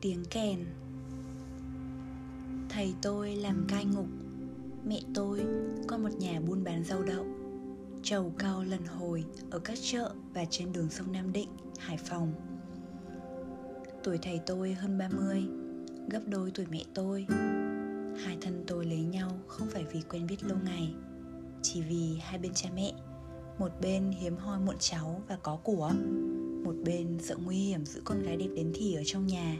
tiếng kèn thầy tôi làm cai ngục mẹ tôi có một nhà buôn bán rau đậu trầu cao lần hồi ở các chợ và trên đường sông Nam Định, Hải Phòng. Tuổi thầy tôi hơn 30, gấp đôi tuổi mẹ tôi. Hai thân tôi lấy nhau không phải vì quen biết lâu ngày, chỉ vì hai bên cha mẹ. Một bên hiếm hoi muộn cháu và có của, một bên sợ nguy hiểm giữ con gái đẹp đến thì ở trong nhà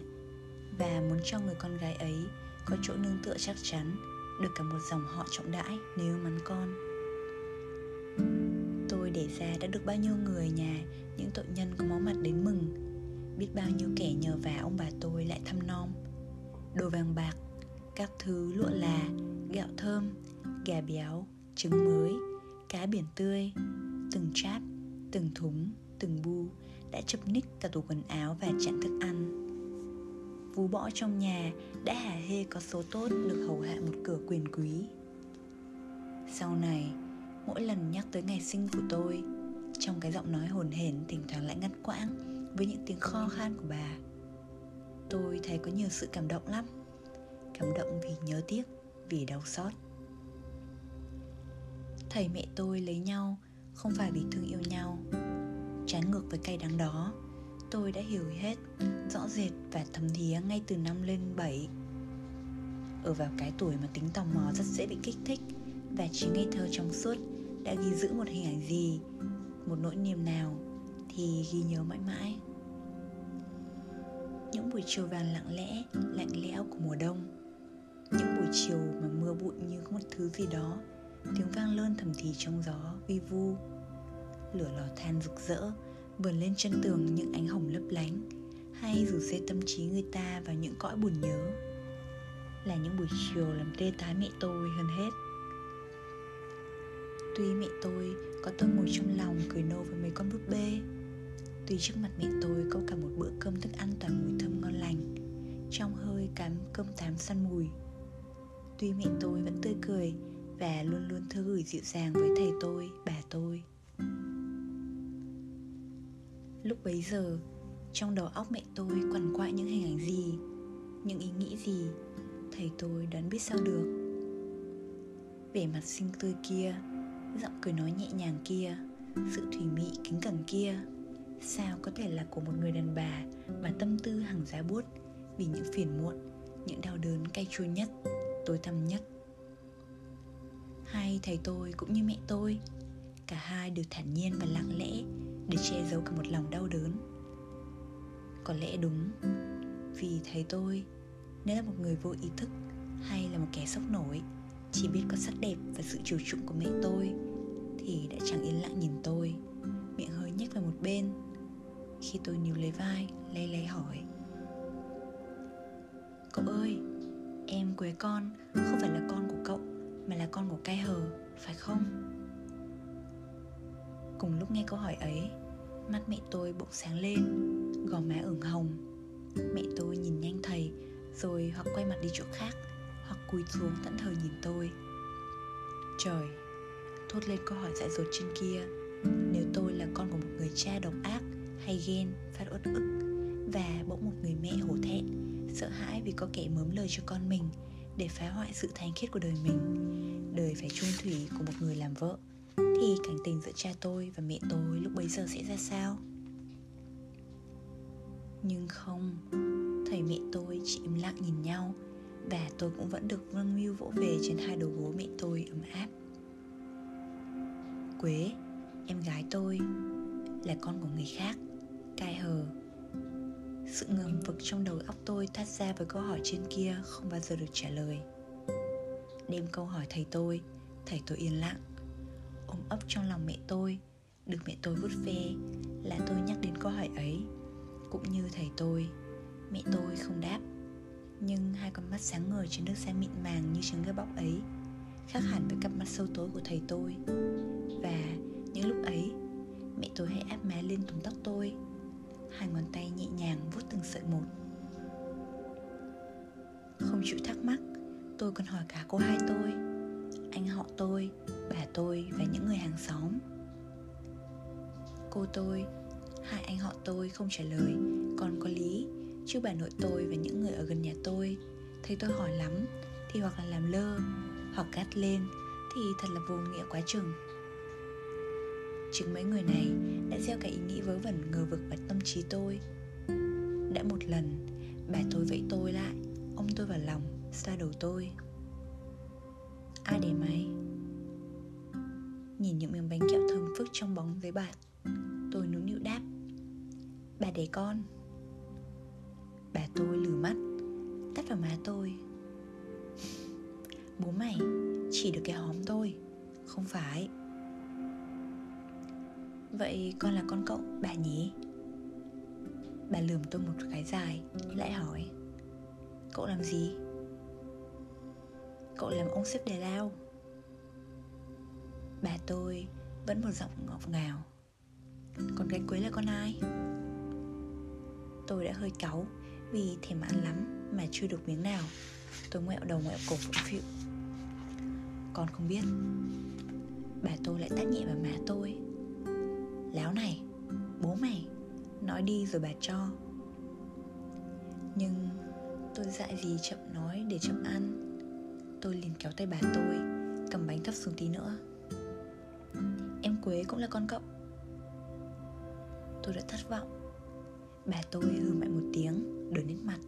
và muốn cho người con gái ấy có chỗ nương tựa chắc chắn, được cả một dòng họ trọng đãi nếu mắn con. Tôi để ra đã được bao nhiêu người nhà, những tội nhân có máu mặt đến mừng. Biết bao nhiêu kẻ nhờ vả ông bà tôi lại thăm nom đồ vàng bạc, các thứ lụa là, gạo thơm, gà béo, trứng mới, cá biển tươi, từng chát, từng thúng, từng bu đã chập ních cả tủ quần áo và chặn thức ăn vú bỏ trong nhà đã hả hê có số tốt được hầu hạ một cửa quyền quý. Sau này, mỗi lần nhắc tới ngày sinh của tôi, trong cái giọng nói hồn hển thỉnh thoảng lại ngắt quãng với những tiếng kho khan của bà, tôi thấy có nhiều sự cảm động lắm. Cảm động vì nhớ tiếc, vì đau xót. Thầy mẹ tôi lấy nhau không phải vì thương yêu nhau, trái ngược với cay đắng đó tôi đã hiểu hết, rõ rệt và thấm thía ngay từ năm lên 7 ở vào cái tuổi mà tính tò mò rất dễ bị kích thích và trí ngây thơ trong suốt đã ghi giữ một hình ảnh gì, một nỗi niềm nào thì ghi nhớ mãi mãi. Những buổi chiều vàng lặng lẽ, lạnh lẽo của mùa đông. Những buổi chiều mà mưa bụi như có một thứ gì đó, tiếng vang lơn thầm thì trong gió vi vu. Lửa lò than rực rỡ vườn lên chân tường những ánh hồng lấp lánh, hay rủ dê tâm trí người ta vào những cõi buồn nhớ. Là những buổi chiều làm tê tái mẹ tôi hơn hết. Tuy mẹ tôi có tôi ngồi trong lòng cười nô với mấy con búp bê, tuy trước mặt mẹ tôi có cả một bữa cơm thức ăn toàn mùi thơm ngon lành, trong hơi cám cơm tám săn mùi. Tuy mẹ tôi vẫn tươi cười và luôn luôn thư gửi dịu dàng với thầy tôi, bà tôi lúc bấy giờ, trong đầu óc mẹ tôi quằn quại những hình ảnh gì, những ý nghĩ gì, thầy tôi đoán biết sao được. Vẻ mặt xinh tươi kia, giọng cười nói nhẹ nhàng kia, sự thủy mị kính cẩn kia, sao có thể là của một người đàn bà mà tâm tư hằng giá buốt vì những phiền muộn, những đau đớn cay chua nhất, tối tăm nhất. Hai thầy tôi cũng như mẹ tôi, cả hai đều thản nhiên và lặng lẽ để che giấu cả một lòng đau đớn. Có lẽ đúng, vì thấy tôi nếu là một người vô ý thức hay là một kẻ sốc nổi. Chỉ biết có sắc đẹp và sự chiều chuộng của mẹ tôi thì đã chẳng yên lặng nhìn tôi. Miệng hơi nhếch vào một bên. Khi tôi níu lấy vai, lay lay hỏi. Cậu ơi, em quế con không phải là con của cậu, mà là con của cai hờ, phải không? Cùng lúc nghe câu hỏi ấy mắt mẹ tôi bỗng sáng lên, gò má ửng hồng. Mẹ tôi nhìn nhanh thầy, rồi hoặc quay mặt đi chỗ khác hoặc cúi xuống tận thờ nhìn tôi. Trời, thốt lên câu hỏi dại dột trên kia. Nếu tôi là con của một người cha độc ác hay ghen, phát uất ức, và bỗng một người mẹ hổ thẹn, sợ hãi vì có kẻ mớm lời cho con mình để phá hoại sự thanh khiết của đời mình, đời phải trung thủy của một người làm vợ thì cảnh tình giữa cha tôi và mẹ tôi lúc bấy giờ sẽ ra sao? Nhưng không, thầy mẹ tôi chỉ im lặng nhìn nhau. Và tôi cũng vẫn được vâng mưu vỗ về trên hai đầu gối mẹ tôi ấm áp. Quế, em gái tôi là con của người khác, cai hờ. Sự ngầm vực trong đầu óc tôi thoát ra với câu hỏi trên kia không bao giờ được trả lời. Đem câu hỏi thầy tôi thầy tôi yên lặng ôm ấp trong lòng mẹ tôi. Được mẹ tôi vút ve là tôi nhắc đến câu hỏi ấy. Cũng như thầy tôi, mẹ tôi không đáp. Nhưng hai con mắt sáng ngời trên nước da mịn màng như trứng gơ bóc ấy, khác hẳn với cặp mắt sâu tối của thầy tôi. Và những lúc ấy, mẹ tôi hãy áp má lên túm tóc tôi. Hai ngón tay nhẹ nhàng vuốt từng sợi một. Không chịu thắc mắc, tôi còn hỏi cả cô hai tôi anh họ tôi, bà tôi và những người hàng xóm. Cô tôi, hai anh họ tôi không trả lời, còn có lý, Chứ bà nội tôi và những người ở gần nhà tôi, Thấy tôi hỏi lắm, Thì hoặc là làm lơ, Hoặc gắt lên, Thì thật là vô nghĩa quá chừng. Chính mấy người này, đã gieo cái ý nghĩ vớ vẩn, ngờ vực vào tâm trí tôi. Đã một lần, Bà tôi vẫy tôi lại, Ôm tôi vào lòng, Xoa đầu tôi. Ai để mày Nhìn những miếng bánh kẹo thơm phức trong bóng dưới bàn, Tôi nũng nịu đáp. Bà để con. Bà tôi lử mắt. Tắt vào má tôi. Bố mày Chỉ được cái hóm thôi. Không phải. Vậy con là con cậu bà nhỉ? Bà lườm tôi một cái dài Lại hỏi. Cậu làm gì? Cậu làm ông xếp đề lao. Bà tôi vẫn một giọng ngọt ngào. Con gái quế là con ai? Tôi đã hơi cáu Vì thèm ăn lắm Mà chưa được miếng nào. Tôi ngoẹo đầu ngoẹo cổ phụng phịu Con không biết, Bà tôi lại tát nhẹ vào má tôi. Láo này, Bố mày, Nói đi rồi bà cho. Nhưng tôi dại gì chậm nói để chậm ăn. Tôi liền kéo tay bà tôi, Cầm bánh thấp xuống tí nữa. Em Quế cũng là con cậu. Tôi đã thất vọng. Bà tôi hừ mạnh một tiếng Đổi nét mặt.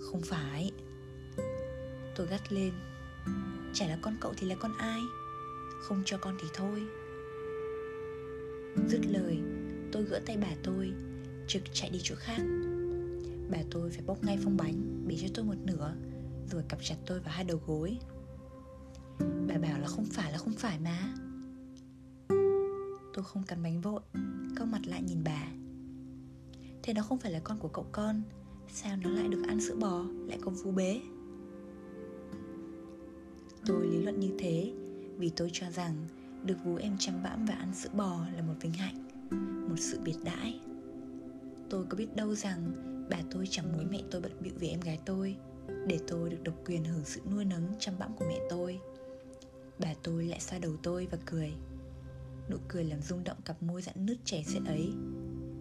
Không phải. Tôi gắt lên. Chả là con cậu thì là con ai? Không cho con thì thôi. Dứt lời, Tôi gỡ tay bà tôi, Trực chạy đi chỗ khác. Bà tôi phải bóc ngay phong bánh Bế cho tôi một nửa. Rồi cặp chặt tôi vào hai đầu gối. Bà bảo là không phải, là không phải mà. Tôi không cắn bánh vội Cao mặt lại nhìn bà. Thế nó không phải là con của cậu con, Sao nó lại được ăn sữa bò, Lại có vú bế? Tôi lý luận như thế, Vì tôi cho rằng Được vú em chăm bẵm và ăn sữa bò là một vinh hạnh, Một sự biệt đãi. Tôi có biết đâu rằng Bà tôi chẳng muốn mẹ tôi bận bịu vì em gái tôi. Để tôi được độc quyền hưởng sự nuôi nấng chăm bẵm của mẹ tôi. Bà tôi lại xoa đầu tôi và cười. Nụ cười làm rung động cặp môi dặn nứt chảy xệ ấy.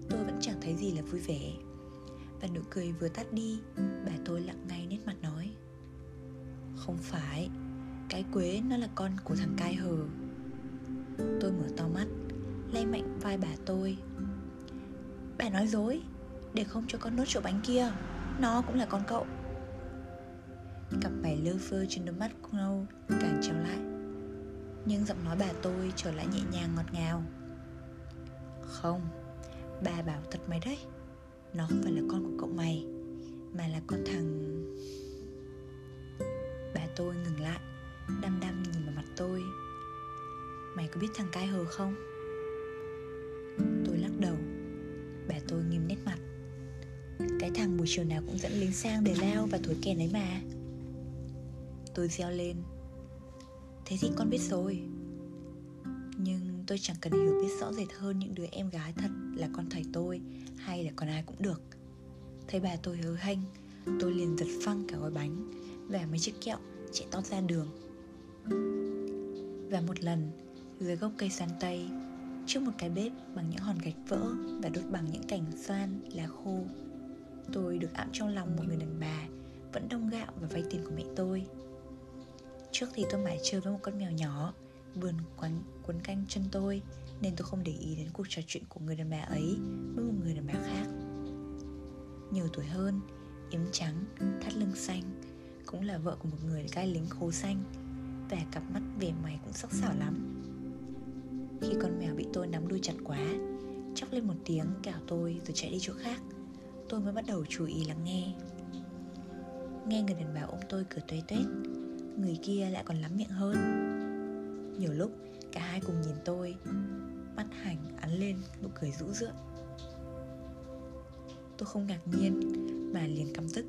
Tôi vẫn chẳng thấy gì là vui vẻ. Và nụ cười vừa tắt đi, Bà tôi lặng ngay nét mặt nói, Không phải, Cái quế nó là con của thằng cai hờ. Tôi mở to mắt, Lay mạnh vai bà tôi. Bà nói dối, Để không cho con nốt chỗ bánh kia, Nó cũng là con cậu. Cặp mày lơ phơ trên đôi mắt nâu Càng trao lại. Nhưng giọng nói bà tôi trở lại nhẹ nhàng ngọt ngào. Không, Bà bảo thật mày đấy. Nó không phải là con của cậu mày, Mà là con thằng Bà tôi ngừng lại, Đăm đăm nhìn vào mặt tôi. Mày có biết thằng cai hờ không? Tôi lắc đầu. Bà tôi nghiêm nét mặt. Cái thằng buổi chiều nào cũng dẫn lính sang để lao và thổi kèn ấy mà. Tôi reo lên. Thế thì con biết rồi. Nhưng tôi chẳng cần hiểu biết rõ rệt hơn những đứa em gái thật là con thầy tôi Hay là con ai cũng được. Thấy bà tôi hớ hênh Tôi liền giật phăng cả gói bánh Và mấy chiếc kẹo chạy tót ra đường. Và một lần Dưới gốc cây xoan tây Trước một cái bếp bằng những hòn gạch vỡ Và đốt bằng những cành xoan, lá khô Tôi được ẵm trong lòng một người đàn bà Vẫn đông gạo và vay tiền của mẹ tôi. Trước thì tôi mải chơi với một con mèo nhỏ Vườn quấn, quấn canh chân tôi Nên tôi không để ý đến cuộc trò chuyện của người đàn bà ấy Với một người đàn bà khác. Nhiều tuổi hơn Yếm trắng, thắt lưng xanh Cũng là vợ của một người gai lính khố xanh Và cặp mắt vẻ mày cũng sắc sảo lắm. Khi con mèo bị tôi nắm đuôi chặt quá Chóc lên một tiếng cào tôi rồi chạy đi chỗ khác Tôi mới bắt đầu chú ý lắng nghe. Nghe người đàn bà ôm tôi cười tuế tuét Người kia lại còn lắm miệng hơn. Nhiều lúc, cả hai cùng nhìn tôi, Mắt hành ắn lên nụ cười rũ rượi. Tôi không ngạc nhiên Mà liền căm tức,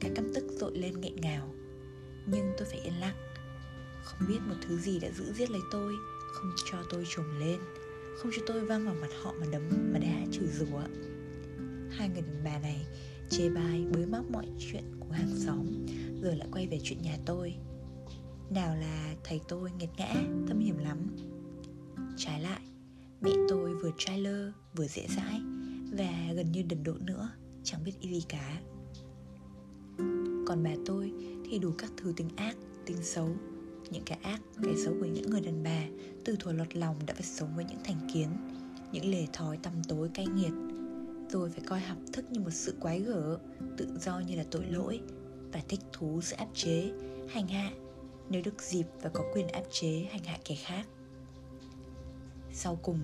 Cái căm tức dội lên nghẹn ngào. Nhưng tôi phải yên lặng, Không biết một thứ gì đã giữ giết lấy tôi, Không cho tôi trồm lên, Không cho tôi văng vào mặt họ mà đấm, Mà đá chửi rủa. Hai người đàn bà này chê bai bới móc mọi chuyện của hàng xóm, Rồi lại quay về chuyện nhà tôi nào là thầy tôi nghiệt ngã, thâm hiểm lắm. Trái lại, mẹ tôi vừa trailer, vừa dễ dãi Và gần như đần độn nữa chẳng biết gì cả. Còn bà tôi thì đủ các thứ tính ác tính xấu. Những cái ác cái xấu của những người đàn bà từ thuở lọt lòng đã phải sống với những thành kiến những lề thói tăm tối cay nghiệt. Rồi phải coi học thức như một sự quái gở tự do như là tội lỗi và thích thú sự áp chế hành hạ nếu được dịp và có quyền áp chế hành hạ kẻ khác. Sau cùng,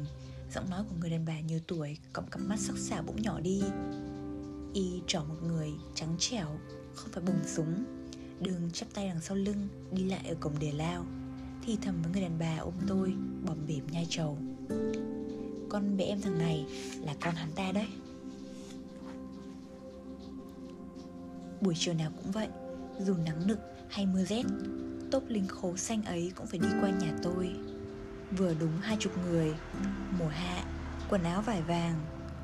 giọng nói của người đàn bà nhiều tuổi cộng cặp mắt sắc sảo bỗng nhỏ đi. Y trỏ một người trắng trẻo, không phải bùng súng, đường chắp tay đằng sau lưng, đi lại ở cổng đề lao. Thì thầm với người đàn bà ôm tôi bòm bỉm nhai trầu con bé em thằng này là con hắn ta đấy. Buổi chiều nào cũng vậy, dù nắng nực hay mưa rét tốp lính khố xanh ấy cũng phải đi qua nhà tôi. Vừa đúng hai chục người, mùa hạ, quần áo vải vàng,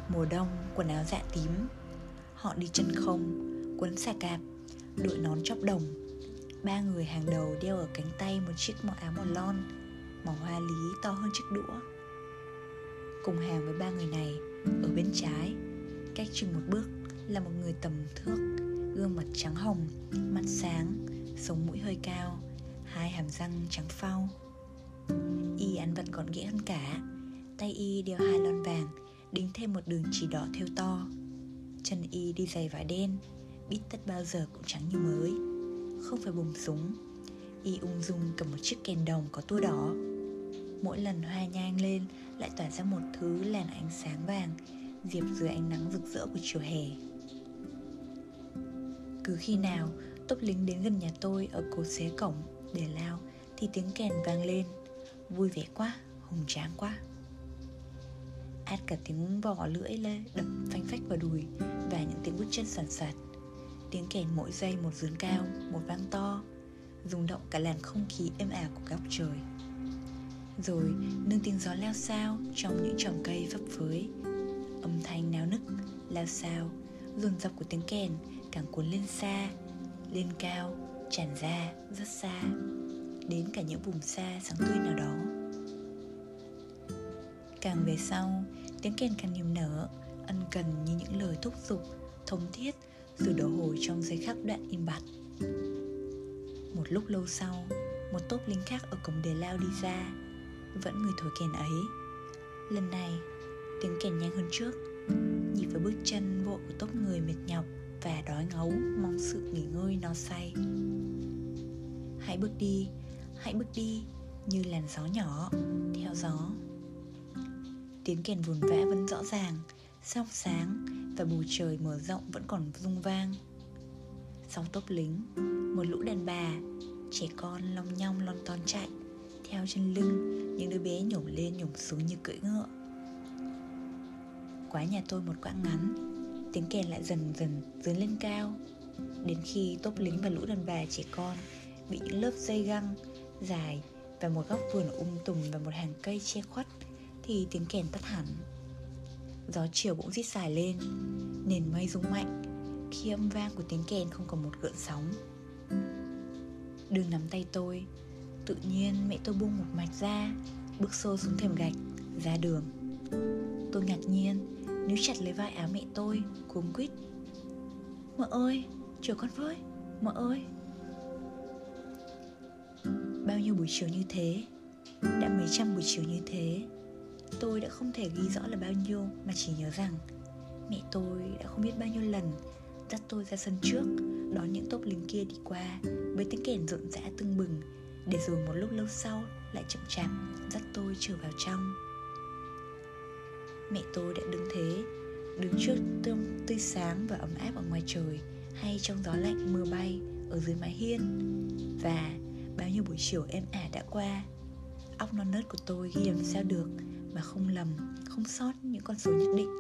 mùa đông, quần áo dạ tím. Họ đi chân không, quấn xà cạp, đội nón chóp đồng. Ba người hàng đầu đeo ở cánh tay một chiếc màu áo màu lon, màu hoa lý to hơn chiếc đũa. Cùng hàng với ba người này, ở bên trái, cách chừng một bước là một người tầm thước, gương mặt trắng hồng, mắt sáng, sống mũi hơi cao hai hàm răng trắng phau. Y ăn vẫn còn ghẽ hơn cả. Tay y đeo hai lon vàng, đính thêm một đường chỉ đỏ thêu to. Chân y đi giày vải đen, bít tất bao giờ cũng trắng như mới. Không phải bùng súng, y ung dung cầm một chiếc kèn đồng có tua đỏ. Mỗi lần hoa nhang lên, lại tỏa ra một thứ làn ánh sáng vàng, diệp dưới ánh nắng rực rỡ của chiều hè. Cứ khi nào tốp lính đến gần nhà tôi ở cột xế cổng để lao thì tiếng kèn vang lên. Vui vẻ quá, hùng tráng quá. Át cả tiếng vỏ lưỡi lê đập phanh phách vào đùi và những tiếng bước chân sàn sạt. Tiếng kèn mỗi giây một dướn cao, một vang to, rung động cả làn không khí êm ả của góc trời. Rồi nương tiếng gió leo sao trong những chòm cây phấp phới. Âm thanh náo nức, lao sao, dồn dập của tiếng kèn càng cuốn lên xa, lên cao tràn ra, rất xa, đến cả những vùng xa sáng tươi nào đó. Càng về sau, tiếng kèn càng niềm nở, ân cần như những lời thúc giục, thống thiết rồi đổ hồi trong giây khắc đoạn im bặt. Một lúc lâu sau, một tốp lính khác ở cổng đề lao đi ra, vẫn người thổi kèn ấy. Lần này, tiếng kèn nhanh hơn trước, nhịp với bước chân vội của tốp người mệt nhọc và đói ngấu, mong sự nghỉ ngơi no say. Hãy bước đi, hãy bước đi như làn gió nhỏ, theo gió. Tiếng kèn vùn vã vẫn rõ ràng, song sáng và bầu trời mở rộng vẫn còn rung vang. Sau tốp lính, một lũ đàn bà, trẻ con long nhong lon ton chạy, theo chân lưng những đứa bé nhổm lên nhổm xuống như cưỡi ngựa. Quá nhà tôi một quãng ngắn tiếng kèn lại dần dần dướn lên cao. Đến khi tốp lính và lũ đàn bà trẻ con bị những lớp dây găng dài và một góc vườn um tùm và một hàng cây che khuất thì tiếng kèn tắt hẳn. Gió chiều bỗng rít dài lên, nền mây rung mạnh, khi âm vang của tiếng kèn không còn một gợn sóng. Đường nắm tay tôi, tự nhiên mẹ tôi buông một mạch ra, bước xô xuống thềm gạch, ra đường. Tôi ngạc nhiên níu chặt lấy vai áo mẹ tôi, cuống quýt. Mợ ơi, chờ con với, mợ ơi. Bao nhiêu buổi chiều như thế, đã mấy trăm buổi chiều như thế, tôi đã không thể ghi rõ là bao nhiêu mà chỉ nhớ rằng mẹ tôi đã không biết bao nhiêu lần dắt tôi ra sân trước, đón những tốp lính kia đi qua với tiếng kèn rộn rã tưng bừng, để rồi một lúc lâu sau lại chậm chạp dắt tôi trở vào trong mẹ tôi đã đứng thế, đứng trước tương tươi sáng và ấm áp ở ngoài trời, hay trong gió lạnh mưa bay ở dưới mái hiên. Và bao nhiêu buổi chiều êm ả đã qua, óc non nớt của tôi ghi làm sao được mà không lầm, không sót những con số nhất định.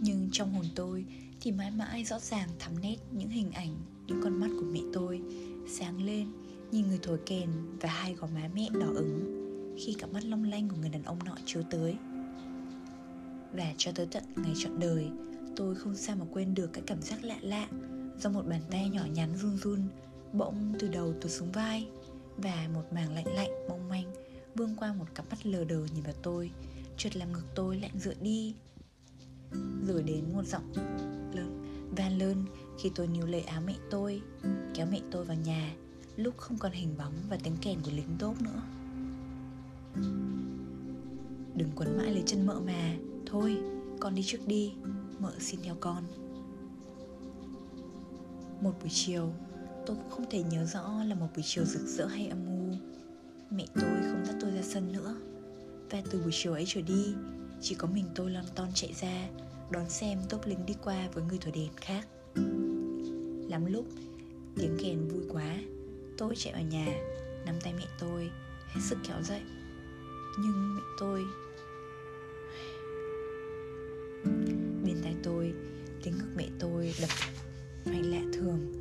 Nhưng trong hồn tôi thì mãi mãi rõ ràng thắm nét những hình ảnh, những con mắt của mẹ tôi sáng lên nhìn người thổi kèn và hai gò má mẹ đỏ ửng khi cặp mắt long lanh của người đàn ông nọ chiếu tới. Và cho tới tận ngày trọn đời, tôi không sao mà quên được cái cảm giác lạ lạ do một bàn tay nhỏ nhắn run run bỗng từ đầu tuột xuống vai và một màng lạnh lạnh mong manh vương qua một cặp mắt lờ đờ nhìn vào tôi, chợt làm ngực tôi lạnh dựa đi. Rồi đến một giọng lớn van lơn khi tôi níu lấy áo mẹ tôi, Kéo mẹ tôi vào nhà, Lúc không còn hình bóng và tiếng kèn của lính tốt nữa. Đừng quấn mãi lấy chân mợ mà. Thôi, con đi trước đi. Mợ xin theo con. Một buổi chiều, Tôi cũng không thể nhớ rõ là một buổi chiều rực rỡ hay âm u. Mẹ tôi không dắt tôi ra sân nữa. Và từ buổi chiều ấy trở đi, Chỉ có mình tôi lon ton chạy ra, Đón xem tốp lính đi qua với người thổi đèn khác. Lắm lúc, Tiếng kèn vui quá. Tôi chạy vào nhà, Nắm tay mẹ tôi, Hết sức kéo dậy. Nhưng mẹ tôi, Bên tai tôi, Tiếng ngực mẹ tôi đập mạnh lạ thường.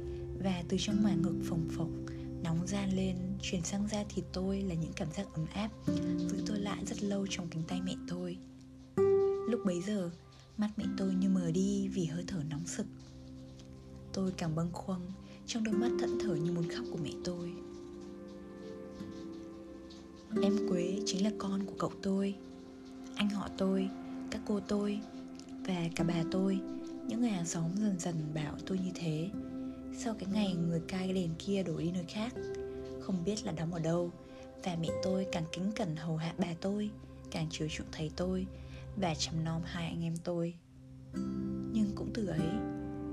Và từ trong màng ngực phồng phồng, Nóng gian lên, Chuyển sang da thịt tôi là những cảm giác ấm áp, Giữ tôi lại rất lâu trong cánh tay mẹ tôi. Lúc bấy giờ, Mắt mẹ tôi như mờ đi vì hơi thở nóng sực. Tôi càng bâng khuâng, Trong đôi mắt thẫn thờ như muốn khóc của mẹ tôi. Em Quế chính là con của cậu tôi. Anh họ tôi, các cô tôi Và cả bà tôi Những người hàng xóm dần dần bảo tôi như thế. Sau cái ngày người cai đèn kia đổi đi nơi khác Không biết là đóng ở đâu Và mẹ tôi càng kính cẩn hầu hạ bà tôi Càng chiều chuộng thầy tôi Và chăm nom hai anh em tôi. Nhưng cũng từ ấy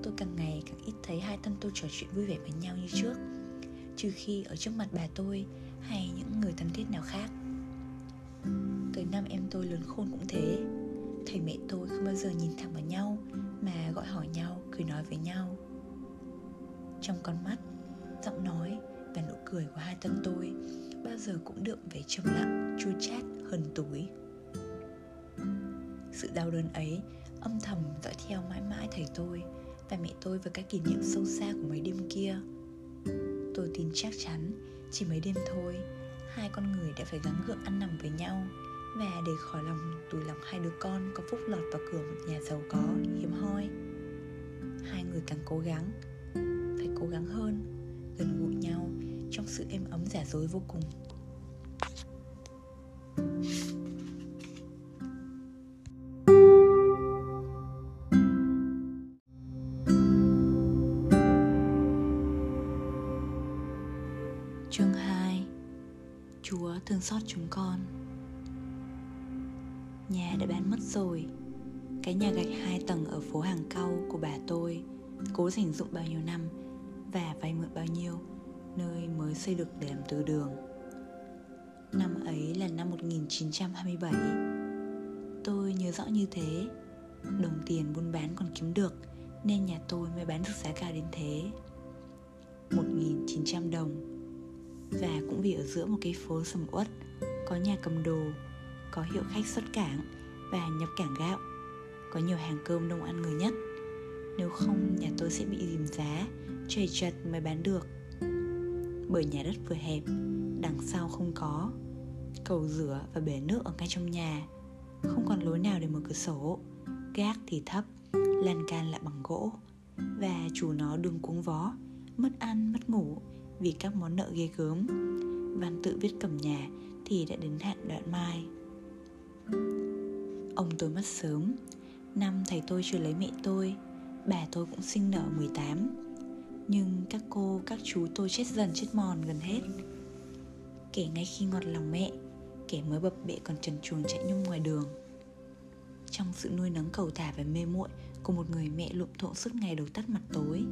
Tôi càng ngày càng ít thấy hai thân tôi trò chuyện vui vẻ với nhau như trước. Trừ khi ở trước mặt bà tôi hay những người thân thiết nào khác. Tới năm em tôi lớn khôn cũng thế. Thầy mẹ tôi không bao giờ nhìn thẳng vào nhau Mà gọi hỏi nhau, cười nói với nhau. Trong con mắt, giọng nói và nụ cười của hai thân tôi Bao giờ cũng đượm vẻ trầm lặng, chua chát, hờn túi. Sự đau đớn ấy âm thầm dõi theo mãi mãi thầy tôi Và mẹ tôi với các kỷ niệm sâu xa của mấy đêm kia. Tôi tin chắc chắn chỉ mấy đêm thôi, hai con người đã phải gắng gượng ăn nằm với nhau. Và để khỏi lòng, tủi lòng hai đứa con có phúc lọt vào cửa một nhà giàu có, hiếm hoi. Hai người càng cố gắng, phải cố gắng hơn, gần gũi nhau trong sự êm ấm giả dối vô cùng. Xót chúng con. Nhà đã bán mất rồi. Cái nhà gạch hai tầng ở phố Hàng Cau của bà tôi Cố dành dụng bao nhiêu năm Và vay mượn bao nhiêu, Nơi mới xây được để làm từ đường. Năm ấy là năm 1927 Tôi nhớ rõ như thế. Đồng tiền buôn bán còn kiếm được, Nên nhà tôi mới bán được giá cao đến thế. 1.900 đồng và cũng vì ở giữa một cái phố sầm uất, có nhà cầm đồ, có hiệu khách xuất cảng và nhập cảng gạo, có nhiều hàng cơm đông ăn người nhất. Nếu không, nhà tôi sẽ bị dìm giá trời chật mới bán được. Bởi nhà đất vừa hẹp, đằng sau không có, cầu rửa và bể nước ở ngay trong nhà. Không còn lối nào để mở cửa sổ, gác thì thấp, lan can lại bằng gỗ. Và chủ nó đường cuống vó, mất ăn, mất ngủ vì các món nợ ghê gớm. Văn tự viết cầm nhà thì đã đến hạn đoạn mai. Ông tôi mất sớm. Năm thầy tôi chưa lấy mẹ tôi Bà tôi cũng sinh nở 18 Nhưng các cô, các chú tôi chết dần chết mòn gần hết. Kể ngay khi ngọt lòng mẹ Kẻ mới bập bẹ còn trần truồng chạy nhung ngoài đường. Trong sự nuôi nấng cầu thả và mê muội Của một người mẹ lụm thộn suốt ngày đầu tắt mặt tối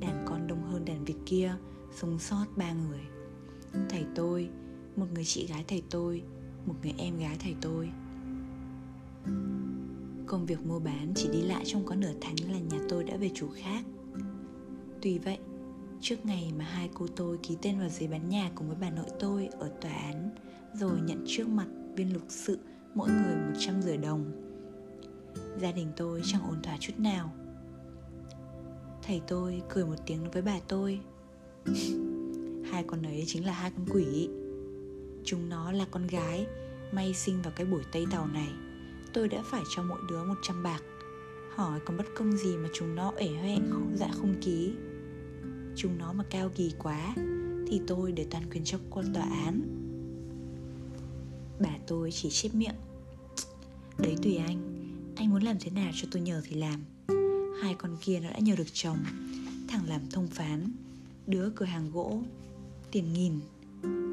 Đàn con đông hơn đàn vịt kia sống sót ba người. Thầy tôi, một người chị gái thầy tôi, một người em gái thầy tôi. Công việc mua bán chỉ đi lại trong có nửa tháng là nhà tôi đã về chủ khác. Tuy vậy, trước ngày mà hai cô tôi ký tên vào giấy bán nhà cùng với bà nội tôi ở tòa án, rồi nhận trước mặt viên lục sự mỗi người một trăm rưỡi đồng. Gia đình tôi chẳng ổn thỏa chút nào. Thầy tôi cười một tiếng với bà tôi hai con ấy chính là hai con quỷ. Chúng nó là con gái, may sinh vào cái buổi tây tàu này. Tôi đã phải cho mỗi đứa 100 bạc. Hỏi còn bất công gì mà chúng nó ể hoẹ dạ không ký. Chúng nó mà cao kỳ quá, thì tôi để toàn quyền cho quân tòa án. Bà tôi chỉ chép miệng. Đấy tùy anh. Anh muốn làm thế nào cho tôi nhờ thì làm. Hai con kia nó đã nhờ được chồng. Thằng làm thông phán. Đứa cửa hàng gỗ, Tiền nghìn.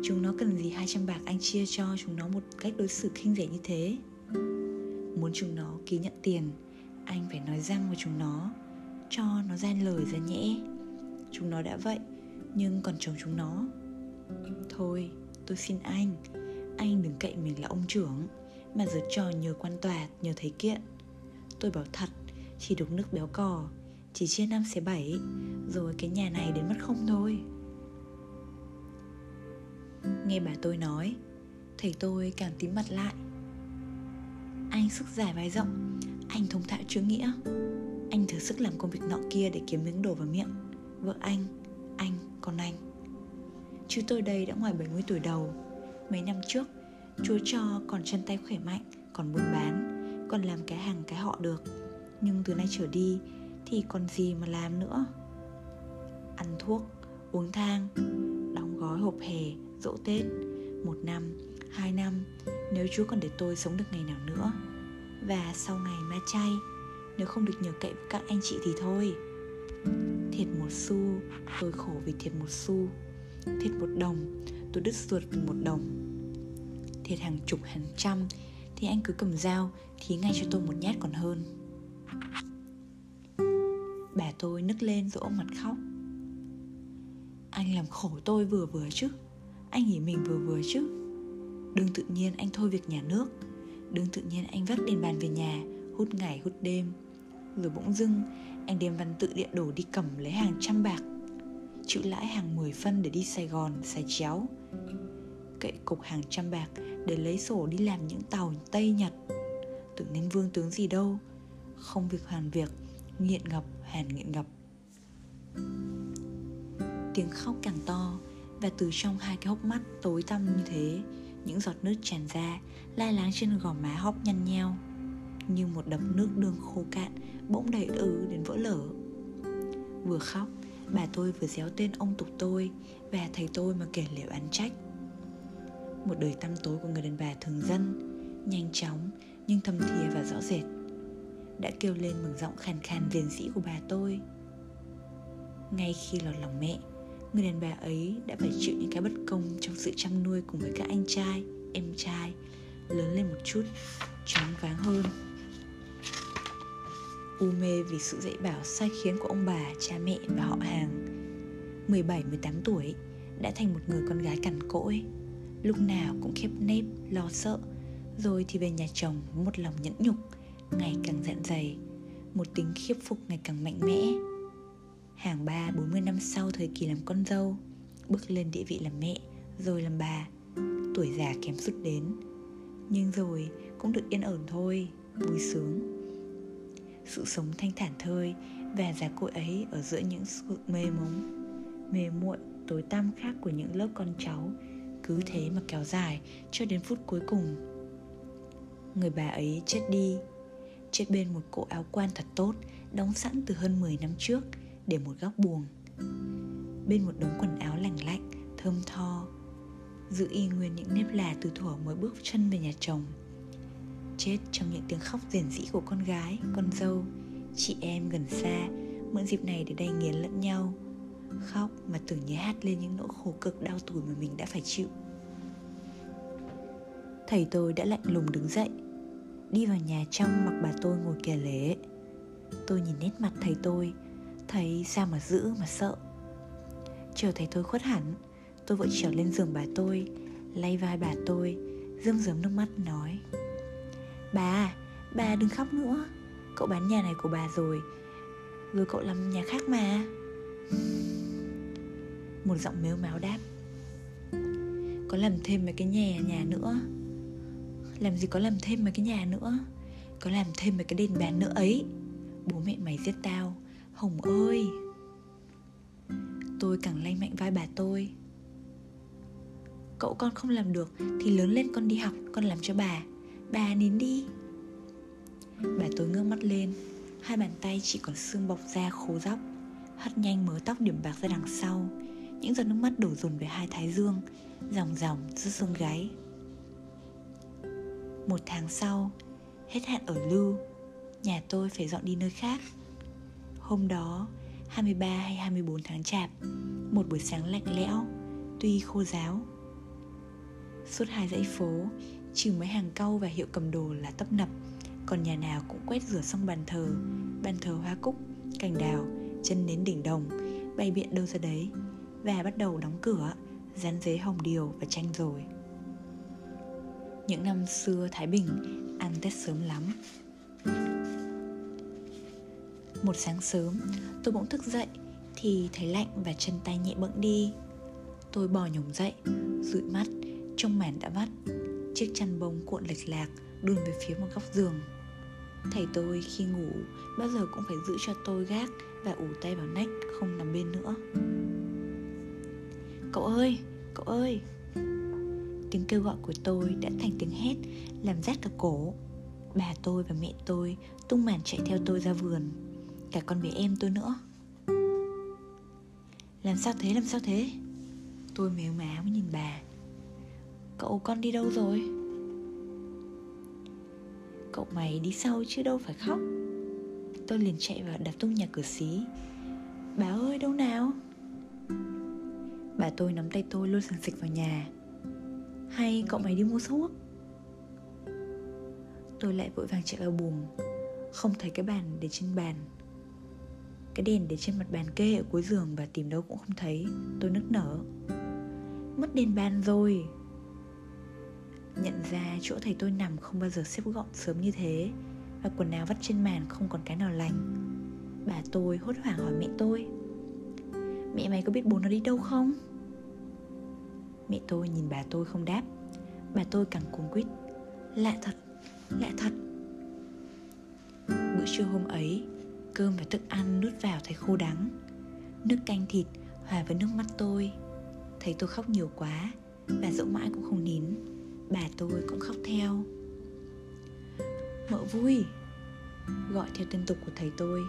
Chúng nó cần gì 200 bạc anh chia cho chúng nó một cách đối xử khinh rẻ như thế? Muốn chúng nó ký nhận tiền, Anh phải nói răng với chúng nó, Cho nó gian lời ra nhẽ. Chúng nó đã vậy, Nhưng còn chồng chúng nó. Thôi, tôi xin anh Anh đừng cậy mình là ông trưởng, Mà giờ trò nhờ quan tòa, Nhờ thấy kiện. Tôi bảo thật, Chỉ đục nước béo cò chỉ chia năm xẻ bảy Rồi cái nhà này đến mất không thôi. Nghe bà tôi nói Thầy tôi càng tím mặt lại. Anh sức dài vai rộng Anh thông thạo chữ nghĩa. Anh thử sức làm công việc nọ kia để kiếm miếng đồ vào miệng. Vợ anh, anh, còn anh. Chứ tôi đây đã ngoài 70 tuổi đầu. Mấy năm trước Chúa cho còn chân tay khỏe mạnh Còn buôn bán Còn làm cái hàng cái họ được. Nhưng từ nay trở đi thì còn gì mà làm nữa. Ăn thuốc, uống thang Đóng gói hộp hè, dỗ Tết Một năm, hai năm Nếu Chúa còn để tôi sống được ngày nào nữa. Và sau ngày ma chay Nếu không được nhờ cậy với các anh chị thì thôi. Thiệt một xu Tôi khổ vì thiệt một xu. Thiệt một đồng Tôi đứt ruột vì một đồng. Thiệt hàng chục hàng trăm Thì anh cứ cầm dao Thì ngay cho tôi một nhát còn hơn. Bà tôi nức lên rồi ôm mặt khóc. Anh làm khổ tôi vừa vừa chứ. Anh nghỉ mình vừa vừa chứ. Đừng tự nhiên anh thôi việc nhà nước. Đừng tự nhiên anh vắt đèn bàn về nhà, Hút ngày hút đêm. Rồi bỗng dưng, anh đem văn tự điện đổ đi cầm lấy hàng trăm bạc. Chịu lãi hàng 10 phân để đi Sài Gòn xài chéo. Cậy cục hàng trăm bạc để lấy sổ đi làm những tàu Tây Nhật. Tưởng nên vương tướng gì đâu. Không việc hoàn việc, Nghiện ngập hàn nghiện ngập. Tiếng khóc càng to, Và từ trong hai cái hốc mắt tối tăm như thế, Những giọt nước tràn ra, Lai láng trên gò má hốc nhăn nheo, Như một đập nước đường khô cạn Bỗng đầy ứ đến vỡ lở. Vừa khóc, Bà tôi vừa déo tên ông tục tôi Và thầy tôi mà kể liệu án trách. Một đời tăm tối của người đàn bà thường dân, Nhanh chóng nhưng thâm thìa và rõ rệt. Đã kêu lên bằng giọng khàn khàn rền rĩ của bà tôi Ngay khi lọt lòng mẹ Người đàn bà ấy đã phải chịu những cái bất công Trong sự chăm nuôi cùng với các anh trai, em trai Lớn lên một chút, choáng váng hơn u mê vì sự dạy bảo sai khiến của ông bà, cha mẹ và họ hàng. 17-18 tuổi, đã thành một người con gái cằn cỗi. Lúc nào cũng khép nếp, lo sợ, rồi thì về nhà chồng một lòng nhẫn nhục, ngày càng dạn dày, một tính khiếp phục ngày càng mạnh mẽ. Hàng ba 40 năm sau thời kỳ làm con dâu, bước lên địa vị làm mẹ, rồi làm bà, tuổi già kém sút đến. Nhưng rồi cũng được yên ổn thôi, vui sướng sự sống thanh thản thơi và giá cội ấy ở giữa những sự mê mống mê muội tối tăm khác của những lớp con cháu cứ thế mà kéo dài cho đến phút cuối cùng người bà ấy chết đi chết bên một cỗ áo quan thật tốt đóng sẵn từ hơn 10 năm trước để một góc buồng bên một đống quần áo lành lạnh thơm tho giữ y nguyên những nếp là từ thuở mới bước chân về nhà chồng chết trong những tiếng khóc rền rĩ của con gái, con dâu, chị em gần xa, mượn dịp này để đầy nghiến lẫn nhau. Khóc mà tưởng nhớ hát lên những nỗi khổ cực đau tủi mà mình đã phải chịu. Thầy tôi đã lạnh lùng đứng dậy, đi vào nhà trong mặc bà tôi ngồi kể lễ. Tôi nhìn nét mặt thầy tôi, thấy sao mà giữ mà sợ. Chờ thầy tôi khuất hẳn, tôi vội trèo lên giường bà tôi, lay vai bà tôi, rơm rớm nước mắt nói Bà, bà đừng khóc nữa Cậu bán nhà này của bà rồi Rồi cậu làm nhà khác mà Một giọng mếu máo đáp Có làm thêm mấy cái nhà nhà nữa làm gì có làm thêm mấy cái nhà nữa. Có làm thêm mấy cái đền bàn nữa ấy. Bố mẹ mày giết tao. Hồng ơi. Tôi càng lay mạnh vai bà tôi. Cậu con không làm được Thì lớn lên con đi học, Con làm cho bà. Bà nín đi. Bà tôi ngước mắt lên. Hai bàn tay chỉ còn xương bọc da khô róc. Hất nhanh mớ tóc điểm bạc ra đằng sau. Những giọt nước mắt đổ dồn về hai thái dương. Dòng dòng giữa xương gáy một tháng sau Hết hạn ở lưu Nhà tôi phải dọn đi nơi khác. Hôm đó 23 hay 24 tháng chạp Một buổi sáng lạnh lẽo Tuy khô giáo Suốt hai dãy phố Trừ mấy hàng cau và hiệu cầm đồ là tấp nập Còn nhà nào cũng quét rửa xong bàn thờ Bàn thờ hoa cúc, cành đào Chân đến đỉnh đồng bay biện đâu ra đấy Và bắt đầu đóng cửa Dán giấy hồng điều và tranh rồi. Những năm xưa Thái Bình Ăn Tết sớm lắm. Một sáng sớm Tôi bỗng thức dậy Thì thấy lạnh và chân tay nhẹ bẫng đi. Tôi bò nhổm dậy Dụi mắt Trong màn đã vắt. Chiếc chăn bông cuộn lệch lạc Đun về phía một góc giường. Thầy tôi khi ngủ Bao giờ cũng phải giữ cho tôi gác Và ủ tay vào nách Không nằm bên nữa. Cậu ơi, cậu ơi! Tiếng kêu gọi của tôi đã thành tiếng hét Làm rát cả cổ. Bà tôi và mẹ tôi tung màn chạy theo tôi ra vườn Cả con bé em tôi nữa. Làm sao thế, làm sao thế? Tôi mếu má nhìn bà. Cậu con đi đâu rồi? Cậu mày đi sau chứ đâu phải khóc. Tôi liền chạy vào đập tung nhà cửa xí. Bà ơi đâu nào? Bà tôi nắm tay tôi lôi sần sịch vào nhà. Hay cậu mày đi mua thuốc Tôi lại vội vàng chạy vào buồng. Không thấy cái bàn để trên bàn. Cái đèn để trên mặt bàn kê ở cuối giường Và tìm đâu cũng không thấy. Tôi nức nở. Mất đèn bàn rồi. Nhận ra chỗ thầy tôi nằm không bao giờ xếp gọn sớm như thế Và quần áo vắt trên màn không còn cái nào lành. Bà tôi hốt hoảng hỏi mẹ tôi. Mẹ mày có biết bố nó đi đâu không? Mẹ tôi nhìn bà tôi không đáp. Bà tôi càng cuống quýt. Lạ thật, lạ thật. Bữa trưa hôm ấy Cơm và thức ăn nuốt vào thấy khô đắng. Nước canh thịt hòa với nước mắt tôi. Thấy tôi khóc nhiều quá Bà dỗ mãi cũng không nín. Bà tôi cũng khóc theo. Mợ vui Gọi theo tên tục của thầy tôi.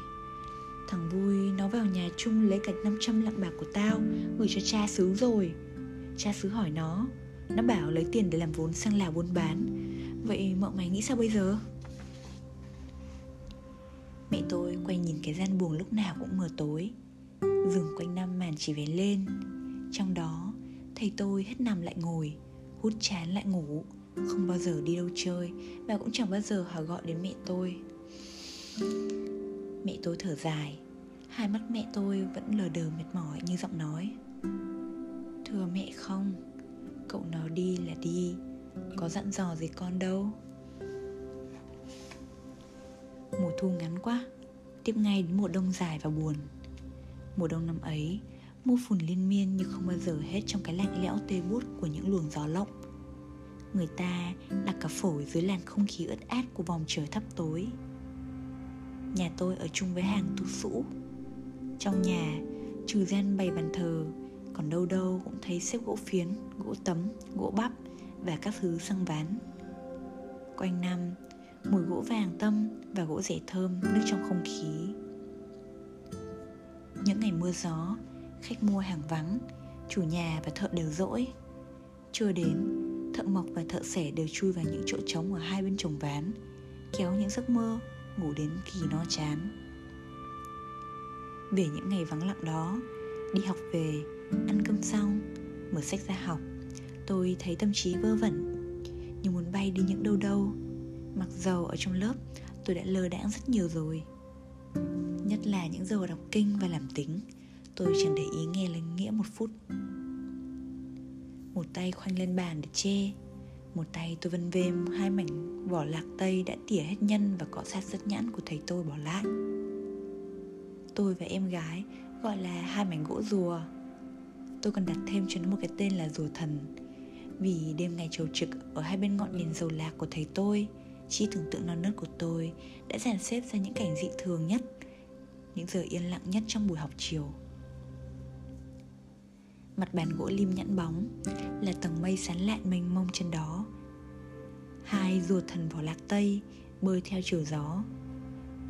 Thằng vui nó vào nhà chung lấy cả 500 lạng bạc của tao Gửi cho cha xứ rồi. Cha xứ hỏi nó. Nó bảo lấy tiền để làm vốn sang Lào buôn bán. Vậy mợ mày nghĩ sao bây giờ? Mẹ tôi quay nhìn cái gian buồng lúc nào cũng mờ tối. Giường quanh năm màn chỉ vén lên. Trong đó, thầy tôi hết nằm lại ngồi, Hút chán lại ngủ. Không bao giờ đi đâu chơi Và cũng chẳng bao giờ họ gọi đến mẹ tôi. Mẹ tôi thở dài. Hai mắt mẹ tôi vẫn lờ đờ mệt mỏi như giọng nói. Thưa mẹ không? Cậu nó đi là đi. Có dặn dò gì con đâu. Mùa thu ngắn quá Tiếp ngay đến mùa đông dài và buồn. Mùa đông năm ấy Mưa phùn liên miên như không bao giờ hết Trong cái lạnh lẽo tê bút của những luồng gió lộng. Người ta đặt cả phổi dưới làn không khí ướt át của vòng trời thấp tối. Nhà tôi ở chung với hàng tu sũ. Trong nhà, trừ gian bày bàn thờ còn đâu đâu cũng thấy xếp gỗ phiến, gỗ tấm, gỗ bắp Và các thứ xăng ván. Quanh năm, mùi gỗ vàng tâm và gỗ rẻ thơm nước trong không khí. Những ngày mưa gió, khách mua hàng vắng Chủ nhà và thợ đều dỗi Chưa đến, thợ mộc và thợ sẻ đều chui vào những chỗ trống ở hai bên chồng ván Kéo những giấc mơ ngủ đến kỳ no chán. Về những ngày vắng lặng đó đi học về ăn cơm xong, mở sách ra học. Tôi thấy tâm trí vơ vẩn, như muốn bay đi những đâu đâu. Mặc dầu ở trong lớp, tôi đã lơ đãng rất nhiều rồi. Nhất là những giờ đọc kinh và làm tính, tôi chẳng để ý nghe lên nghĩa một phút. Một tay khoanh lên bàn để che một tay tôi vân vêm hai mảnh vỏ lạc tây đã tỉa hết nhân và cọ sát rất nhãn của thầy tôi bỏ lại. Tôi và em gái gọi là hai mảnh gỗ rùa tôi còn đặt thêm cho nó một cái tên là rùa thần. Vì đêm ngày trầu trực ở hai bên ngọn đèn dầu lạc của thầy tôi trí tưởng tượng non nớt của tôi đã dàn xếp ra những cảnh dị thường nhất, những giờ yên lặng nhất trong buổi học chiều. Mặt bàn gỗ lim nhẵn bóng là tầng mây sán lạn mênh mông trên đó. Hai rùa thần vỏ lạc tây bơi theo chiều gió.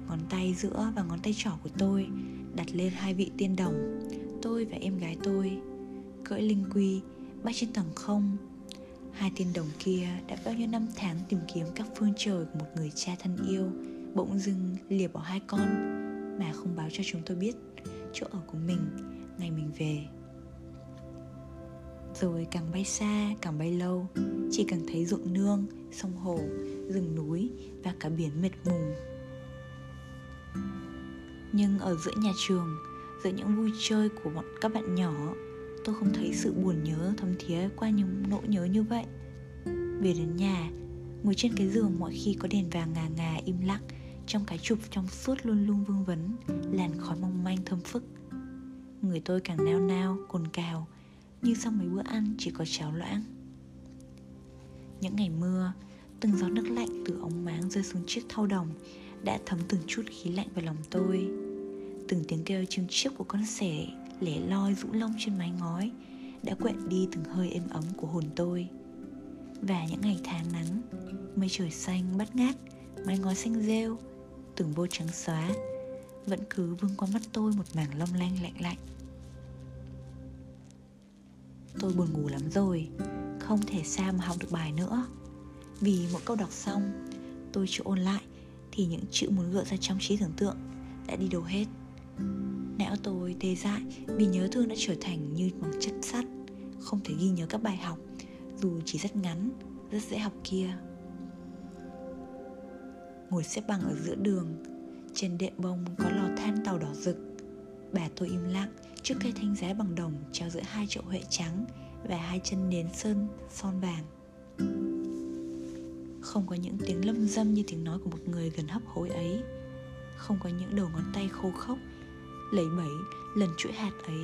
Ngón tay giữa và ngón tay trỏ của tôi đặt lên hai vị tiên đồng, tôi và em gái tôi cưỡi linh quy, bay trên tầng không. Hai tiên đồng kia đã bao nhiêu năm tháng tìm kiếm các phương trời của một người cha thân yêu, bỗng dưng lìa bỏ hai con, mà không báo cho chúng tôi biết chỗ ở của mình ngày mình về. Rồi càng bay xa, càng bay lâu, chỉ càng thấy ruộng nương, sông hồ, rừng núi và cả biển mịt mù. Nhưng ở giữa nhà trường, giữa những vui chơi của bọn các bạn nhỏ tôi không thấy sự buồn nhớ, thấm thía qua những nỗi nhớ như vậy. Về đến nhà, ngồi trên cái giường mọi khi có đèn vàng ngà ngà im lặng, trong cái chụp trong suốt luôn luôn vương vấn, làn khói mong manh thơm phức. Người tôi càng nao nao, cồn cào, như sau mấy bữa ăn chỉ có cháo loãng. Những ngày mưa, từng gió nước lạnh từ ống máng rơi xuống chiếc thau đồng, đã thấm từng chút khí lạnh vào lòng tôi. Từng tiếng kêu chim chiếc của con sẻ lẻ loi rũ lông trên mái ngói, đã quẹn đi từng hơi êm ấm của hồn tôi. Và những ngày tháng nắng, mây trời xanh bắt ngát, mái ngói xanh rêu, từng vô trắng xóa, vẫn cứ vương qua mắt tôi một mảng long lanh lạnh lạnh. Tôi buồn ngủ lắm rồi, không thể sao mà học được bài nữa. Vì mỗi câu đọc xong, tôi chưa ôn lại thì những chữ muốn gợi ra trong trí tưởng tượng đã đi đâu hết não tôi tê dại, vì nhớ thương đã trở thành như bằng chất sắt, không thể ghi nhớ các bài học, dù chỉ rất ngắn, rất dễ học kia. Ngồi xếp bằng ở giữa đường, trên đệm bông có lò than tàu đỏ rực. Bà tôi im lặng trước cây thanh giá bằng đồng treo giữa hai chậu huệ trắng và hai chân nến sơn son vàng. Không có những tiếng lâm dâm như tiếng nói của một người gần hấp hối ấy, không có những đầu ngón tay khô khốc lấy mấy lần chuỗi hạt ấy.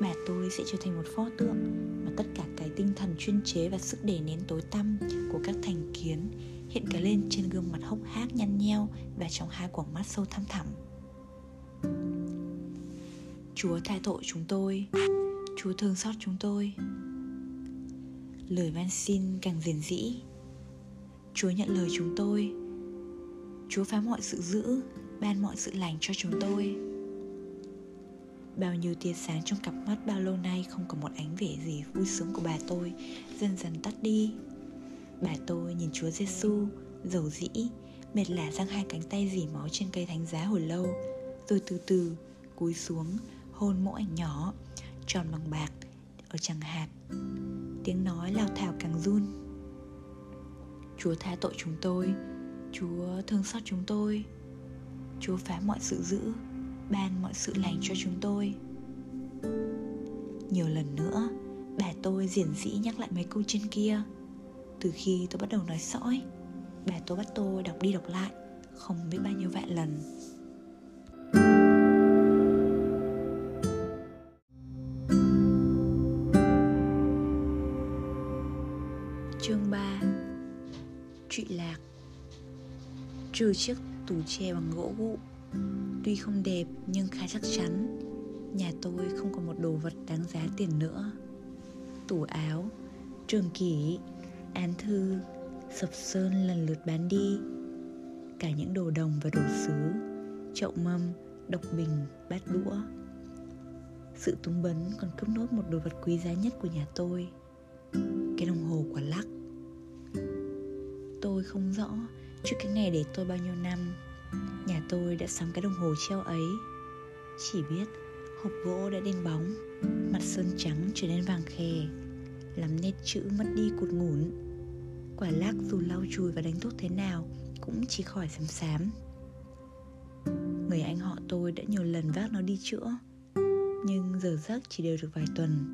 Mà tôi sẽ trở thành một pho tượng mà tất cả cái tinh thần chuyên chế và sức đề nén tối tăm của các thành kiến hiện cả lên trên gương mặt hốc hác nhăn nheo và trong hai quầng mắt sâu thăm thẳm. Chúa tha tội chúng tôi. Chúa thương xót chúng tôi. Lời van xin càng diền dĩ. Chúa nhận lời chúng tôi. Chúa phá mọi sự dữ, Ban mọi sự lành cho chúng tôi. Bao nhiêu tia sáng trong cặp mắt, bao lâu nay Không có một ánh vẻ gì vui sướng của bà tôi. Dần dần tắt đi. Bà tôi nhìn Chúa Giêsu dầu dĩ, Mệt lả giang hai cánh tay dỉ máu trên cây thánh giá hồi lâu. Rồi từ từ cúi xuống, hôn mỗi ảnh nhỏ, tròn bằng bạc ở chẳng hạt. Tiếng nói lao thảo càng run. Chúa tha tội chúng tôi. Chúa thương xót chúng tôi. Chúa phá mọi sự dữ ban mọi sự lành cho chúng tôi. Nhiều lần nữa, bà tôi diễn dĩ nhắc lại mấy câu trên kia. Từ khi tôi bắt đầu nói sõi, bà tôi bắt tôi đọc đi đọc lại không biết bao nhiêu vạn lần. Chương 3 Trụy lạc. Trừ chiếc tủ tre bằng gỗ gụ Tuy không đẹp, nhưng khá chắc chắn, Nhà tôi không còn một đồ vật đáng giá tiền nữa. Tủ áo, Trường kỷ, Án thư, Sập sơn lần lượt bán đi. Cả những đồ đồng và đồ sứ, Chậu mâm, Độc bình, Bát đũa. Sự túng bấn còn cướp nốt một đồ vật quý giá nhất của nhà tôi, cái đồng hồ quả lắc. Tôi không rõ trước cái ngày để tôi bao nhiêu năm nhà tôi đã sắm cái đồng hồ treo ấy. Chỉ biết hộp gỗ đã đen bóng, mặt sơn trắng trở nên vàng khè, làm nét chữ mất đi cụt ngủn. Quả lắc dù lau chùi và đánh thuốc thế nào cũng chỉ khỏi xám xám. Người anh họ tôi đã nhiều lần vác nó đi chữa, nhưng giờ giấc chỉ đều được vài tuần.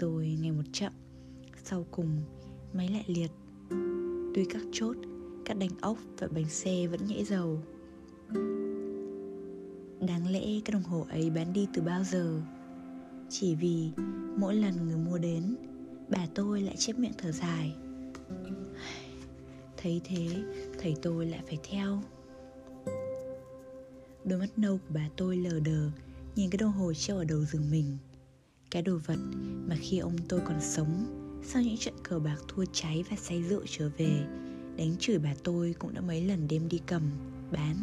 Rồi ngày một chậm, sau cùng máy lại liệt. Tuy các chốt, các đánh ốc và bánh xe vẫn nhảy dầu đáng lẽ cái đồng hồ ấy bán đi từ bao giờ? Chỉ vì mỗi lần người mua đến bà tôi lại chép miệng thở dài. Thấy thế thầy tôi lại phải theo. Đôi mắt nâu của bà tôi lờ đờ nhìn cái đồng hồ treo ở đầu giường mình. Cái đồ vật mà khi ông tôi còn sống sau những trận cờ bạc thua cháy và say rượu trở về Đánh chửi bà tôi cũng đã mấy lần đem đi cầm, bán.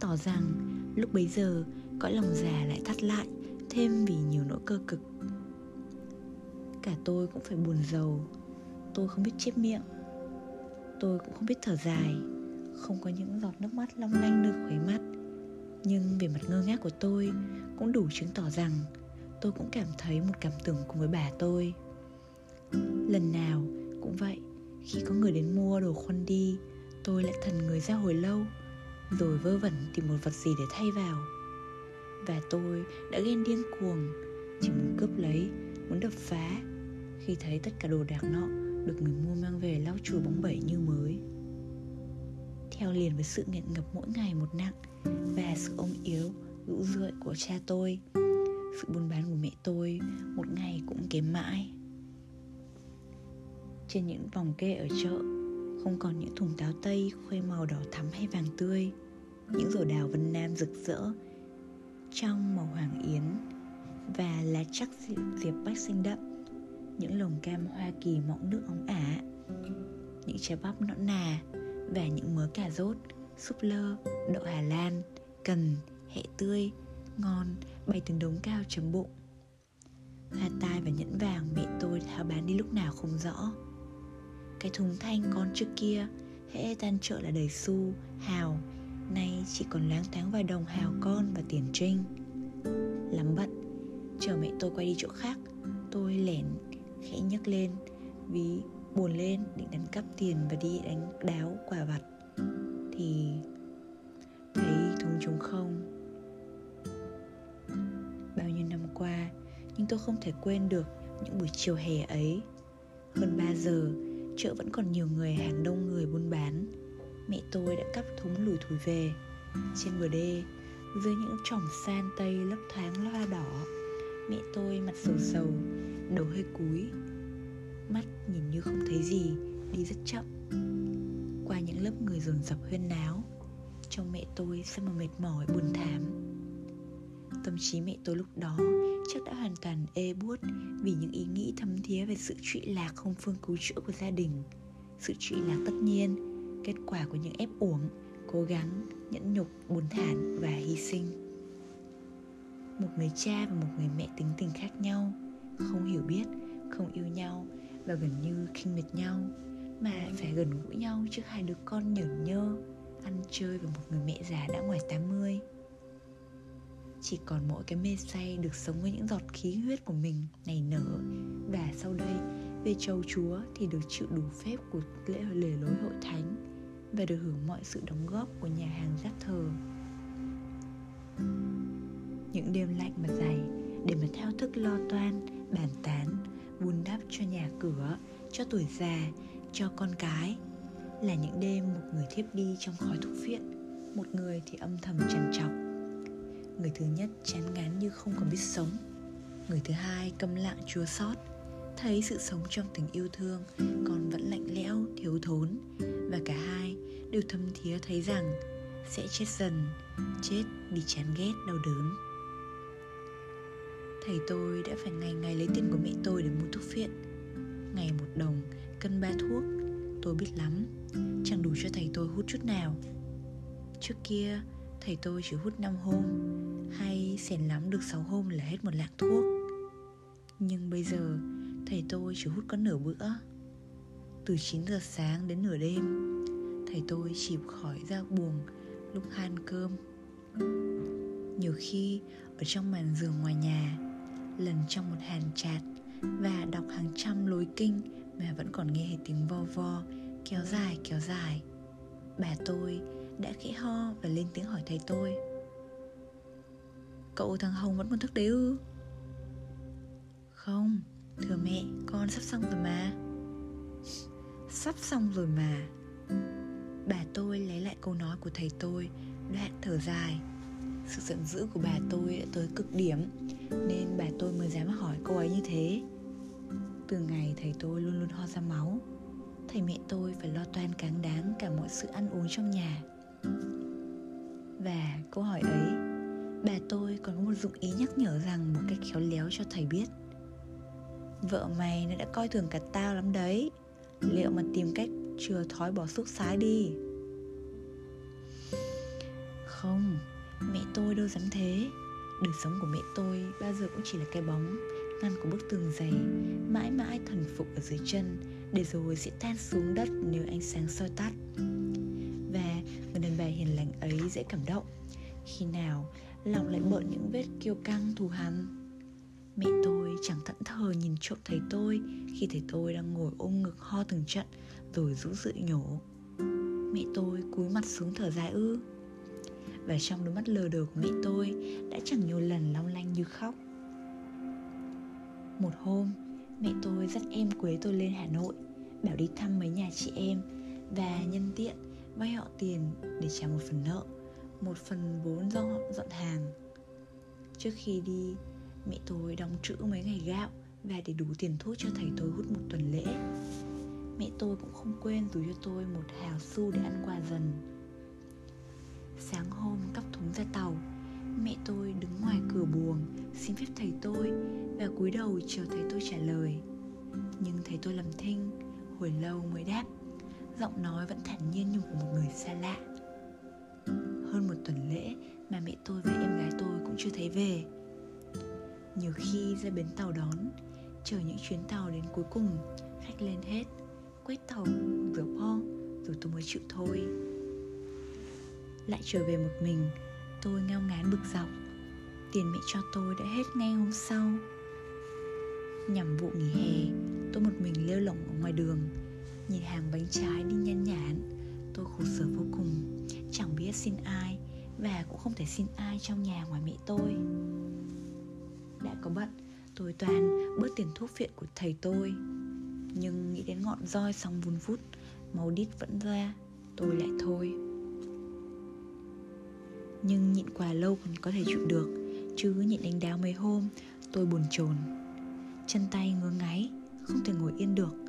Tỏ rằng lúc bấy giờ cõi lòng già lại thắt lại Thêm vì nhiều nỗi cơ cực. Cả tôi cũng phải buồn giàu, Tôi không biết chép miệng, Tôi cũng không biết thở dài, không có những giọt nước mắt long lanh nơi khóe mắt. Nhưng về mặt ngơ ngác của tôi cũng đủ chứng tỏ rằng tôi cũng cảm thấy một cảm tưởng cùng với bà tôi. Lần nào cũng vậy, khi có người đến mua đồ khoăn đi, tôi lại thần người ra hồi lâu rồi vơ vẩn tìm một vật gì để thay vào. Và tôi đã ghen điên cuồng, chỉ muốn cướp lấy, muốn đập phá, khi thấy tất cả đồ đạc nọ được người mua mang về lau chùi bóng bẩy như mới. Theo liền với sự nghiện ngập mỗi ngày một nặng, và sự ôm yếu rũ rượi của cha tôi, sự buôn bán của mẹ tôi, một ngày cũng kém mãi. Trên những vòng kê ở chợ không còn những thùng táo tây, khoe màu đỏ thắm hay vàng tươi, những rổ đào vân nam rực rỡ trong màu hoàng yến và lá chắc diệp bách xanh đậm, những lồng cam hoa kỳ mọng nước óng ả, những trái bắp nõn nà và những mớ cà rốt, súp lơ, đậu hà lan, cần, hẹ tươi, ngon, bày từng đống cao chấm bụng. Hoa tai và nhẫn vàng mẹ tôi tháo bán đi lúc nào không rõ cái thùng thanh con trước kia hễ tan chợ là đầy xu, hào. Nay chỉ còn láng thoáng vài đồng hào con và tiền trinh. Lắm bận, chờ mẹ tôi quay đi chỗ khác, tôi lẻn khẽ nhấc lên, ví buồn lên, định đánh cắp tiền và đi đánh đáo quả vặt. Thì thấy thùng trống không? Bao nhiêu năm qua, nhưng tôi không thể quên được những buổi chiều hè ấy. Hơn 3 giờ chợ vẫn còn nhiều người, hàng đông người buôn bán. Mẹ tôi đã cắp thúng lùi thủi về. Trên bờ đê, dưới những chòm san tây lấp thoáng loa đỏ, mẹ tôi mặt sầu sầu, đầu hơi cúi, mắt nhìn như không thấy gì, đi rất chậm. Qua những lớp người dồn dập huyên náo, trông mẹ tôi sao mà mệt mỏi, buồn thảm tâm trí mẹ tôi lúc đó chắc đã hoàn toàn ê buốt vì những ý nghĩ thâm thía về sự trụy lạc không phương cứu chữa của gia đình, sự trụy lạc tất nhiên, kết quả của những ép uổng, cố gắng, nhẫn nhục, buồn thản và hy sinh. Một người cha và một người mẹ tính tình khác nhau, không hiểu biết, không yêu nhau và gần như khinh miệt nhau, mà phải gần gũi nhau trước hai đứa con nhởn nhơ, ăn chơi với một người mẹ già đã ngoài 80 chỉ còn mỗi cái mê say được sống với những giọt khí huyết của mình, nảy nở. Và sau đây, về châu chúa thì được chịu đủ phép của lễ lề lối hội thánh và được hưởng mọi sự đóng góp của nhà hàng giáp thờ. Những đêm lạnh mà dày, để mà thao thức lo toan, bàn tán, vun đắp cho nhà cửa, cho tuổi già, cho con cái là những đêm một người thiếp đi trong khói thuốc viện một người thì âm thầm trằn trọc người thứ nhất chán ngán như không còn biết sống. Người thứ hai câm lặng chua xót, thấy sự sống trong tình yêu thương còn vẫn lạnh lẽo, thiếu thốn. Và cả hai đều thâm thía thấy rằng sẽ chết dần, chết vì chán ghét, đau đớn. Thầy tôi đã phải ngày ngày lấy tiền của mẹ tôi để mua thuốc phiện. Ngày một đồng, cân ba thuốc. Tôi biết lắm, chẳng đủ cho thầy tôi hút chút nào. Trước kia thầy tôi chỉ hút 5 hôm. Hay xèn lắm được 6 hôm là hết một lạng thuốc. Nhưng bây giờ, thầy tôi chỉ hút có nửa bữa. Từ 9 giờ sáng đến nửa đêm, thầy tôi chìm khỏi ra buồng lúc ăn cơm. Nhiều khi, ở trong màn giường ngoài nhà, lần trong một hàn chạt và đọc hàng trăm lối kinh mà vẫn còn nghe tiếng vo vo, kéo dài kéo dài. Bà tôi đã khẽ ho và lên tiếng hỏi thầy tôi. Cậu thằng hồng vẫn còn thức đấy ư? Không, thưa mẹ, con sắp xong rồi mà. Sắp xong rồi mà. Bà tôi lấy lại câu nói của thầy tôi, đoạn thở dài. Sự giận dữ của bà tôi đã tới cực điểm, nên bà tôi mới dám hỏi cô ấy như thế. Từ ngày thầy tôi luôn luôn ho ra máu, thầy mẹ tôi phải lo toan cáng đáng cả mọi sự ăn uống trong nhà và câu hỏi ấy, bà tôi còn có một dụng ý nhắc nhở rằng một cách khéo léo cho thầy biết. Vợ mày nó đã coi thường cả tao lắm đấy. Liệu mà tìm cách chừa thói bỏ xúc xái đi? Không, mẹ tôi đâu dám thế. Đời sống của mẹ tôi bao giờ cũng chỉ là cái bóng ngăn của bức tường dày, mãi mãi thần phục ở dưới chân, để rồi sẽ tan xuống đất nếu ánh sáng soi tắt dễ cảm động. Khi nào lòng lại bợn những vết kiêu căng thù hằn? Mẹ tôi chẳng thẫn thờ nhìn trộm thấy tôi Khi thấy tôi đang ngồi ôm ngực ho từng trận Rồi rũ rượi nhổ. Mẹ tôi cúi mặt xuống thở dài ư. Và trong đôi mắt lờ đờ của mẹ tôi Đã chẳng nhiều lần long lanh như khóc. Một hôm, Mẹ tôi dắt em Quế tôi lên Hà Nội, Bảo đi thăm mấy nhà chị em Và nhân tiện vay họ tiền để trả một phần nợ. Một phần bốn do họ dọn hàng. Trước khi đi, Mẹ tôi đóng trữ mấy ngày gạo Và để đủ tiền thuốc cho thầy tôi hút một tuần lễ. Mẹ tôi cũng không quên rủ cho tôi một hào xu để ăn quà dần. Sáng hôm cắp thúng ra tàu, Mẹ tôi đứng ngoài cửa buồng Xin phép thầy tôi Và cúi đầu chờ thầy tôi trả lời. Nhưng thầy tôi lầm thinh, Hồi lâu mới đáp, Giọng nói vẫn thản nhiên như của một người xa lạ. Hơn một tuần lễ Mà mẹ tôi và em gái tôi cũng chưa thấy về. Nhiều khi ra bến tàu đón Chờ những chuyến tàu đến cuối cùng Khách lên hết Quét tàu, rửa po Rồi tôi mới chịu thôi. Lại trở về một mình Tôi ngao ngán bực dọc. Tiền mẹ cho tôi đã hết ngay hôm sau. Nhằm vụ nghỉ hè Tôi một mình lêu lỏng ở ngoài đường. Nhìn hàng bánh trái đi nhan nhản Tôi khổ sở vô cùng. Chẳng biết xin ai Và cũng không thể xin ai trong nhà ngoài mẹ tôi. Đã có bận, Tôi toàn bớt tiền thuốc viện của thầy tôi. Nhưng nghĩ đến ngọn roi xong vun vút, Máu đít vẫn ra, Tôi lại thôi. Nhưng nhịn quà lâu còn có thể chịu được, Chứ nhịn đánh đáo mấy hôm, Tôi buồn chồn. Chân tay ngứa ngáy, Không thể ngồi yên được.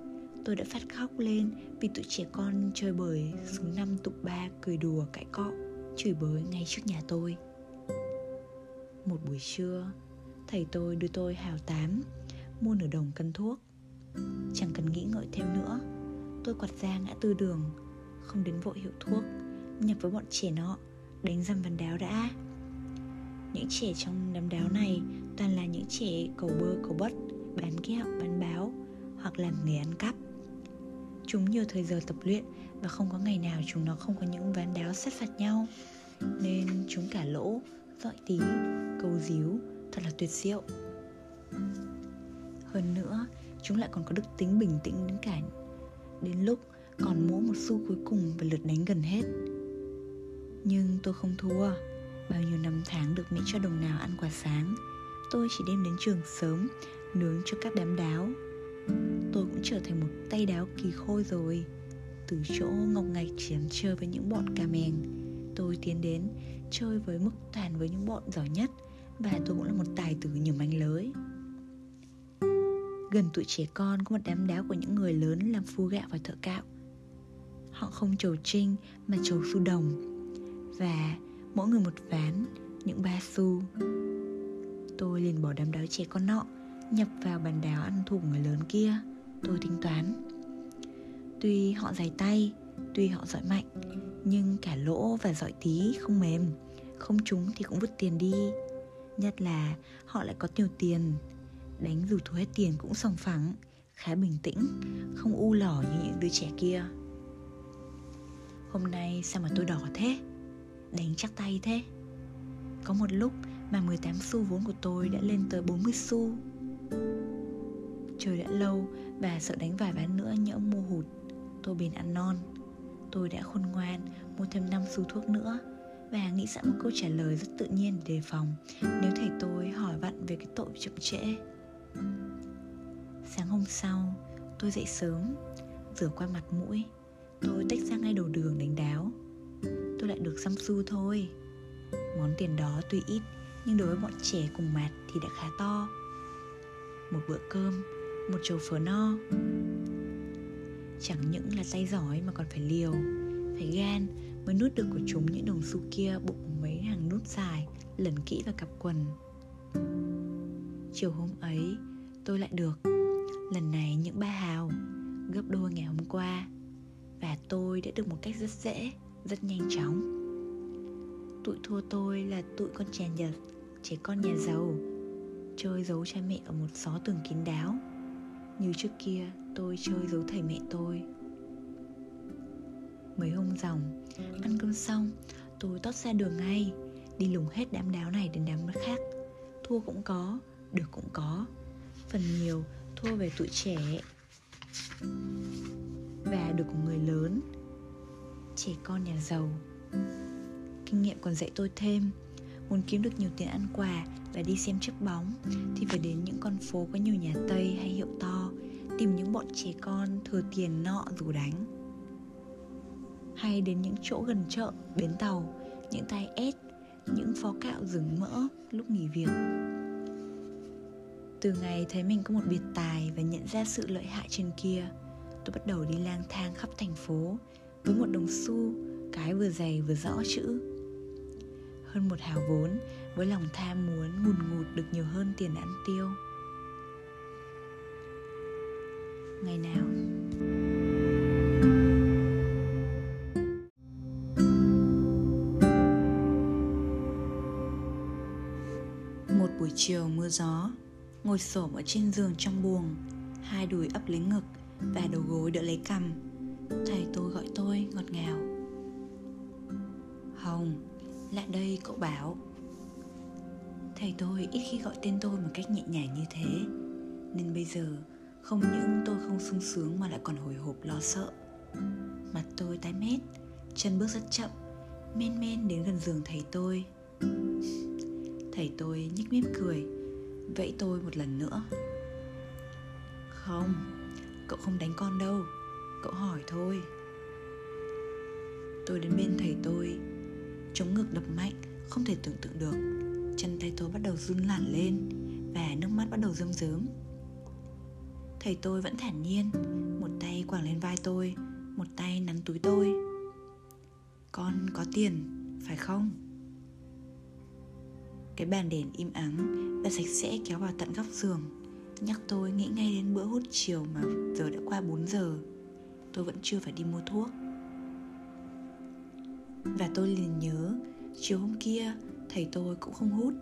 Tôi đã phát khóc lên Vì tụi trẻ con chơi bời Xuống năm tụ ba cười đùa cãi cọ Chửi bới ngay trước nhà tôi. Một buổi trưa Thầy tôi đưa tôi hào tám Mua nửa đồng cân thuốc. Chẳng cần nghĩ ngợi thêm nữa Tôi quạt ra ngã tư đường Không đến vội hiệu thuốc Nhập với bọn trẻ nọ Đánh răm vần đáo đã. Những trẻ trong đám đáo này Toàn là những trẻ cầu bơ cầu bất Bán kẹo, bán báo Hoặc làm nghề ăn cắp. Chúng nhiều thời giờ tập luyện Và không có ngày nào chúng nó không có những ván đáo sát phạt nhau. Nên chúng cả lỗ, dọi tí, câu díu Thật là tuyệt diệu. Hơn nữa Chúng lại còn có đức tính bình tĩnh đến cả Đến lúc còn mỗi một xu cuối cùng và lượt đánh gần hết. Nhưng tôi không thua. Bao nhiêu năm tháng được mẹ cho đồng nào ăn quà sáng Tôi chỉ đem đến trường sớm Nướng cho các đám đáo. Tôi cũng trở thành một tay đáo kỳ khôi rồi. Từ chỗ ngọc ngạch chỉ chơi với những bọn cà mèng Tôi tiến đến chơi với mức toàn với những bọn giỏi nhất Và tôi cũng là một tài tử nhiều manh lưới. Gần tuổi trẻ con có một đám đáo của những người lớn làm phu gạo và thợ cạo Họ không trầu trinh mà trầu xu đồng Và mỗi người một ván, những ba xu. Tôi liền bỏ đám đáo trẻ con nọ Nhập vào bàn đào ăn thủng người lớn kia, Tôi tính toán. Tuy họ dài tay, Tuy họ giỏi mạnh, Nhưng cả lỗ và giỏi tí không mềm, Không trúng thì cũng vứt tiền đi. Nhất là họ lại có nhiều tiền, Đánh dù thu hết tiền cũng sòng phẳng, Khá bình tĩnh, Không u lỏ như những đứa trẻ kia. Hôm nay sao mà tôi đỏ thế? Đánh chắc tay thế. Có một lúc mà 18 xu vốn của tôi đã lên tới 40 xu. Trời đã lâu và sợ đánh vài ván nữa nhỡ mua hụt. Tôi bền ăn non. Tôi đã khôn ngoan, mua thêm 5 xu thuốc nữa. Và nghĩ sẵn một câu trả lời rất tự nhiên để đề phòng Nếu thầy tôi hỏi vặn về cái tội chậm trễ. Sáng hôm sau, tôi dậy sớm, Rửa qua mặt mũi. Tôi tách ra ngay đầu đường đánh đáo. Tôi lại được xăm xu thôi. Món tiền đó tuy ít, Nhưng đối với bọn trẻ cùng mặt thì đã khá to. Một bữa cơm, Một chầu phở no. Chẳng những là tay giỏi mà còn phải liều, Phải gan mới nuốt được của chúng những đồng xu kia bụng mấy hàng nút dài Lần kỹ vào cặp quần. Chiều hôm ấy, tôi lại được. Lần này những ba hào, Gấp đôi ngày hôm qua. Và tôi đã được một cách rất dễ, Rất nhanh chóng. Tụi thua tôi là tụi con trẻ nhật Trẻ con nhà giàu. Chơi giấu cha mẹ ở một xó tường kín đáo. Như trước kia tôi chơi giấu thầy mẹ tôi. Mấy hôm dòng Ăn cơm xong Tôi tót ra đường ngay Đi lùng hết đám đáo này đến đám khác. Thua cũng có, được cũng có. Phần nhiều thua về tuổi trẻ. Và được của người lớn Trẻ con nhà giàu. Kinh nghiệm còn dạy tôi thêm Muốn kiếm được nhiều tiền ăn quà và đi xem chiếc bóng Thì phải đến những con phố có nhiều nhà Tây hay hiệu to Tìm những bọn trẻ con thừa tiền nọ rủ đánh. Hay đến những chỗ gần chợ, bến tàu Những tay ép, những phó cạo rừng mỡ lúc nghỉ việc. Từ ngày thấy mình có một biệt tài và nhận ra sự lợi hại trên kia tôi bắt đầu đi lang thang khắp thành phố với một đồng xu cái vừa dày vừa rõ chữ. Hơn một hào vốn với lòng tham muốn, ngùn ngụt được nhiều hơn tiền ăn tiêu. Ngày nào? Một buổi chiều mưa gió, ngồi xổm ở trên giường trong buồng, hai đùi ấp lấy ngực và đầu gối đỡ lấy cằm. Thầy tôi gọi tôi ngọt ngào. Hồng, lại đây cậu bảo thầy tôi ít khi gọi tên tôi một cách nhẹ nhàng như thế. Nên bây giờ, không những tôi không sung sướng mà lại còn hồi hộp lo sợ. Mặt tôi tái mét, chân bước rất chậm, men men đến gần giường thầy tôi. Thầy tôi nhếch mép cười vẫy tôi một lần nữa. Không, cậu không đánh con đâu, cậu hỏi thôi. Tôi đến bên thầy tôi, chống ngực đập mạnh, không thể tưởng tượng được chân tay tôi bắt đầu run lản lên và nước mắt bắt đầu rơm rớm. Thầy tôi vẫn thản nhiên, một tay quàng lên vai tôi, một tay nắn túi tôi. Con có tiền, phải không? Cái bàn đèn im ắng và sạch sẽ kéo vào tận góc giường, Nhắc tôi nghĩ ngay đến bữa hút chiều mà giờ đã qua 4 giờ. Tôi vẫn chưa phải đi mua thuốc. Và tôi liền nhớ, Chiều hôm kia thầy tôi cũng không hút.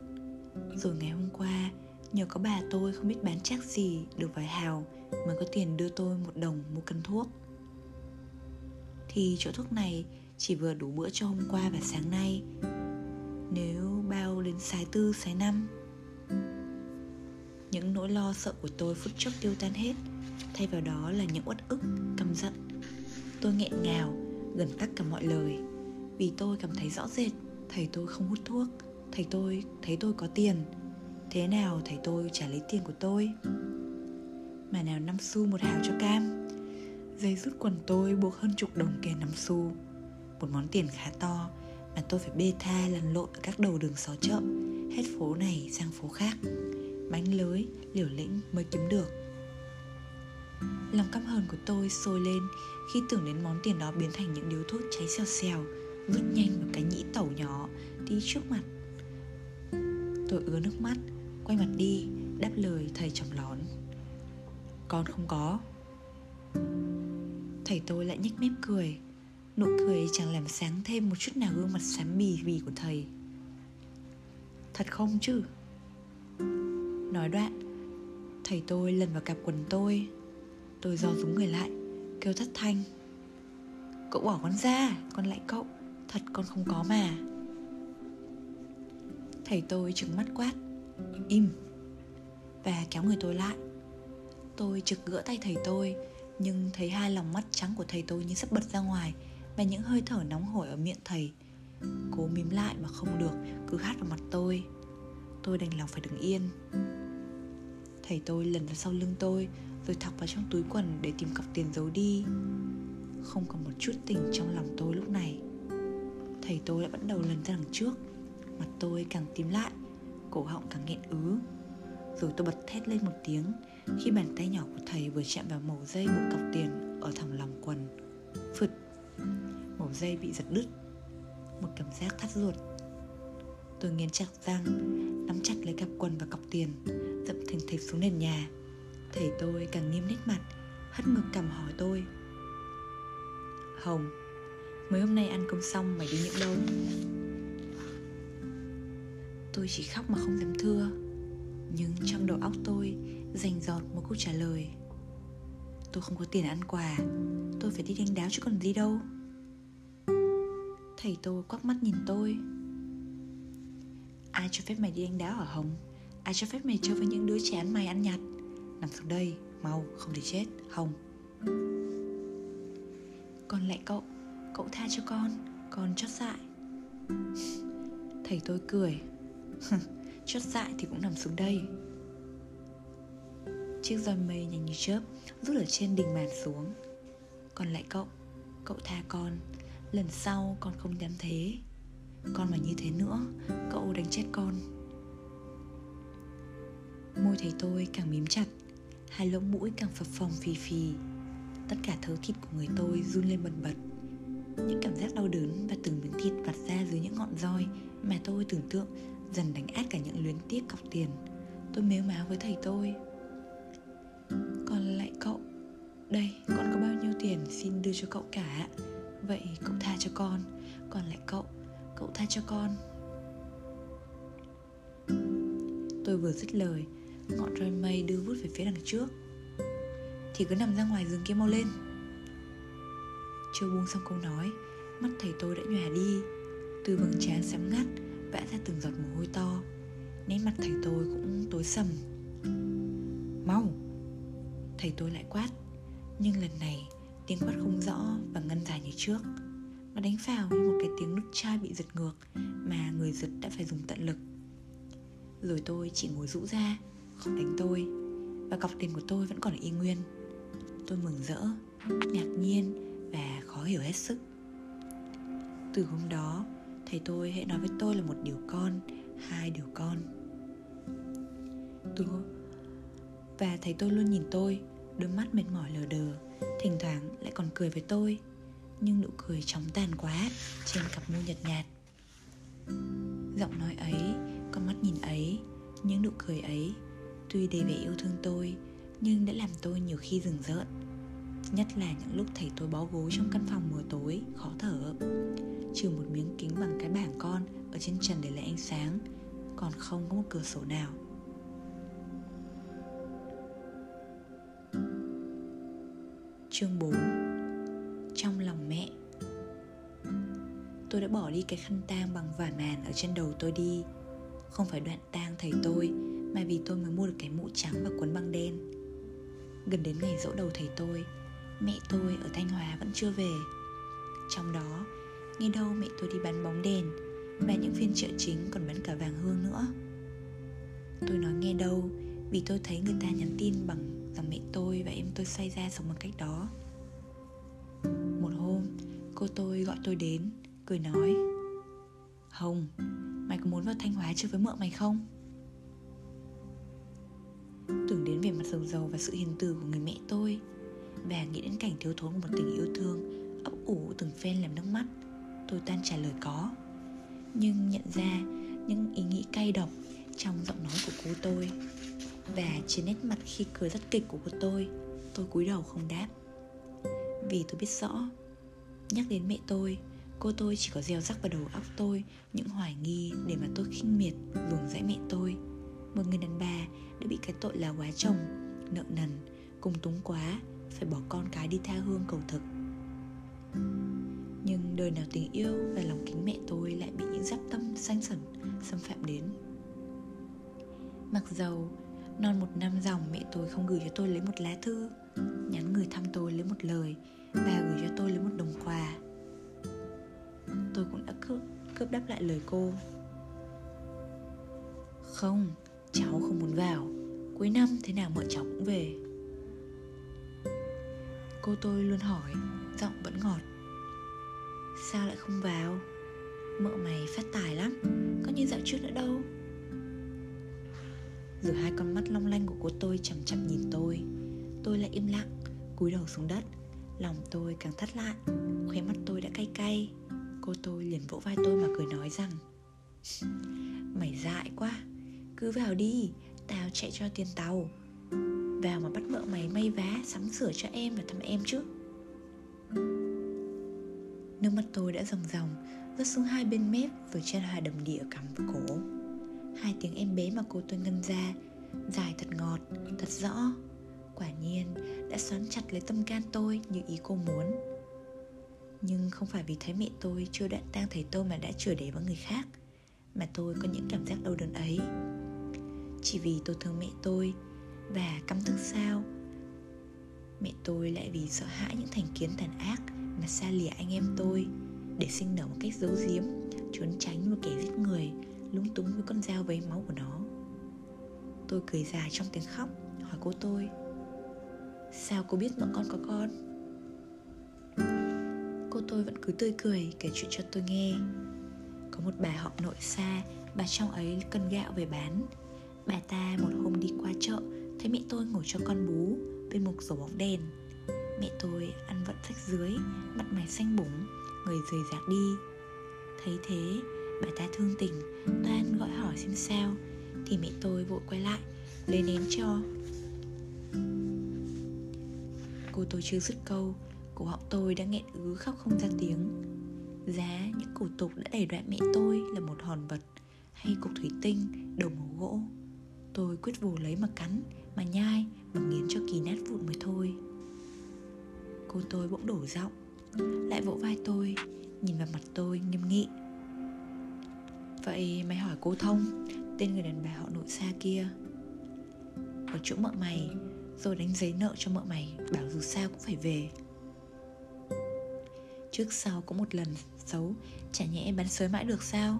Rồi ngày hôm qua, Nhờ có bà tôi không biết bán chắc gì Được vài hào Mà có tiền đưa tôi một đồng mua cân thuốc. Thì chỗ thuốc này Chỉ vừa đủ bữa cho hôm qua và sáng nay. Nếu bao đến sái tư sái năm, những nỗi lo sợ của tôi phút chốc tiêu tan hết. Thay vào đó là những uất ức, căm giận. Tôi nghẹn ngào, gần tắt cả mọi lời, vì tôi cảm thấy rõ rệt thầy tôi không hút thuốc. Thầy tôi, thấy tôi có tiền. Thế nào thầy tôi trả lấy tiền của tôi? Mà nào năm xu một hào cho cam. Dây rút quần tôi buộc hơn chục đồng kẻ năm xu. Một món tiền khá to, mà tôi phải bê tha lăn lộn ở các đầu đường xó chợ, hết phố này sang phố khác. Bánh lưới, liều lĩnh mới kiếm được. Lòng căm hờn của tôi sôi lên khi tưởng đến món tiền đó biến thành những điếu thuốc cháy xèo xèo vứt nhanh vào cái nhĩ tẩu nhỏ đi trước mặt. Tôi ứa nước mắt, quay mặt đi, đáp lời thầy chồng lón. Con không có. Thầy tôi lại nhếch mép cười. Nụ cười chẳng làm sáng thêm một chút nào gương mặt xám bì bì của thầy. Thật không chứ? Nói đoạn, Thầy tôi lần vào cặp quần tôi. Tôi do rúng người lại, Kêu thất thanh. Cậu bỏ con ra, Con lại cậu. Thật con không có mà. Thầy tôi trừng mắt quát, Im, Và kéo người tôi lại. Tôi trực gỡ tay thầy tôi, Nhưng thấy hai lòng mắt trắng của thầy tôi như sắp bật ra ngoài, Và những hơi thở nóng hổi ở miệng thầy. Cố mím lại mà không được, Cứ hát vào mặt tôi. Tôi đành lòng phải đứng yên. Thầy tôi lần ra sau lưng tôi, Rồi thọc vào trong túi quần để tìm cọc tiền giấu đi. Không còn một chút tình trong lòng tôi lúc này. Thầy tôi đã bắt đầu lần ra đằng trước. Mặt tôi càng tím lại Cổ họng càng nghẹn ứ. Rồi tôi bật thét lên một tiếng Khi bàn tay nhỏ của thầy vừa chạm vào màu dây buộc cọc tiền Ở thẳng lòng quần. Phật, Màu dây bị giật đứt. Một cảm giác thắt ruột. Tôi nghiến chặt răng Nắm chặt lấy cặp quần và cọc tiền Dậm thình thịch xuống nền nhà. Thầy tôi càng nghiêm nét mặt Hất ngực cầm hỏi tôi. Hồng Mới hôm nay ăn cơm xong mày đi những đâu? Tôi chỉ khóc mà không dám thưa. Nhưng trong đầu óc tôi Dành giọt một câu trả lời. Tôi không có tiền ăn quà. Tôi phải đi đánh đáo chứ còn gì đâu. Thầy tôi quắc mắt nhìn tôi. Ai cho phép mày đi đánh đá ở Hồng? Ai cho phép mày chơi với những đứa trẻ ăn mày, ăn nhặt? Nằm xuống đây, Mau, không thì chết. Hồng. Còn lại cậu. Cậu tha cho con Con chót dại. Thầy tôi cười. Chót dại thì cũng nằm xuống đây. Chiếc roi mây nhanh như chớp Rút ở trên đỉnh màn xuống. Còn lại cậu Cậu tha con. Lần sau con không dám thế. Con mà như thế nữa, Cậu đánh chết con. Môi thầy tôi càng mím chặt, Hai lỗ mũi càng phập phồng phì phì. Tất cả thớ thịt của người tôi run lên bần bật. Những cảm giác đau đớn và từng miếng thịt vặt ra dưới những ngọn roi Mà tôi tưởng tượng dần đánh át cả những luyến tiếc cọc tiền. Tôi mếu máo với thầy tôi. Còn lại cậu? Đây con có bao nhiêu tiền xin đưa cho cậu cả Vậy cậu tha cho con. Còn lại cậu Cậu tha cho con. Tôi vừa dứt lời, Ngọn roi mây đưa vút về phía đằng trước. Thì cứ nằm ra ngoài giường kia mau lên. Chưa buông xong câu nói Mắt thầy tôi đã nhòa đi. Từ vầng trán xám ngắt Vẽ ra từng giọt mồ hôi to. Nét mặt thầy tôi cũng tối sầm. Mau! Thầy tôi lại quát. Nhưng lần này tiếng quát không rõ và ngân dài như trước. Nó đánh vào như một cái tiếng nút chai bị giật ngược Mà người giật đã phải dùng tận lực. Rồi tôi chỉ ngồi rũ ra Không đánh tôi. Và cọc tiền của tôi vẫn còn y nguyên. Tôi mừng rỡ, ngạc nhiên và khó hiểu hết sức. Từ hôm đó, Thầy tôi hãy nói với tôi là một điều con, Hai điều con. Tôi Và thầy tôi luôn nhìn tôi, Đôi mắt mệt mỏi lờ đờ, Thỉnh thoảng lại còn cười với tôi. Nhưng nụ cười chóng tàn quá Trên cặp môi nhợt nhạt. Giọng nói ấy, Con mắt nhìn ấy, Những nụ cười ấy, Tuy đầy vẻ yêu thương tôi, Nhưng đã làm tôi nhiều khi rừng rợn. Nhất là những lúc thầy tôi bó gối trong căn phòng mờ tối, Khó thở. Trừ một miếng kính bằng cái bảng con Ở trên trần để lấy ánh sáng, Còn không có một cửa sổ nào. Chương 4 Trong lòng mẹ. Tôi đã bỏ đi cái khăn tang bằng vải màn ở trên đầu tôi đi. Không phải đoạn tang thầy tôi, Mà vì tôi mới mua được cái mũ trắng và quấn băng đen. Gần đến ngày dỗ đầu thầy tôi Mẹ tôi ở Thanh Hóa vẫn chưa về. Trong đó, Nghe đâu mẹ tôi đi bán bóng đèn Và những phiên chợ chính còn bán cả vàng hương nữa. Tôi nói nghe đâu, Vì tôi thấy người ta nhắn tin bằng rằng mẹ tôi và em tôi xoay ra sống bằng cách đó. Một hôm, cô tôi gọi tôi đến, Cười nói, Hồng, Mày có muốn vào Thanh Hóa chơi với mợ mày không? Tưởng đến về mặt giàu giàu và sự hiền từ của người mẹ tôi và nghĩ đến cảnh thiếu thốn của một tình yêu thương, ấp ủ từng phen làm nước mắt. Tôi tan trả lời có. Nhưng nhận ra những ý nghĩ cay độc trong giọng nói của cô tôi. Và trên nét mặt khi cười rất kịch của cô tôi. Tôi cúi đầu không đáp. Vì tôi biết rõ, Nhắc đến mẹ tôi, Cô tôi chỉ có gieo rắc vào đầu óc tôi Những hoài nghi để mà tôi khinh miệt, Vùng dãy mẹ tôi. Một người đàn bà đã bị cái tội là quá chồng, Nợ nần, Cùng túng quá phải bỏ con cái đi tha hương cầu thực. Nhưng đời nào tình yêu và lòng kính mẹ tôi Lại bị những giáp tâm xanh sẩn Xâm phạm đến. Mặc dầu Non một năm dòng mẹ tôi không gửi cho tôi lấy một lá thư Nhắn người thăm tôi lấy một lời Và gửi cho tôi lấy một đồng quà Tôi cũng đã cướp, cướp đáp lại lời cô. Không, cháu không muốn vào. Cuối năm thế nào mợ cháu cũng về. Cô tôi luôn hỏi, Giọng vẫn ngọt. Sao lại không vào? Mợ mày phát tài lắm, Có như dạo trước nữa đâu. Rồi hai con mắt long lanh của cô tôi chằm chậm nhìn tôi. Tôi lại im lặng, cúi đầu xuống đất. Lòng tôi càng thắt lại, Khóe mắt tôi đã cay cay. Cô tôi liền vỗ vai tôi mà cười nói rằng, Mày dại quá, Cứ vào đi, Tao chạy cho tiền tàu. Vào mà bắt vợ mày may vá Sắm sửa cho em và thăm em chứ. Nước mắt tôi đã ròng ròng Rớt xuống hai bên mép Với chân hai đầm địa cắm và cổ. Hai tiếng em bé mà cô tôi ngân ra Dài thật ngọt, thật rõ. Quả nhiên đã xoắn chặt lấy tâm can tôi như ý cô muốn. Nhưng không phải vì thấy mẹ tôi chưa đoạn tang thấy tôi mà đã chửi để với người khác Mà tôi có những cảm giác đau đớn ấy. Chỉ vì tôi thương mẹ tôi và căm tức sao? Mẹ tôi lại vì sợ hãi những thành kiến tàn ác Mà xa lìa anh em tôi Để sinh nở một cách giấu giếm, Trốn tránh một kẻ giết người, Lúng túng với con dao vấy máu của nó. Tôi cười dài trong tiếng khóc, Hỏi cô tôi, Sao cô biết bọn con có con? Cô tôi vẫn cứ tươi cười kể chuyện cho tôi nghe. Có một bà họ nội xa, Bà trong ấy cân gạo về bán. Bà ta một hôm đi qua chợ Thấy mẹ tôi ngồi cho con bú Bên một sổ bóng đèn. Mẹ tôi ăn vận sách dưới Mặt mày xanh bủng Người rời rạc đi. Thấy thế bà ta thương tình Toan gọi hỏi xem sao. Thì mẹ tôi vội quay lại Lấy nến cho. Cô tôi chưa dứt câu Cổ họng tôi đã nghẹn ứ khóc không ra tiếng. Giá những cổ tục đã đẩy đoạn mẹ tôi là một hòn vật Hay cục thủy tinh, đầu màu gỗ. Tôi quyết vồ lấy mà cắn, mà nhai, Mà nghiến cho kỳ nát vụn mới thôi. Cô tôi bỗng đổ giọng, Lại vỗ vai tôi, Nhìn vào mặt tôi nghiêm nghị. Vậy mày hỏi cô Thông, Tên người đàn bà họ nội xa kia. Ở chỗ mợ mày, Rồi đánh giấy nợ cho mợ mày, Bảo dù sao cũng phải về. Trước sau có một lần xấu, Chả nhẽ bắn sới mãi được sao?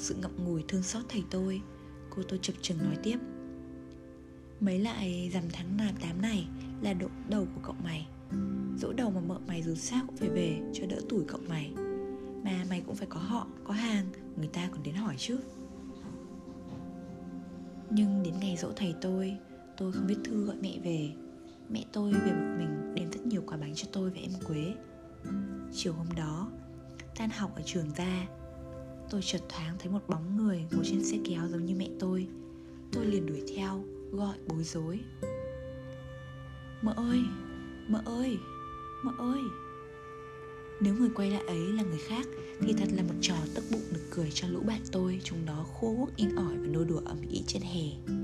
Sự ngậm ngùi thương xót thầy tôi. Cô tôi chập chừng nói tiếp. Mấy lại dằm tháng nào tám này Là độ đầu của cậu mày. Dỗ đầu mà mợ mày dù sao cũng phải về Cho đỡ tuổi cậu mày. Mà mày cũng phải có họ, có hàng Người ta còn đến hỏi chứ. Nhưng đến ngày dỗ thầy tôi Tôi không viết thư gọi mẹ về. Mẹ tôi về một mình đem rất nhiều quà bánh cho tôi và em Quế. Chiều hôm đó Tan học ở trường ra Tôi chợt thoáng thấy một bóng người ngồi trên xe kéo giống như mẹ tôi. Tôi liền đuổi theo, gọi bối rối. Mợ ơi, mợ ơi, mợ ơi. Nếu người quay lại ấy là người khác Thì thật là một trò tức bụng nực cười cho lũ bạn tôi Chúng đó khô quốc in ỏi và nô đùa ẩm ý trên hè.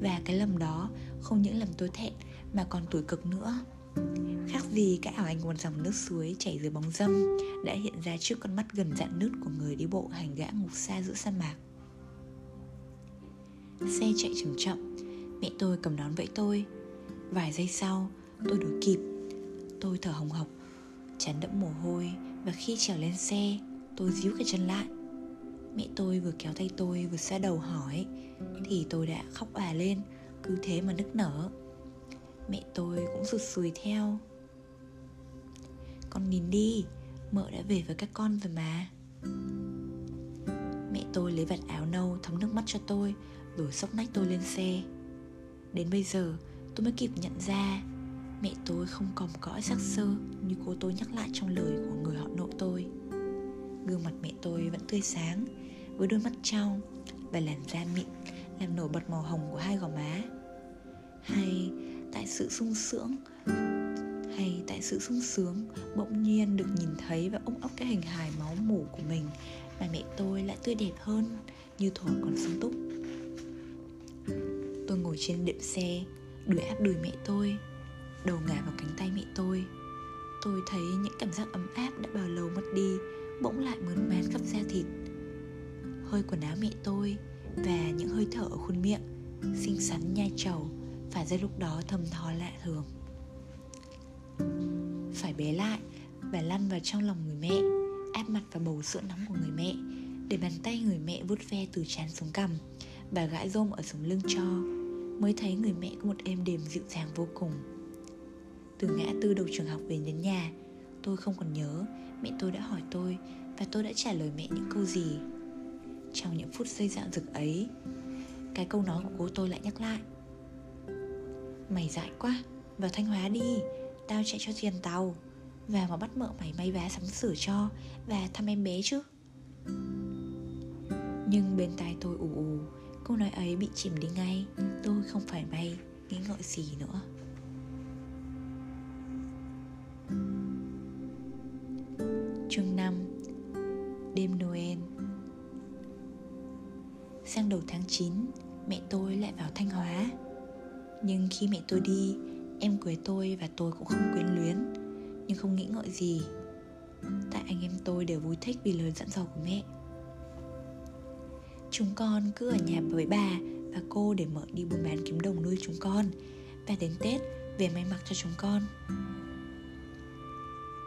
Và cái lầm đó không những làm tôi thẹn mà còn tuổi cực nữa. Khác gì cái ảo ảnh một dòng nước suối chảy dưới bóng dâm Đã hiện ra trước con mắt gần dạn nứt của người đi bộ hành gã ngục xa giữa sa mạc. Xe chạy chậm chậm Mẹ tôi cầm đón vẫy tôi Vài giây sau, tôi đuổi kịp. Tôi thở hồng hộc, Chán đẫm mồ hôi Và khi trèo lên xe, Tôi díu cái chân lại. Mẹ tôi vừa kéo tay tôi vừa xoa đầu hỏi, Thì tôi đã khóc òa lên, Cứ thế mà nức nở. Mẹ tôi cũng rụt sùi theo. Con nhìn đi. Mợ đã về với các con rồi mà. Mẹ tôi lấy vạt áo nâu thấm nước mắt cho tôi, Rồi xốc nách tôi lên xe. Đến bây giờ, tôi mới kịp nhận ra, Mẹ tôi không còn cõi sắc sơ Như cô tôi nhắc lại trong lời của người họ nội tôi. Gương mặt mẹ tôi vẫn tươi sáng, Với đôi mắt trong Và làn da mịn, Làm nổi bật màu hồng của hai gò má. Hay, tại sự sung sướng hay tại sự sung sướng, bỗng nhiên được nhìn thấy và ôm ấp cái hình hài máu mủ của mình. Mà mẹ tôi lại tươi đẹp hơn như thuở còn sung túc. Tôi ngồi trên đệm xe, đuổi áp đùi mẹ tôi, đầu ngả vào cánh tay mẹ tôi. Tôi thấy những cảm giác ấm áp đã bao lâu mất đi, bỗng lại mơn man khắp da thịt. Hơi quần áo mẹ tôi và những hơi thở ở khuôn miệng, xinh xắn nhai trầu phải ra lúc đó thầm thò lạ thường phải bé lại và lăn vào trong lòng người mẹ, áp mặt vào bầu sữa nóng của người mẹ, để bàn tay người mẹ vuốt ve từ trán xuống cằm và gãi rôm ở sống lưng cho, mới thấy người mẹ có một êm đềm dịu dàng vô cùng. Từ ngã tư đầu trường học về đến nhà, tôi không còn nhớ, mẹ tôi đã hỏi tôi và tôi đã trả lời mẹ những câu gì. Trong những phút giây dạo dực ấy, cái câu nói của cô tôi lại nhắc lại. Mày dại quá, Vào Thanh Hóa đi Tao chạy cho tiền tàu. Và mà bắt mợ mày may vá sắm sửa cho Và thăm em bé chứ. Nhưng bên tai tôi ù ù, Câu nói ấy bị chìm đi ngay. Tôi không phải may, Nghĩ ngợi gì nữa. Chương 5 Đêm Noel. Sang đầu tháng 9 Mẹ tôi lại vào Thanh Hóa. Nhưng khi mẹ tôi đi Em cưới tôi và tôi cũng không quyến luyến Nhưng không nghĩ ngợi gì. Tại anh em tôi đều vui thích vì lời dặn dò của mẹ. Chúng con cứ ở nhà với bà và cô để mở đi buôn bán kiếm đồng nuôi chúng con. Và đến Tết về may mặc cho chúng con.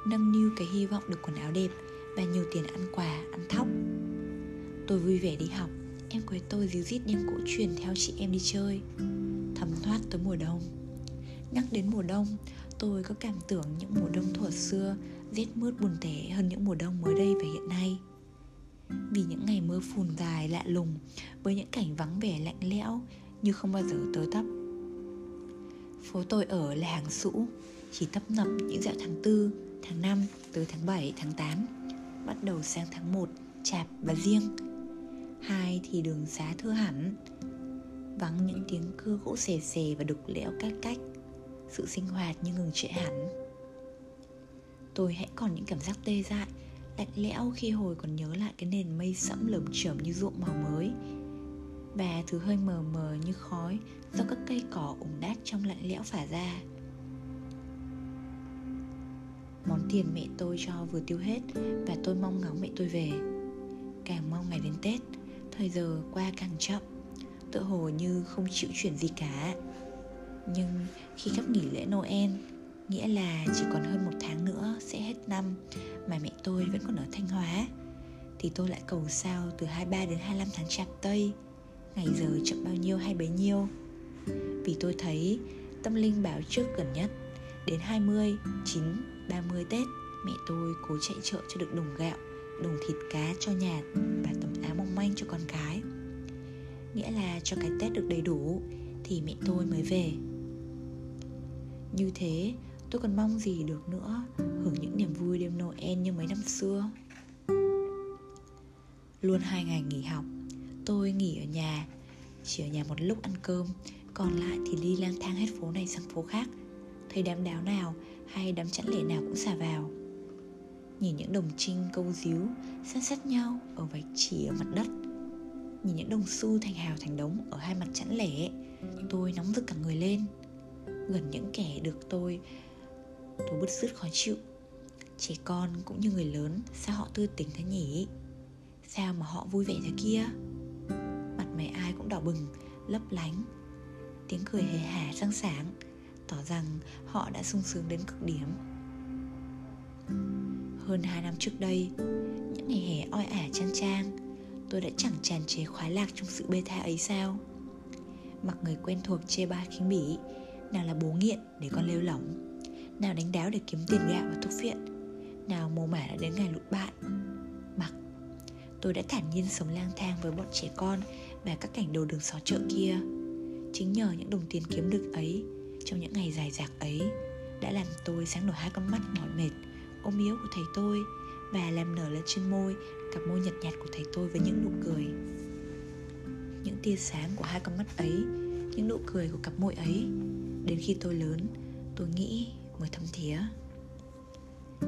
Nâng niu cái hy vọng được quần áo đẹp và nhiều tiền ăn quà, ăn thóc. Tôi vui vẻ đi học. Em quấy tôi díu dít đem cổ truyền theo chị em đi chơi. Thấm thoát tới mùa đông. Nhắc đến mùa đông Tôi có cảm tưởng những mùa đông thuở xưa Rét mướt buồn tẻ hơn những mùa đông mới đây và hiện nay. Vì những ngày mưa phùn dài lạ lùng Với những cảnh vắng vẻ lạnh lẽo Như không bao giờ tới tấp. Phố tôi ở là hàng sũ Chỉ tấp nập những dạo tháng 4, tháng 5 tới tháng 7, tháng 8 Bắt đầu sang tháng 1, chạp và riêng. Hai thì đường xá thưa hẳn Vắng những tiếng cưa gỗ xè xè và đục lẽo cách cách. Sự sinh hoạt như ngừng trệ hẳn. Tôi hãy còn những cảm giác tê dại, Lạnh lẽo khi hồi còn nhớ lại cái nền mây sẫm lởm chởm như ruộng màu mới. Và thứ hơi mờ mờ như khói Do các cây cỏ ủng đát trong lạnh lẽo phả ra. Món tiền mẹ tôi cho vừa tiêu hết Và tôi mong ngóng mẹ tôi về. Càng mong ngày đến Tết, Thời giờ qua càng chậm, tựa hồ như không chịu chuyển gì cả. Nhưng khi gấp nghỉ lễ Noel Nghĩa là chỉ còn hơn một tháng nữa sẽ hết năm Mà mẹ tôi vẫn còn ở Thanh Hóa Thì tôi lại cầu sao từ 23 đến 25 tháng chạp Tây Ngày giờ chậm bao nhiêu hay bấy nhiêu. Vì tôi thấy tâm linh báo trước gần nhất Đến 20, 9, 30 Tết Mẹ tôi cố chạy chợ cho được đồng gạo Đồng thịt cá cho nhà Và tấm áo mong manh cho con cái. Nghĩa là cho cái Tết được đầy đủ Thì mẹ tôi mới về. Như thế, tôi còn mong gì được nữa Hưởng những niềm vui đêm Noel như mấy năm xưa? Luôn hai ngày nghỉ học, Tôi nghỉ ở nhà. Chỉ ở nhà một lúc ăn cơm, Còn lại thì đi lang thang hết phố này sang phố khác. Thấy đám đáo nào hay đám chẵn lẻ nào cũng xả vào. Nhìn những đồng trinh câu díu Sát sát nhau ở vạch chỉ ở mặt đất. Nhìn những đồng xu thành hào thành đống Ở hai mặt chẵn lẻ, Tôi nóng rực cả người lên. Gần những kẻ được tôi Tôi bứt rứt khó chịu. Trẻ con cũng như người lớn, Sao họ tươi tỉnh thế nhỉ? Sao mà họ vui vẻ thế kia? Mặt mày ai cũng đỏ bừng, Lấp lánh. Tiếng cười hề hả răng sáng Tỏ rằng họ đã sung sướng đến cực điểm. Hơn 2 năm trước đây, Những ngày hè oi ả trang trang Tôi đã chẳng tràn chế khoái lạc trong sự bê tha ấy sao? Mặc người quen thuộc chê ba khinh bỉ nào là bố nghiện để con lêu lỏng. Nào đánh đáo để kiếm tiền gạo và thuốc phiện. Nào mồ mả đã đến ngày lụt bạn. Mặc. Tôi đã thản nhiên sống lang thang với bọn trẻ con Và các cảnh đồ đường xó chợ kia. Chính nhờ những đồng tiền kiếm được ấy, Trong những ngày dài dạc ấy, Đã làm tôi sáng nổi hai con mắt mỏi mệt, ôm yếu của thầy tôi và làm nở lên trên môi cặp môi nhợt nhạt của thầy tôi với những nụ cười. Những tia sáng của hai con mắt ấy, những nụ cười của cặp môi ấy đến khi tôi lớn, tôi nghĩ mới thấm thía.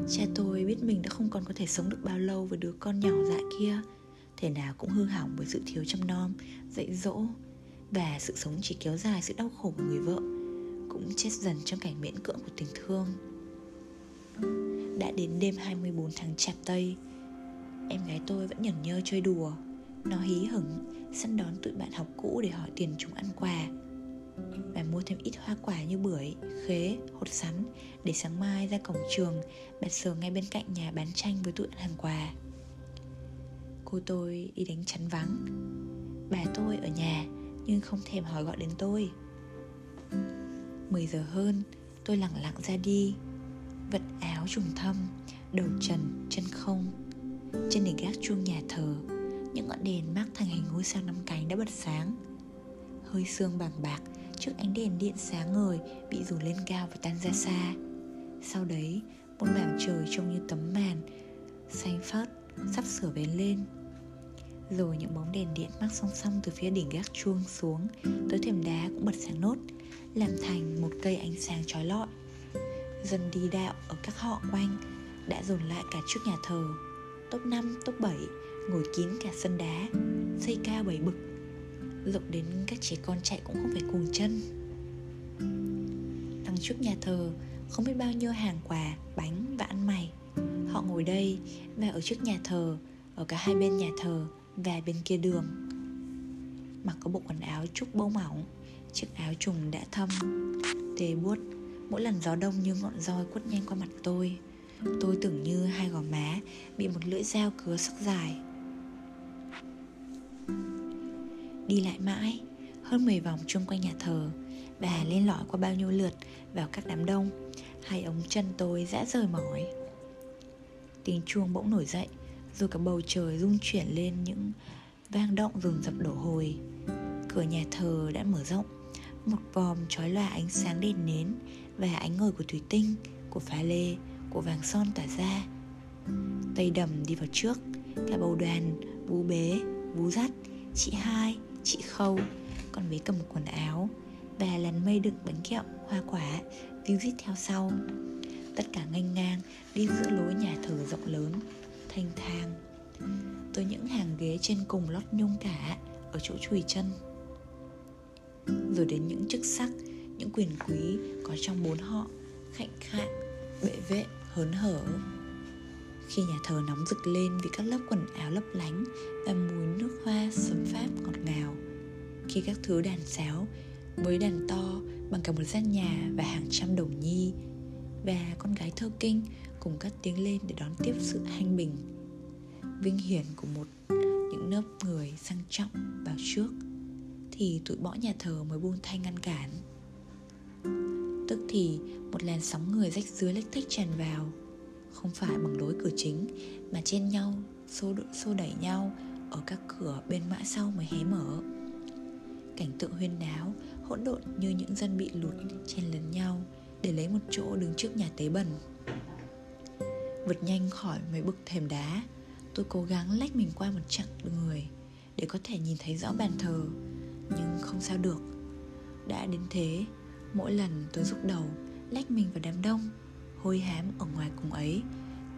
Cha tôi biết mình đã không còn có thể sống được bao lâu với đứa con nhỏ dại kia. Thể nào cũng hư hỏng bởi sự thiếu chăm nom, dạy dỗ và sự sống chỉ kéo dài sự đau khổ của người vợ, cũng chết dần trong cảnh miễn cưỡng của tình thương. Đã đến đêm 24 tháng chạp tây, Em gái tôi vẫn nhẩn nhơ chơi đùa, Nó hí hửng, săn đón tụi bạn học cũ để hỏi tiền chúng ăn quà. Và mua thêm ít hoa quả như bưởi, khế, hột sắn Để sáng mai ra cổng trường Bẹt sờ ngay bên cạnh nhà bán tranh với tụi hàng quà. Cô tôi đi đánh chắn vắng. Bà tôi ở nhà nhưng không thèm hỏi gọi đến tôi. 10 giờ hơn tôi lặng lặng ra đi. Vật áo trùng thâm đầu trần chân không. Trên đỉnh gác chuông nhà thờ những ngọn đèn mắc thành hình ngôi sao năm cánh đã bật sáng. Hơi sương bàng bạc trước ánh đèn điện sáng ngời bị rủ lên cao và tan ra xa. Sau đấy một mảng trời trông như tấm màn xanh phớt sắp sửa bén lên. Rồi những bóng đèn điện mắc song song từ phía đỉnh gác chuông xuống tới thềm đá cũng bật sáng nốt làm thành một cây ánh sáng trói lọi. Dân đi đạo ở các họ quanh đã dồn lại cả trước nhà thờ top 5, top 7 ngồi kín cả sân đá xây cao bảy bực rộng đến các trẻ con chạy cũng không phải cuồng chân. Đằng trước nhà thờ Không biết bao nhiêu hàng quà, bánh và ăn mày. Họ ngồi đây và ở trước nhà thờ Ở cả hai bên nhà thờ và bên kia đường. Mặc có bộ quần áo trúc bông mỏng Chiếc áo trùng đã thâm Tê buốt. Mỗi lần gió đông như ngọn roi quất nhanh qua mặt tôi Tôi tưởng như hai gò má Bị một lưỡi dao cứa sắc dài. Đi lại mãi Hơn 10 vòng chung quanh nhà thờ. Bà lên lỏi qua bao nhiêu lượt Vào các đám đông. Hai ống chân tôi dã rời mỏi. Tiếng chuông bỗng nổi dậy Rồi cả bầu trời rung chuyển lên những vang động rồn rập đổ hồi. Cửa nhà thờ đã mở rộng Một vòm trói lòa ánh sáng đèn nến Và ánh ngời của thủy tinh Của phá lê Của vàng son tỏa ra. Tây đầm đi vào trước Cả bầu đoàn, vú bế, vú dắt Chị hai, chị khâu. Còn bé cầm quần áo. Và làn mây đựng bánh kẹo, hoa quả Díu dít theo sau. Tất cả nghênh ngang đi giữa lối nhà thờ rộng lớn Thanh thang. Tới những hàng ghế trên cùng lót nhung cả Ở chỗ chùi chân. Rồi đến những chức sắc Những quyền quý có trong bốn họ Khạnh khạng, bệ vệ, hớn hở khi nhà thờ nóng rực lên vì các lớp quần áo lấp lánh và mùi nước hoa sấm pháp ngọt ngào. Khi các thứ đàn sáo với đàn to bằng cả một gian nhà và hàng trăm đồng nhi và con gái thơ kinh cùng cất tiếng lên để đón tiếp sự hanh bình. Vinh hiển của một, những lớp người sang trọng vào trước thì tụi bỏ nhà thờ mới buông tay ngăn cản. Tức thì một làn sóng người rách dưới lách thích tràn vào không phải bằng lối cửa chính mà chen nhau xô, xô đẩy nhau ở các cửa bên mã sau mới hé mở. Cảnh tượng huyên náo hỗn độn như những dân bị lụt chen lấn nhau để lấy một chỗ đứng trước nhà tế bần vượt nhanh khỏi mấy bậc thềm đá tôi cố gắng lách mình qua một chặng người để có thể nhìn thấy rõ bàn thờ nhưng không sao được. Đã đến thế mỗi lần tôi rút đầu lách mình vào đám đông hôi hám ở ngoài cùng ấy,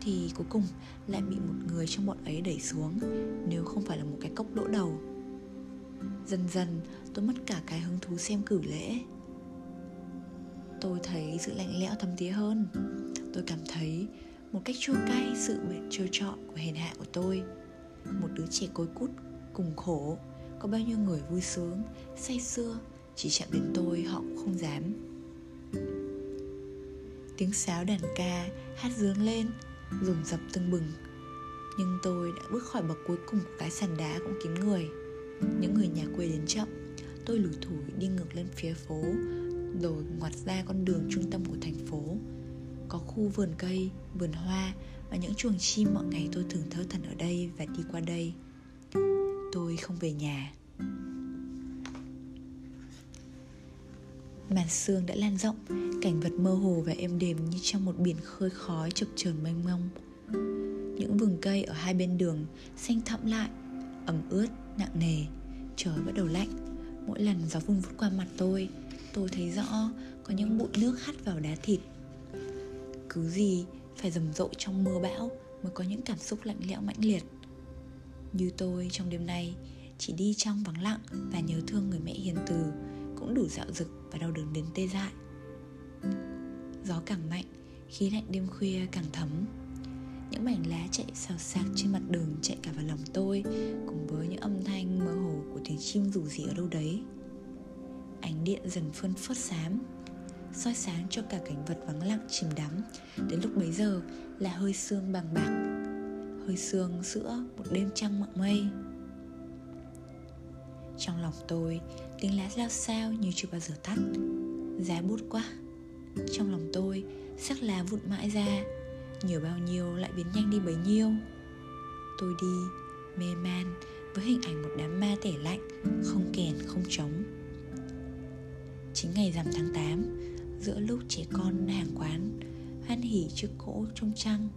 thì cuối cùng lại bị một người trong bọn ấy đẩy xuống, nếu không phải là một cái cốc đỗ đầu. Dần dần, tôi mất cả cái hứng thú xem cử lễ. Tôi thấy sự lạnh lẽo thấm tía hơn. Tôi cảm thấy một cách chua cay sự bị trơ trọi của hèn hạ của tôi. Một đứa trẻ cối cút, cùng khổ, có bao nhiêu người vui sướng, say sưa, chỉ chạm đến tôi họ cũng không dám tiếng sáo đàn ca, hát dướng lên rùng rập tưng bừng. Nhưng tôi đã bước khỏi bậc cuối cùng của cái sàn đá cũng kín người. Những người nhà quê đến chậm, tôi lủi thủi đi ngược lên phía phố, rồi ngoặt ra con đường trung tâm của thành phố. Có khu vườn cây, vườn hoa và những chuồng chim mọi ngày tôi thường thơ thần ở đây và đi qua đây. Tôi không về nhà. Màn sương đã lan rộng, cảnh vật mơ hồ và êm đềm như trong một biển khơi khói chập chờn mênh mông. Những vườn cây ở hai bên đường xanh thẫm lại, ẩm ướt, nặng nề. Trời bắt đầu lạnh. Mỗi lần gió vun vút qua mặt tôi tôi thấy rõ có những bụi nước hắt vào đá thịt. Cứ gì phải rầm rộ trong mưa bão mới có những cảm xúc lạnh lẽo mãnh liệt. Như tôi trong đêm nay, chỉ đi trong vắng lặng và nhớ thương người mẹ hiền từ cũng đủ dạo dực và đau đớn đến tê dại. Gió càng mạnh, khí lạnh đêm khuya càng thấm. Những mảnh lá chạy xào xạc trên mặt đường chạy cả vào lòng tôi, cùng với những âm thanh mơ hồ của tiếng chim rủ rỉ ở đâu đấy. Ánh điện dần phơn phớt xám, soi sáng cho cả cảnh vật vắng lặng chìm đắm. Đến lúc bấy giờ là hơi sương bằng bạc, hơi sương giữa một đêm trăng mộng mây trong lòng tôi tiếng lá lao sao như chưa bao giờ tắt. Giá bút quá. Trong lòng tôi, sắc lá vụn mãi ra. Nhiều bao nhiêu lại biến nhanh đi bấy nhiêu. Tôi đi, mê man với hình ảnh một đám ma tể lạnh, không kèn, không trống. Chính ngày rằm tháng 8 giữa lúc trẻ con hàng quán, hoan hỉ trước cỗ trong trăng.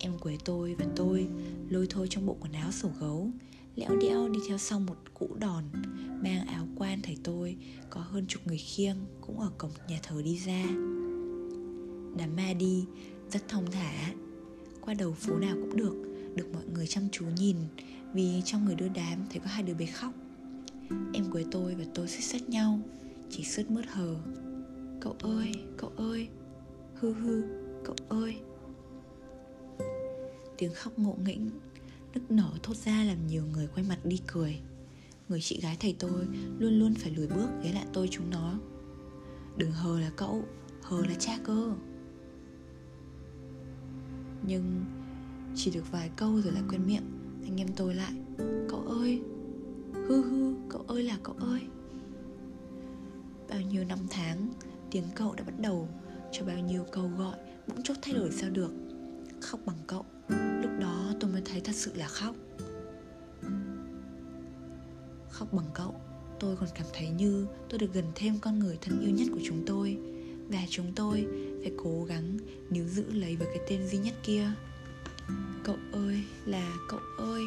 Em quế tôi và tôi lôi thôi trong bộ quần áo sổ gấu lẽo đẽo đi theo sau một cụ đòn mang áo quan thầy tôi có hơn chục người khiêng cũng ở cổng nhà thờ đi ra. Đám ma đi rất thông thả. Qua đầu phố nào cũng được được mọi người chăm chú nhìn vì trong người đưa đám thấy có hai đứa bé khóc. Em quế tôi và tôi xích xách nhau chỉ sứt mướt hờ. Cậu ơi, cậu ơi Hư hư, cậu ơi. Tiếng khóc ngộ nghĩnh Nức nở thốt ra làm nhiều người quay mặt đi cười. Người chị gái thầy tôi luôn luôn phải lùi bước ghé lại tôi chúng nó. Đừng hờ là cậu, hờ là cha cơ. Nhưng chỉ được vài câu rồi lại quên miệng Anh em tôi lại Cậu ơi Hư hư, cậu ơi là cậu ơi. Bao nhiêu năm tháng Tiếng cậu đã bắt đầu Cho bao nhiêu câu gọi Bỗng chốc thay đổi sao được. Khóc bằng cậu tôi mới thấy thật sự là khóc. Khóc bằng cậu, Tôi còn cảm thấy như tôi được gần thêm con người thân yêu nhất của chúng tôi. Và chúng tôi phải cố gắng níu giữ lấy với cái tên duy nhất kia. Cậu ơi, là cậu ơi.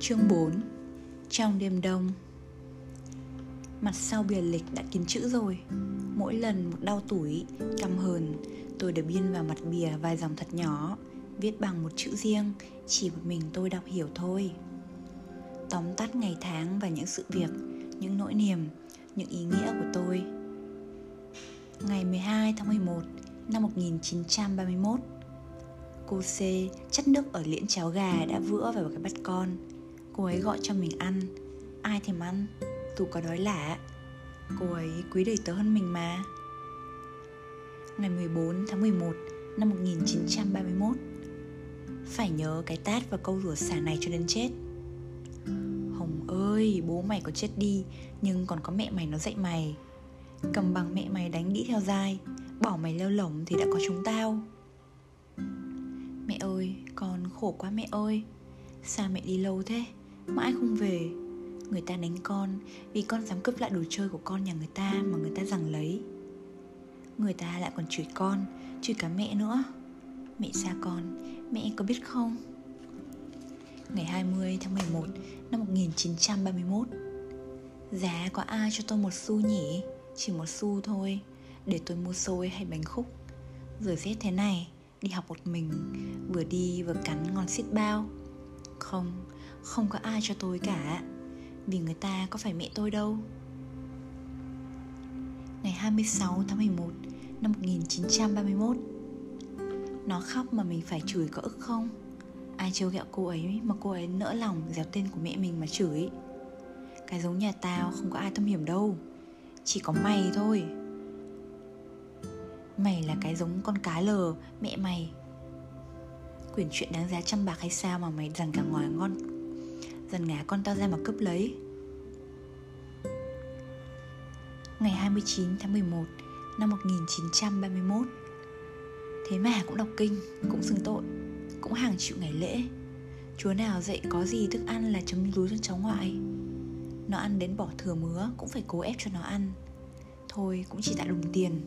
Chương 4 Trong đêm đông. Mặt sau bìa lịch đã kín chữ rồi. Mỗi lần một đau tủi, căm hờn Tôi đều biên vào mặt bìa vài dòng thật nhỏ Viết bằng một chữ riêng Chỉ một mình tôi đọc hiểu thôi. Tóm tắt ngày tháng và những sự việc Những nỗi niềm Những ý nghĩa của tôi. Ngày 12 tháng 11 năm 1931 Cô C chất nước ở liễn cháo gà đã vữa vào cái bát con. Cô ấy gọi cho mình ăn. Ai thèm ăn? Tú có đói lạ Cô ấy quý đời tớ hơn mình mà. Ngày 14 tháng 11 năm 1931 Phải nhớ cái tát và câu rủa xả này cho đến chết. Hồng ơi, bố mày có chết đi Nhưng còn có mẹ mày nó dạy mày. Cầm bằng mẹ mày đánh đĩ theo dai Bỏ mày leo lỏng thì đã có chúng tao. Mẹ ơi, con khổ quá mẹ ơi. Sao mẹ đi lâu thế? Mãi không về. Người ta đánh con, Vì con dám cướp lại đồ chơi của con nhà người ta Mà người ta giằng lấy. Người ta lại còn chửi con, Chửi cả mẹ nữa. Mẹ xa con, Mẹ có biết không? Ngày 20 tháng 11 năm 1931 Giá có ai cho tôi một xu nhỉ? Chỉ một xu thôi, Để tôi mua xôi hay bánh khúc. Rồi rét thế này, Đi học một mình, Vừa đi vừa cắn ngon xít bao. Không Không có ai cho tôi cả. Vì người ta có phải mẹ tôi đâu. Ngày 26 tháng 11 năm 1931 Nó khóc mà mình phải chửi có ức không? Ai trêu ghẹo cô ấy mà cô ấy nỡ lòng dèo tên của mẹ mình mà chửi? Cái giống nhà tao không có ai thâm hiểm đâu, Chỉ có mày thôi. Mày là cái giống con cá lờ, mẹ mày. Quyển chuyện đáng giá trăm bạc hay sao mà mày rằng cả ngòi ngon Dần ngả con tao ra mà cướp lấy. Ngày 29 tháng 11 năm 1931 Thế mà cũng đọc kinh, cũng xưng tội, cũng hàng chịu ngày lễ. Chúa nào dạy có gì thức ăn là chấm lúa cho cháu ngoại. Nó ăn đến bỏ thừa mứa cũng phải cố ép cho nó ăn. Thôi cũng chỉ tại đồng tiền.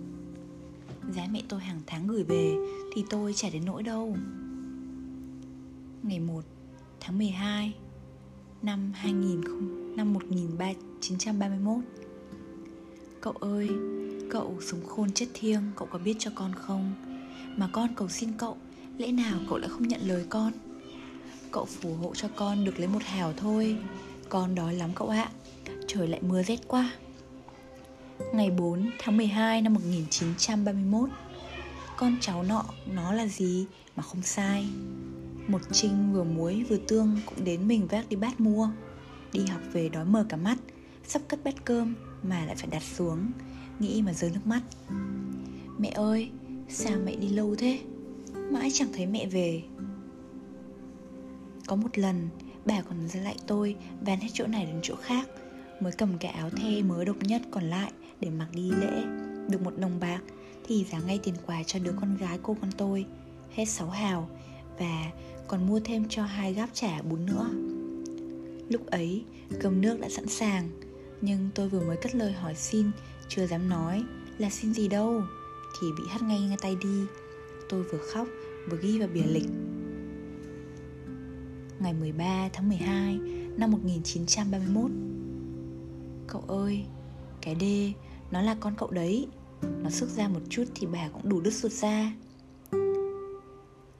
Giá mẹ tôi hàng tháng gửi về thì tôi chả đến nỗi đâu. Ngày 1 tháng 12 năm 2000 năm 1931 Cậu ơi, cậu sống khôn chết thiêng, cậu có biết cho con không? Mà con cầu xin cậu, lẽ nào cậu lại không nhận lời con? Cậu phù hộ cho con được lấy một hào thôi. Con đói lắm cậu ạ. Trời lại mưa rét quá. Ngày 4 tháng 12 năm 1931 Con cháu nọ nó là gì mà không sai? Một trinh vừa muối vừa tương cũng đến mình vác đi bát mua. Đi học về đói mờ cả mắt Sắp cất bát cơm mà lại phải đặt xuống Nghĩ mà rơi nước mắt. Mẹ ơi, sao mẹ đi lâu thế? Mãi chẳng thấy mẹ về. Có một lần, bà còn ra lại tôi Van hết chỗ này đến chỗ khác Mới cầm cái áo the mới độc nhất còn lại Để mặc đi lễ. Được một đồng bạc Thì giá ngay tiền quà cho đứa con gái cô con tôi. Hết sáu hào Và còn mua thêm cho hai gáp chả bún nữa. Lúc ấy, cơm nước đã sẵn sàng nhưng tôi vừa mới cất lời hỏi xin Chưa dám nói là xin gì đâu Thì bị hắt ngay ngay tay đi. Tôi vừa khóc vừa ghi vào bìa lịch. Ngày 13 tháng 12 năm 1931 Cậu ơi, cái đê, nó là con cậu đấy. Nó sức ra một chút thì bà cũng đủ đứt ruột ra.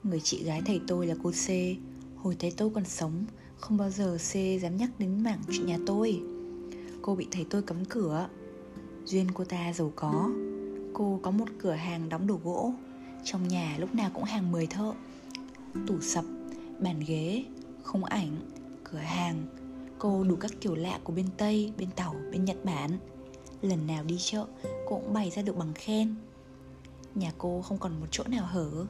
Người chị gái thầy tôi là cô C. Hồi thấy tôi còn sống Không bao giờ C dám nhắc đến mảng chuyện nhà tôi. Cô bị thầy tôi cấm cửa. Duyên cô ta giàu có. Cô có một cửa hàng đóng đồ gỗ. Trong nhà lúc nào cũng hàng 10 thợ. Tủ sập, bàn ghế, không ảnh, cửa hàng. Cô đủ các kiểu lạ của bên Tây, bên Tàu, bên Nhật Bản. Lần nào đi chợ cô cũng bày ra được bằng khen. Nhà cô không còn một chỗ nào hở.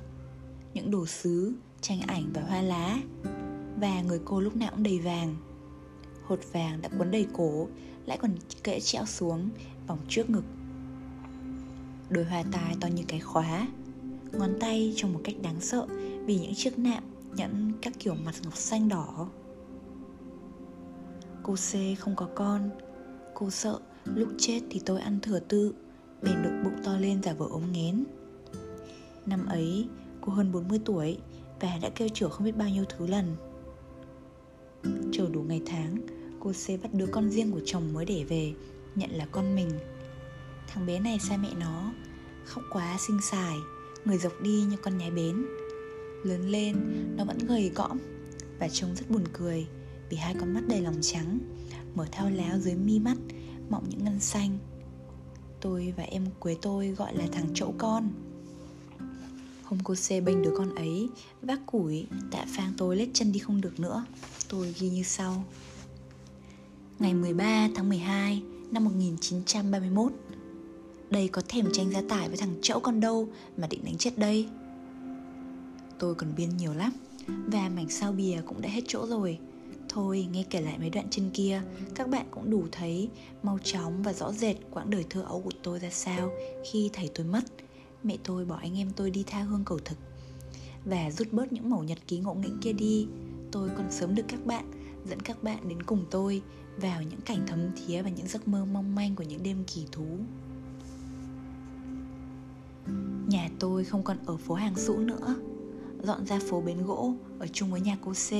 Những đồ sứ, tranh ảnh và hoa lá. Và người cô lúc nào cũng đầy vàng. Hột vàng đã quấn đầy cổ Lại còn kẽ treo xuống Vòng trước ngực. Đôi hoa tai to như cái khóa. Ngón tay trông một cách đáng sợ Vì những chiếc nạm nhẫn các kiểu mặt ngọc xanh đỏ. Cô C không có con. Cô sợ lúc chết thì tôi ăn thừa tự Bèn được bụng to lên giả vờ ống nghén. Năm ấy cô hơn 40 tuổi Và đã kêu chữa không biết bao nhiêu thứ lần. Chờ đủ ngày tháng, Cô C bắt đứa con riêng của chồng mới để về, Nhận là con mình. Thằng bé này xa mẹ nó, Khóc quá xinh xài, Người dọc đi như con nhái bến Lớn lên, nó vẫn gầy cõm Và trông rất buồn cười Vì hai con mắt đầy lòng trắng, Mở thao láo dưới mi mắt, Mọng những ngân xanh. Tôi và em Quế tôi gọi là thằng chậu con. Hôm cô xe bênh đứa con ấy Vác củi Tạ phang tôi lết chân đi không được nữa. Tôi ghi như sau. Ngày 13 tháng 12 năm 1931 Đây có thèm tranh gia tải với thằng chậu con đâu Mà định đánh chết đây? Tôi còn biên nhiều lắm, Và mảnh sao bìa cũng đã hết chỗ rồi. Thôi, nghe kể lại mấy đoạn trên kia, Các bạn cũng đủ thấy Mau chóng và rõ rệt quãng đời thơ ấu của tôi ra sao Khi thầy tôi mất. Mẹ tôi bỏ anh em tôi đi tha hương cầu thực. Và rút bớt những mẩu nhật ký ngộ nghĩnh kia đi, Tôi còn sớm được các bạn, Dẫn các bạn đến cùng tôi Vào những cảnh thấm thía và những giấc mơ mong manh của những đêm kỳ thú. Nhà tôi không còn ở phố hàng sũ nữa, Dọn ra phố bến gỗ Ở chung với nhà cô C.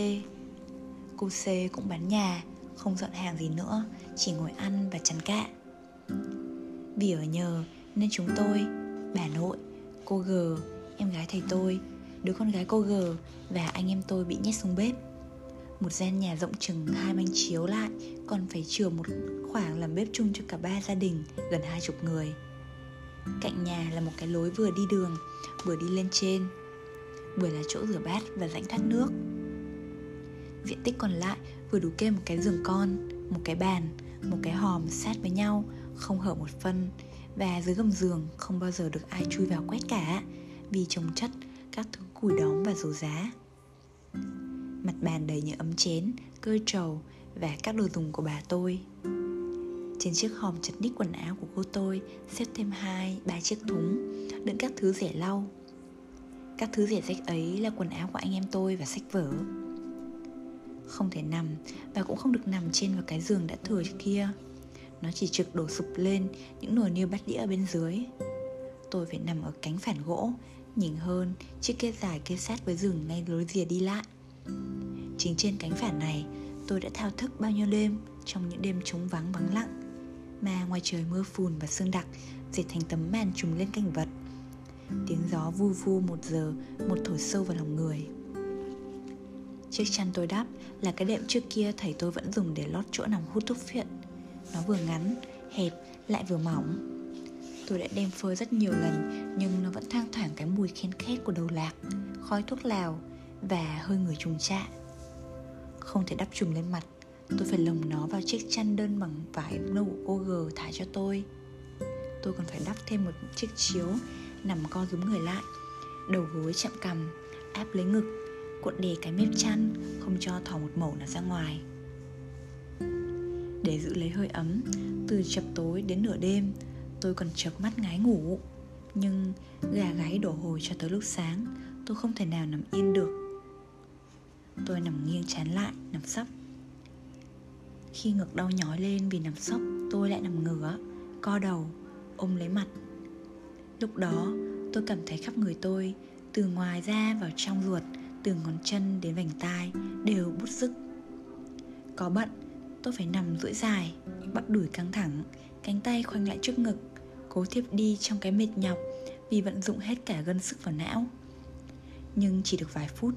Cô C cũng bán nhà, Không dọn hàng gì nữa, Chỉ ngồi ăn và chắn cạ. Vì ở nhờ nên chúng tôi Bà nội, cô G, em gái thầy tôi Đứa con gái cô G Và anh em tôi bị nhét xuống bếp. Một gian nhà rộng chừng hai manh chiếu lại Còn phải chừa một khoảng làm bếp chung cho cả ba gia đình Gần hai chục người. Cạnh nhà là một cái lối vừa đi đường Vừa đi lên trên. Vừa là chỗ rửa bát và rãnh thoát nước. Diện tích còn lại vừa đủ kê một cái giường con, một cái bàn, một cái hòm sát với nhau, không hở một phân và dưới gầm giường không bao giờ được ai chui vào quét cả vì trồng chất các thứ củi đóng và dầu giá. Mặt bàn đầy những ấm chén, cơi trầu và các đồ dùng của bà tôi. Trên chiếc hòm chật ních quần áo của cô tôi xếp thêm hai, ba chiếc thúng đựng các thứ rẻ lau. Các thứ rẻ rách ấy là quần áo của anh em tôi và sách vở không thể nằm và cũng không được nằm trên vào cái giường đã thừa trước kia nó chỉ trực đổ sụp lên những nồi niêu bát đĩa ở bên dưới. Tôi phải nằm ở cánh phản gỗ, nhìn hơn chiếc kê dài kê sát với rừng ngay lối rìa đi lại. Chính trên cánh phản này, tôi đã thao thức bao nhiêu đêm trong những đêm trống vắng vắng lặng. Mà ngoài trời mưa phùn và sương đặc, dệt thành tấm màn trùm lên cảnh vật. Tiếng gió vu vu một giờ, một thổi sâu vào lòng người. Chiếc chăn tôi đắp là cái đệm trước kia thầy tôi vẫn dùng để lót chỗ nằm hút thuốc phiện. Nó vừa ngắn, hẹp, lại vừa mỏng. Tôi đã đem phơi rất nhiều lần Nhưng nó vẫn thang thoảng cái mùi khen khét của đầu lạc Khói thuốc lào Và hơi người trùng trạ. Không thể đắp trùm lên mặt Tôi phải lồng nó vào chiếc chăn đơn bằng vải nâu của cô G thả cho tôi. Tôi còn phải đắp thêm một chiếc chiếu Nằm co rúm người lại Đầu gối chạm cằm Áp lấy ngực cuộn đề cái mép chăn không cho thỏ một mẩu nào ra ngoài để giữ lấy hơi ấm, từ chập tối đến nửa đêm, tôi còn chập mắt ngái ngủ. Nhưng gà gáy đổ hồi cho tới lúc sáng, tôi không thể nào nằm yên được. Tôi nằm nghiêng chán lại, nằm sấp. Khi ngực đau nhói lên vì nằm sấp, tôi lại nằm ngửa, co đầu, ôm lấy mặt. Lúc đó, tôi cảm thấy khắp người tôi, từ ngoài ra vào trong ruột, từ ngón chân đến vành tai, đều bút sức. Có bận tôi phải nằm duỗi dài bắp đùi căng thẳng, cánh tay khoanh lại trước ngực, cố thiếp đi trong cái mệt nhọc vì vận dụng hết cả gân sức vào não. Nhưng chỉ được vài phút,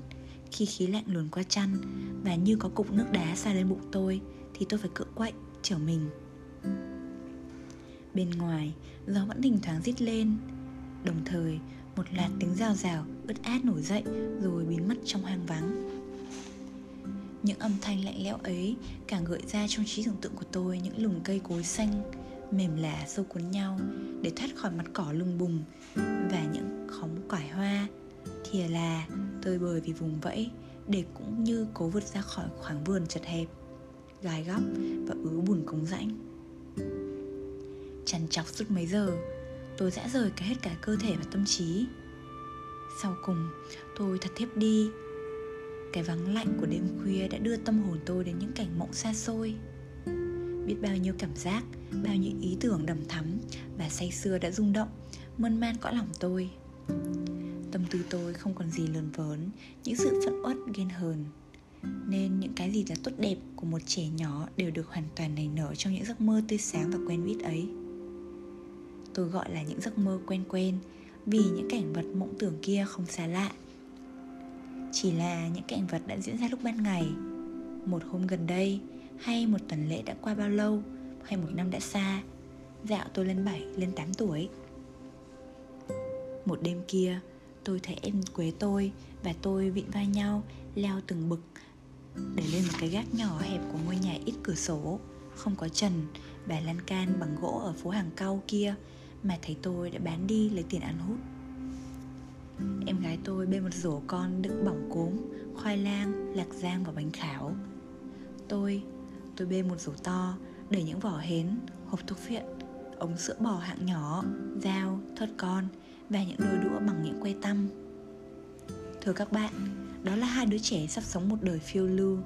khi khí lạnh luồn qua chăn và như có cục nước đá xa lên bụng tôi, thì tôi phải cựa quậy, trở mình. Bên ngoài, gió vẫn thỉnh thoảng rít lên. Đồng thời, một loạt tiếng rào rào ướt át nổi dậy rồi biến mất trong hoang vắng những âm thanh lạnh lẽo ấy càng gợi ra trong trí tưởng tượng của tôi những lùm cây cối xanh, mềm lá sâu cuốn nhau để thoát khỏi mặt cỏ lùng bùng và những khóm quải hoa. Thìa là tơi bời vì vùng vẫy để cũng như cố vượt ra khỏi khoảng vườn chật hẹp, gai góc và ứ bùn cống rãnh. Chằn chọc suốt mấy giờ, tôi đã rời cả hết cả cơ thể và tâm trí. Sau cùng, tôi thật thiếp đi cái vắng lạnh của đêm khuya đã đưa tâm hồn tôi đến những cảnh mộng xa xôi. Biết bao nhiêu cảm giác, bao nhiêu ý tưởng đầm thắm và say sưa đã rung động, mơn man cõi lòng tôi. Tâm tư tôi không còn gì lờn vớn những sự phẫn uất, ghen hờn. Nên những cái gì là tốt đẹp của một trẻ nhỏ đều được hoàn toàn nảy nở trong những giấc mơ tươi sáng và quen biết ấy. Tôi gọi là những giấc mơ quen quen vì những cảnh vật mộng tưởng kia không xa lạ chỉ là những cảnh vật đã diễn ra lúc ban ngày. Một hôm gần đây hay một tuần lễ đã qua bao lâu hay một năm đã xa dạo tôi lên 7, lên 8 tuổi. Một đêm kia tôi thấy em quế tôi và tôi vịn vai nhau leo từng bực để lên một cái gác nhỏ hẹp của ngôi nhà ít cửa sổ không có trần và lan can bằng gỗ ở phố hàng cau kia mà thấy tôi đã bán đi lấy tiền ăn hút em gái tôi bê một rổ con đựng bỏng cốm, khoai lang, lạc giang và bánh khảo. Tôi tôi bê một rổ to đầy những vỏ hến, hộp thuốc viện ống sữa bò hạng nhỏ, dao, thớt con và những đôi đũa bằng những que tăm. Thưa các bạn, đó là hai đứa trẻ sắp sống một đời phiêu lưu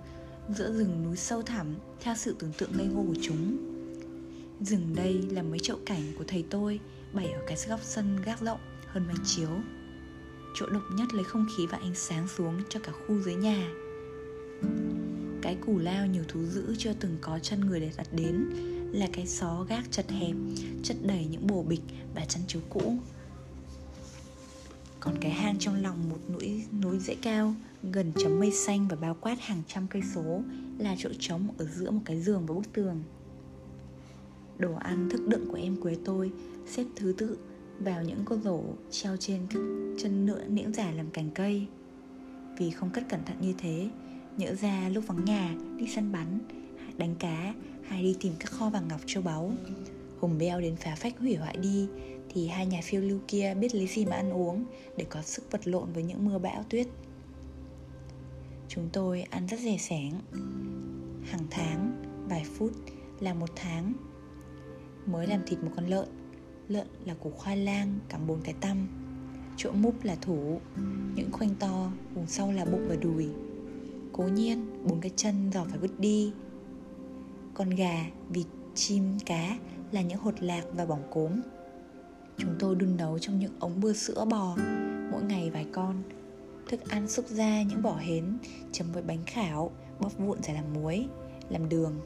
giữa rừng núi sâu thẳm theo sự tưởng tượng ngây ngô của chúng. Rừng đây là mấy chậu cảnh của thầy tôi bày ở cái góc sân gác rộng hơn mái chiếu chỗ độc nhất lấy không khí và ánh sáng xuống cho cả khu dưới nhà. Cái củ lao nhiều thú dữ chưa từng có chân người để đặt đến là cái xó gác chật hẹp chất đầy những bồ bịch và chăn chiếu cũ. Còn cái hang trong lòng một núi núi dãy cao, gần chấm mây xanh và bao quát hàng trăm cây số, là chỗ trống ở giữa một cái giường và bức tường. Đồ ăn thức đựng của em quế tôi, xếp thứ tự vào những con rổ treo trên các chân nữa niễng giả làm cành cây. Vì không cất cẩn thận như thế, nhỡ ra lúc vắng nhà, đi săn bắn, đánh cá hay đi tìm các kho vàng ngọc châu báu. Hùng beo đến phá phách hủy hoại đi, thì hai nhà phiêu lưu kia biết lấy gì mà ăn uống để có sức vật lộn với những mưa bão tuyết. Chúng tôi ăn rất rẻ sẻng. Hàng tháng, vài phút là một tháng. Mới làm thịt một con lợn lợn là củ khoai lang cắm bốn cái tăm. Chỗ múp là thủ, những khoanh to, vùng sau là bụng và đùi. Cố nhiên, bốn cái chân giò phải vứt đi. Con gà, vịt, chim, cá là những hột lạc và bỏng cốm. Chúng tôi đun nấu trong những ống bưa sữa bò, mỗi ngày vài con. Thức ăn xúc ra những vỏ hến, chấm với bánh khảo, bóp vụn để làm muối, làm đường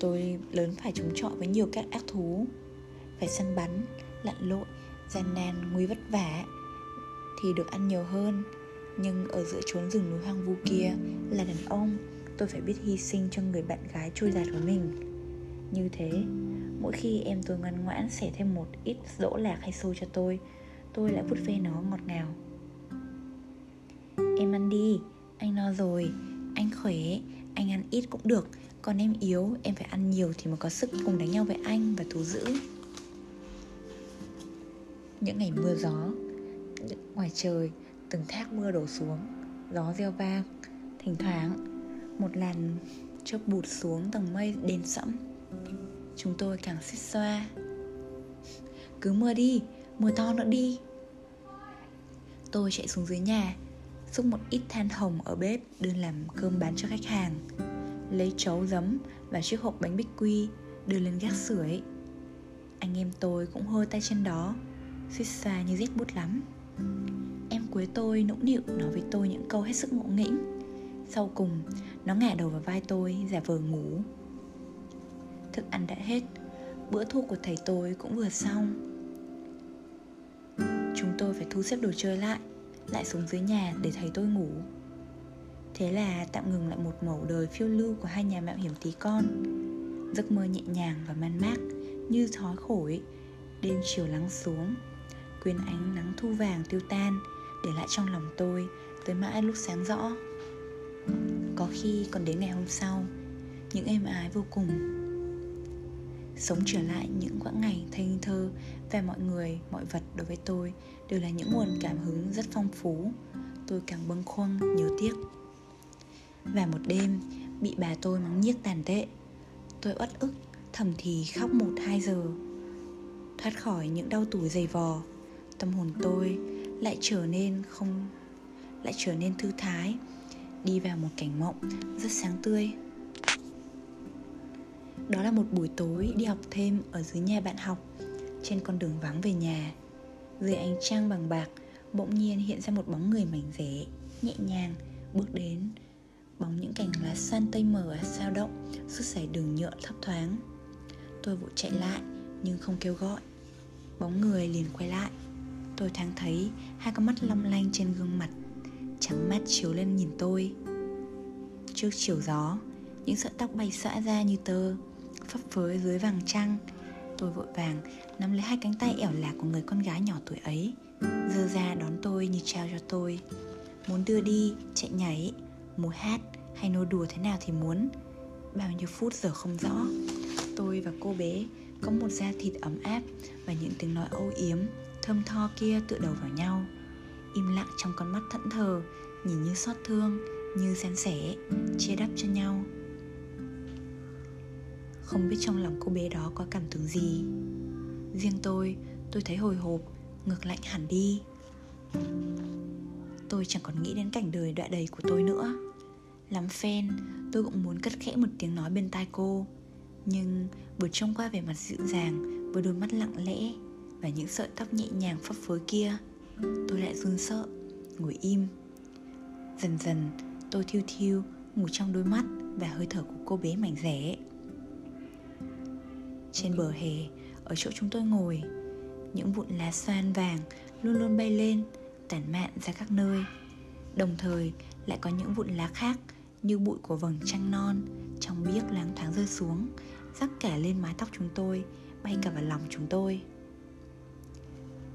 tôi lớn phải chống chọi với nhiều các ác thú. Phải săn bắn, lặn lội, gian nan, nguy vất vả thì được ăn nhiều hơn. Nhưng ở giữa chốn rừng núi hoang vu kia là đàn ông, tôi phải biết hy sinh cho người bạn gái trôi giạt của mình. Như thế, mỗi khi em tôi ngoan ngoãn xẻ thêm một ít dỗ lạc hay xôi cho tôi tôi lại vút ve nó ngọt ngào. Em ăn đi, anh no rồi, anh khỏe, anh ăn ít cũng được còn em yếu, em phải ăn nhiều thì mới có sức cùng đánh nhau với anh và thú dữ. Những ngày mưa gió ngoài trời, từng thác mưa đổ xuống, gió reo vang, thỉnh thoảng, một làn chớp bụt xuống tầng mây đen sẫm. Chúng tôi càng xích xoa. Cứ mưa đi, mưa to nữa đi. Tôi chạy xuống dưới nhà, xúc một ít than hồng ở bếp đưa làm cơm bán cho khách hàng lấy chấu giấm và chiếc hộp bánh bích quy đưa lên gác sưởi anh em tôi cũng hơ tay chân đó suýt xa như rét bút lắm. Em cuối tôi nũng nịu nói với tôi những câu hết sức ngộ nghĩnh. Sau cùng, nó ngả đầu vào vai tôi, giả vờ ngủ. Thức ăn đã hết, bữa thu của thầy tôi cũng vừa xong. Chúng tôi phải thu xếp đồ chơi lại lại xuống dưới nhà để thầy tôi ngủ. Thế là tạm ngừng lại một mẩu đời phiêu lưu của hai nhà mạo hiểm tí con. Giấc mơ nhẹ nhàng và man mác như thói khổi Đêm chiều lắng xuống. Quyên ánh nắng thu vàng tiêu tan Để lại trong lòng tôi tới mãi lúc sáng rõ. Có khi còn đến ngày hôm sau Những êm ái vô cùng. Sống trở lại những quãng ngày thanh thơ Và mọi người, mọi vật đối với tôi Đều là những nguồn cảm hứng rất phong phú. Tôi càng bâng khuâng, nhớ tiếc. Và một đêm, Bị bà tôi mắng nhiếc tàn tệ. Tôi uất ức, Thầm thì khóc một hai giờ. Thoát khỏi những đau tủi dày vò, Tâm hồn tôi lại trở nên không, lại trở nên thư thái, đi vào một cảnh mộng rất sáng tươi. Đó là một buổi tối đi học thêm ở dưới nhà bạn học, trên con đường vắng về nhà. Dưới ánh trăng bằng bạc, bỗng nhiên hiện ra một bóng người mảnh rẻ nhẹ nhàng bước đến bóng những cành lá xanh tây mờ sao động, sức sải đường nhựa thấp thoáng. Tôi vội chạy lại, nhưng không kêu gọi. Bóng người liền quay lại. Tôi thoáng thấy hai con mắt long lanh trên gương mặt, trắng mắt chiếu lên nhìn tôi. Trước chiều gió, những sợi tóc bay xõa ra như tơ, phấp phới dưới vàng trăng. Tôi vội vàng nắm lấy hai cánh tay ẻo lả của người con gái nhỏ tuổi ấy dơ ra đón tôi như trao cho tôi. Muốn đưa đi, chạy nhảy múa hát hay nô đùa thế nào thì muốn. Bao nhiêu phút giờ không rõ. Tôi và cô bé có một da thịt ấm áp và những tiếng nói âu yếm, thơm tho kia tựa đầu vào nhau. Im lặng trong con mắt thẫn thờ, nhìn như xót thương, như san sẻ, chia đắp cho nhau. Không biết trong lòng cô bé đó có cảm tưởng gì. Riêng tôi tôi thấy hồi hộp, ngược lạnh hẳn đi. Tôi chẳng còn nghĩ đến cảnh đời đọa đầy của tôi nữa lắm phen tôi cũng muốn cất khẽ một tiếng nói bên tai cô. Nhưng vừa trông qua vẻ mặt dịu dàng, với đôi mắt lặng lẽ và những sợi tóc nhẹ nhàng phấp phới kia, tôi lại run sợ, ngồi im. Dần dần, tôi thiêu thiêu, ngủ trong đôi mắt và hơi thở của cô bé mảnh rẻ. Trên bờ hè, ở chỗ chúng tôi ngồi, những vụn lá xoan vàng luôn luôn bay lên, tản mạn ra các nơi. Đồng thời, lại có những vụn lá khác như bụi của vầng trăng non trong biếc loáng thoáng rơi xuống, rắc cả lên mái tóc chúng tôi, bay cả vào lòng chúng tôi.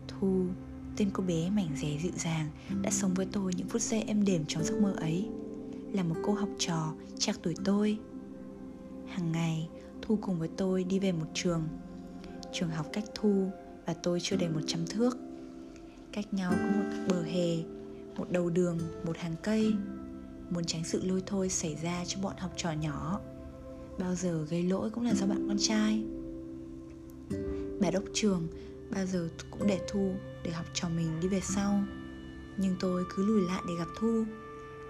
Thu, tên cô bé mảnh rẻ dịu dàng, đã sống với tôi những phút giây êm đềm trong giấc mơ ấy, là một cô học trò trạc tuổi tôi. Hàng ngày, thu cùng với tôi đi về một trường. Trường học cách thu và tôi chưa đầy một trăm thước. Cách nhau có một bờ hè, một đầu đường, một hàng cây muốn tránh sự lôi thôi xảy ra cho bọn học trò nhỏ. Bao giờ gây lỗi cũng là do bạn con trai. Bà đốc trường bao giờ cũng để thu để học trò mình đi về sau. Nhưng tôi cứ lùi lại để gặp thu,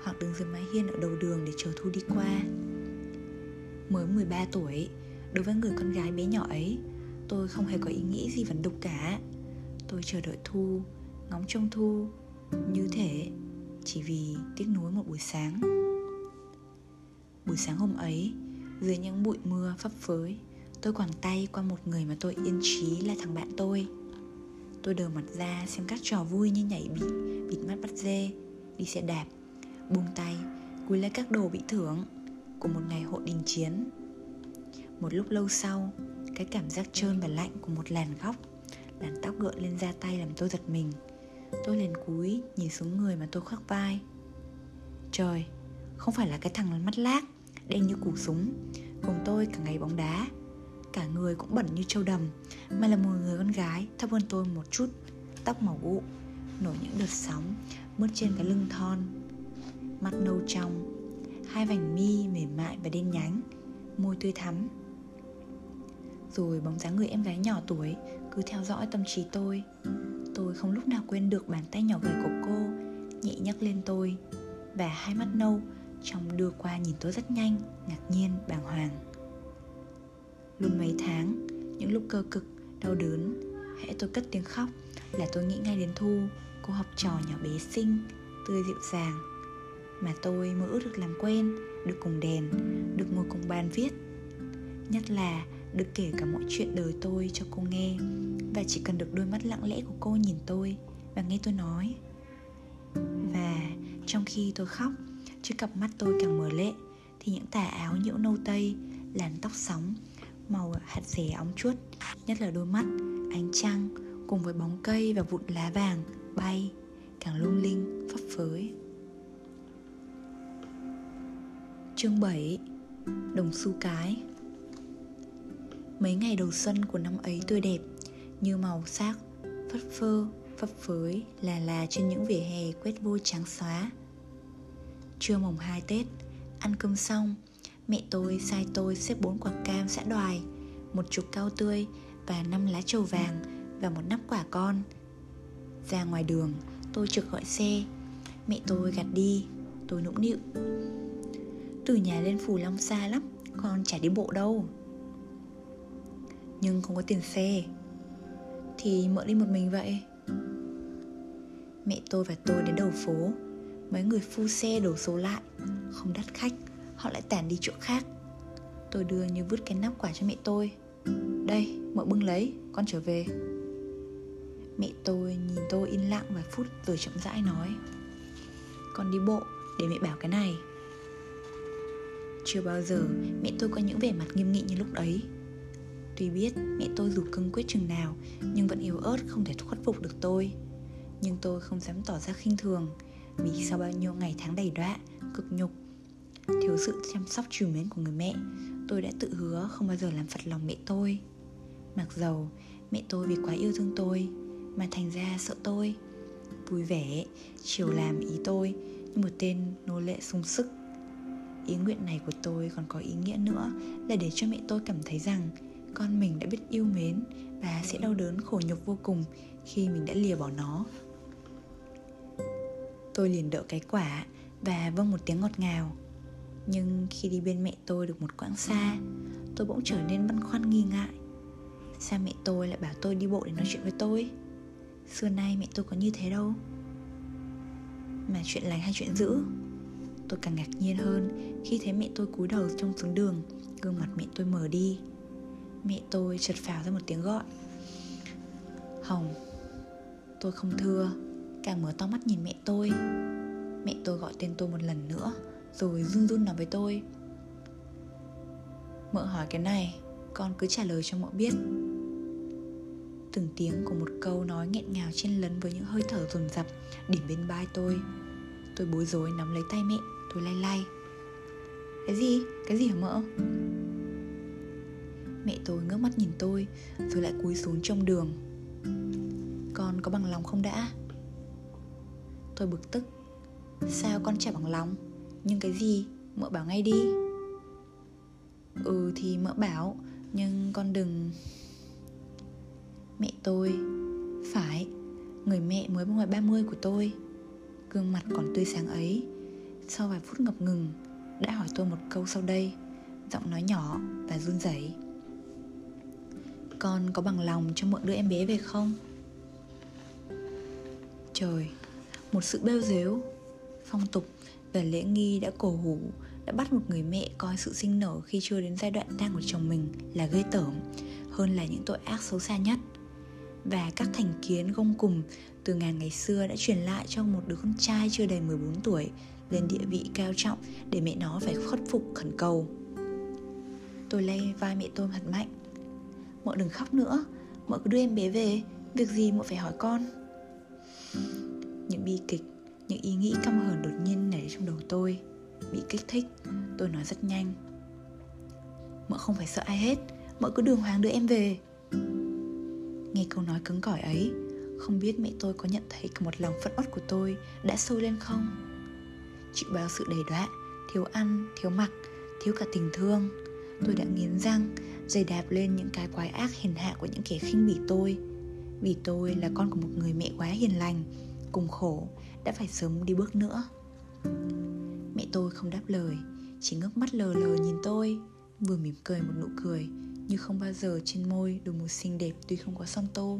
hoặc đứng dưới mái hiên ở đầu đường để chờ thu đi qua. Mới 13 tuổi, đối với người con gái bé nhỏ ấy, tôi không hề có ý nghĩ gì vẩn đục cả. Tôi chờ đợi thu, ngóng trông thu. Như thể chỉ vì tiếc nuối một buổi sáng. Buổi sáng hôm ấy, dưới những bụi mưa phấp phới, tôi quàng tay qua một người mà tôi yên trí là thằng bạn tôi. Tôi đờ mặt ra xem các trò vui như nhảy bịt bịt mắt bắt dê, đi xe đạp, buông tay, cúi lấy các đồ bị thưởng của một ngày hội đình chiến. Một lúc lâu sau, cái cảm giác trơn và lạnh của một làn góc, làn tóc gợn lên da tay làm tôi giật mình tôi liền cúi nhìn xuống người mà tôi khoác vai. Trời, không phải là cái thằng mắt lác, đen như củ súng. Cùng tôi cả ngày bóng đá. Cả người cũng bẩn như trâu đầm, mà là một người con gái thấp hơn tôi một chút. Tóc màu ụ, nổi những đợt sóng, mướt trên cái lưng thon. Mắt nâu trong, hai vành mi mềm mại và đen nhánh, môi tươi thắm. Rồi bóng dáng người em gái nhỏ tuổi cứ theo dõi tâm trí tôi tôi không lúc nào quên được bàn tay nhỏ gầy của cô. Nhẹ nhắc lên tôi, và hai mắt nâu trong đưa qua nhìn tôi rất nhanh, ngạc nhiên, bàng hoàng. Luôn mấy tháng, những lúc cơ cực, đau đớn, hễ tôi cất tiếng khóc là tôi nghĩ ngay đến thu, cô học trò nhỏ bé xinh, tươi dịu dàng, mà tôi mơ ước được làm quen, được cùng đèn, được ngồi cùng bàn viết. Nhất là được kể cả mọi chuyện đời tôi cho cô nghe. Và chỉ cần được đôi mắt lặng lẽ của cô nhìn tôi và nghe tôi nói. Và trong khi tôi khóc Chứ cặp mắt tôi càng mở lệ Thì những tà áo nhiễu nâu tây Làn tóc sóng Màu hạt rẻ óng chuốt Nhất là đôi mắt, ánh trăng Cùng với bóng cây và vụn lá vàng Bay càng lung linh, phấp phới. Chương 7 Đồng xu cái. Mấy ngày đầu xuân của năm ấy tươi đẹp Như màu sắc phất phơ, phấp phới là là trên những vỉa hè quét vôi trắng xóa. Trưa mùng 2 Tết, ăn cơm xong Mẹ tôi sai tôi xếp bốn quả cam xã đoài Một chục cao tươi và năm lá trầu vàng Và một nắp quả con. Ra ngoài đường, tôi trực gọi xe. Mẹ tôi gạt đi, tôi nũng nịu. Từ nhà lên Phù Long xa lắm Con chả đi bộ đâu. Nhưng không có tiền xe. Thì mượn đi một mình vậy? Mẹ tôi và tôi đến đầu phố. Mấy người phu xe đổ số lại. Không đắt khách Họ lại tản đi chỗ khác. Tôi đưa như vứt cái nắp quả cho mẹ tôi. Đây, mợ bưng lấy Con trở về. Mẹ tôi nhìn tôi in lặng vài phút rồi chậm rãi nói Con đi bộ để mẹ bảo cái này. Chưa bao giờ mẹ tôi có những vẻ mặt nghiêm nghị như lúc ấy. Tuy biết mẹ tôi dù cưng quyết chừng nào Nhưng vẫn yếu ớt không thể khuất phục được tôi. Nhưng tôi không dám tỏ ra khinh thường Vì sau bao nhiêu ngày tháng đầy đọa, cực nhục Thiếu sự chăm sóc trìu mến của người mẹ Tôi đã tự hứa không bao giờ làm phật lòng mẹ tôi. Mặc dầu mẹ tôi vì quá yêu thương tôi Mà thành ra sợ tôi Vui vẻ, chiều làm ý tôi Như một tên nô lệ sung sức. Ý nguyện này của tôi còn có ý nghĩa nữa Là để cho mẹ tôi cảm thấy rằng con mình đã biết yêu mến Và sẽ đau đớn khổ nhục vô cùng Khi mình đã lìa bỏ nó. Tôi liền đỡ cái quả Và vâng một tiếng ngọt ngào. Nhưng khi đi bên mẹ tôi được một quãng xa, Tôi bỗng trở nên băn khoăn nghi ngại. Sao mẹ tôi lại bảo tôi đi bộ để nói chuyện với tôi? Xưa nay mẹ tôi có như thế đâu. Mà chuyện lành hay chuyện dữ? Tôi càng ngạc nhiên hơn Khi thấy mẹ tôi cúi đầu trong xuống đường, Gương mặt mẹ tôi mở đi. Mẹ tôi chợt phào ra một tiếng gọi. Hồng, Tôi không thưa Càng mở to mắt nhìn mẹ tôi. Mẹ tôi gọi tên tôi một lần nữa, rồi run run nói với tôi. Mợ hỏi cái này, Con cứ trả lời cho mợ biết. Từng tiếng của một câu nói nghẹn ngào chen lấn với những hơi thở dồn dập Điểm bên vai tôi. Tôi bối rối nắm lấy tay mẹ, Tôi lay lay Cái gì? Cái gì hả mợ? Mẹ tôi ngước mắt nhìn tôi, Rồi lại cúi xuống trong đường. Con có bằng lòng không đã? Tôi bực tức. Sao con chả bằng lòng? Nhưng cái gì? Mợ bảo ngay đi. Ừ thì mợ bảo, Nhưng con đừng. Mẹ tôi, Phải, Người mẹ mới ngoài 30 của tôi. Gương mặt còn tươi sáng ấy. Sau vài phút ngập ngừng, Đã hỏi tôi một câu sau đây, Giọng nói nhỏ và run rẩy. Con có bằng lòng cho mượn đưa em bé về không? Trời, Một sự bêu dếu Phong tục và lễ nghi đã cổ hủ, đã bắt một người mẹ coi sự sinh nở khi chưa đến giai đoạn đang của chồng mình là gây tởm, hơn là những tội ác xấu xa nhất và các thành kiến gông cùng từ ngàn ngày xưa đã truyền lại cho một đứa con trai chưa đầy 14 tuổi lên địa vị cao trọng để mẹ nó phải khuất phục khẩn cầu. Tôi lay vai mẹ tôi thật mạnh. Mợ đừng khóc nữa, mợ cứ đưa em bé về, việc gì mợ phải hỏi con. Những bi kịch những ý nghĩ căm hờn đột nhiên nảy trong đầu tôi. Bị kích thích Tôi nói rất nhanh. Mợ không phải sợ ai hết. Mợ cứ đường hoàng đưa em về. Nghe câu nói cứng cỏi ấy Không biết mẹ tôi có nhận thấy cả một lòng phẫn uất của tôi Đã sôi lên không? Chịu bao sự đầy đọa Thiếu ăn, thiếu mặc, thiếu cả tình thương. Tôi đã nghiến răng Dày đạp lên những cái quái ác hiền hạ Của những kẻ khinh bỉ tôi. Vì tôi là con của một người mẹ quá hiền lành, Cùng khổ, đã phải sớm đi bước nữa. Mẹ tôi không đáp lời, chỉ ngước mắt lờ lờ nhìn tôi, vừa mỉm cười một nụ cười, như không bao giờ trên môi đôi một xinh đẹp tuy không có song tô.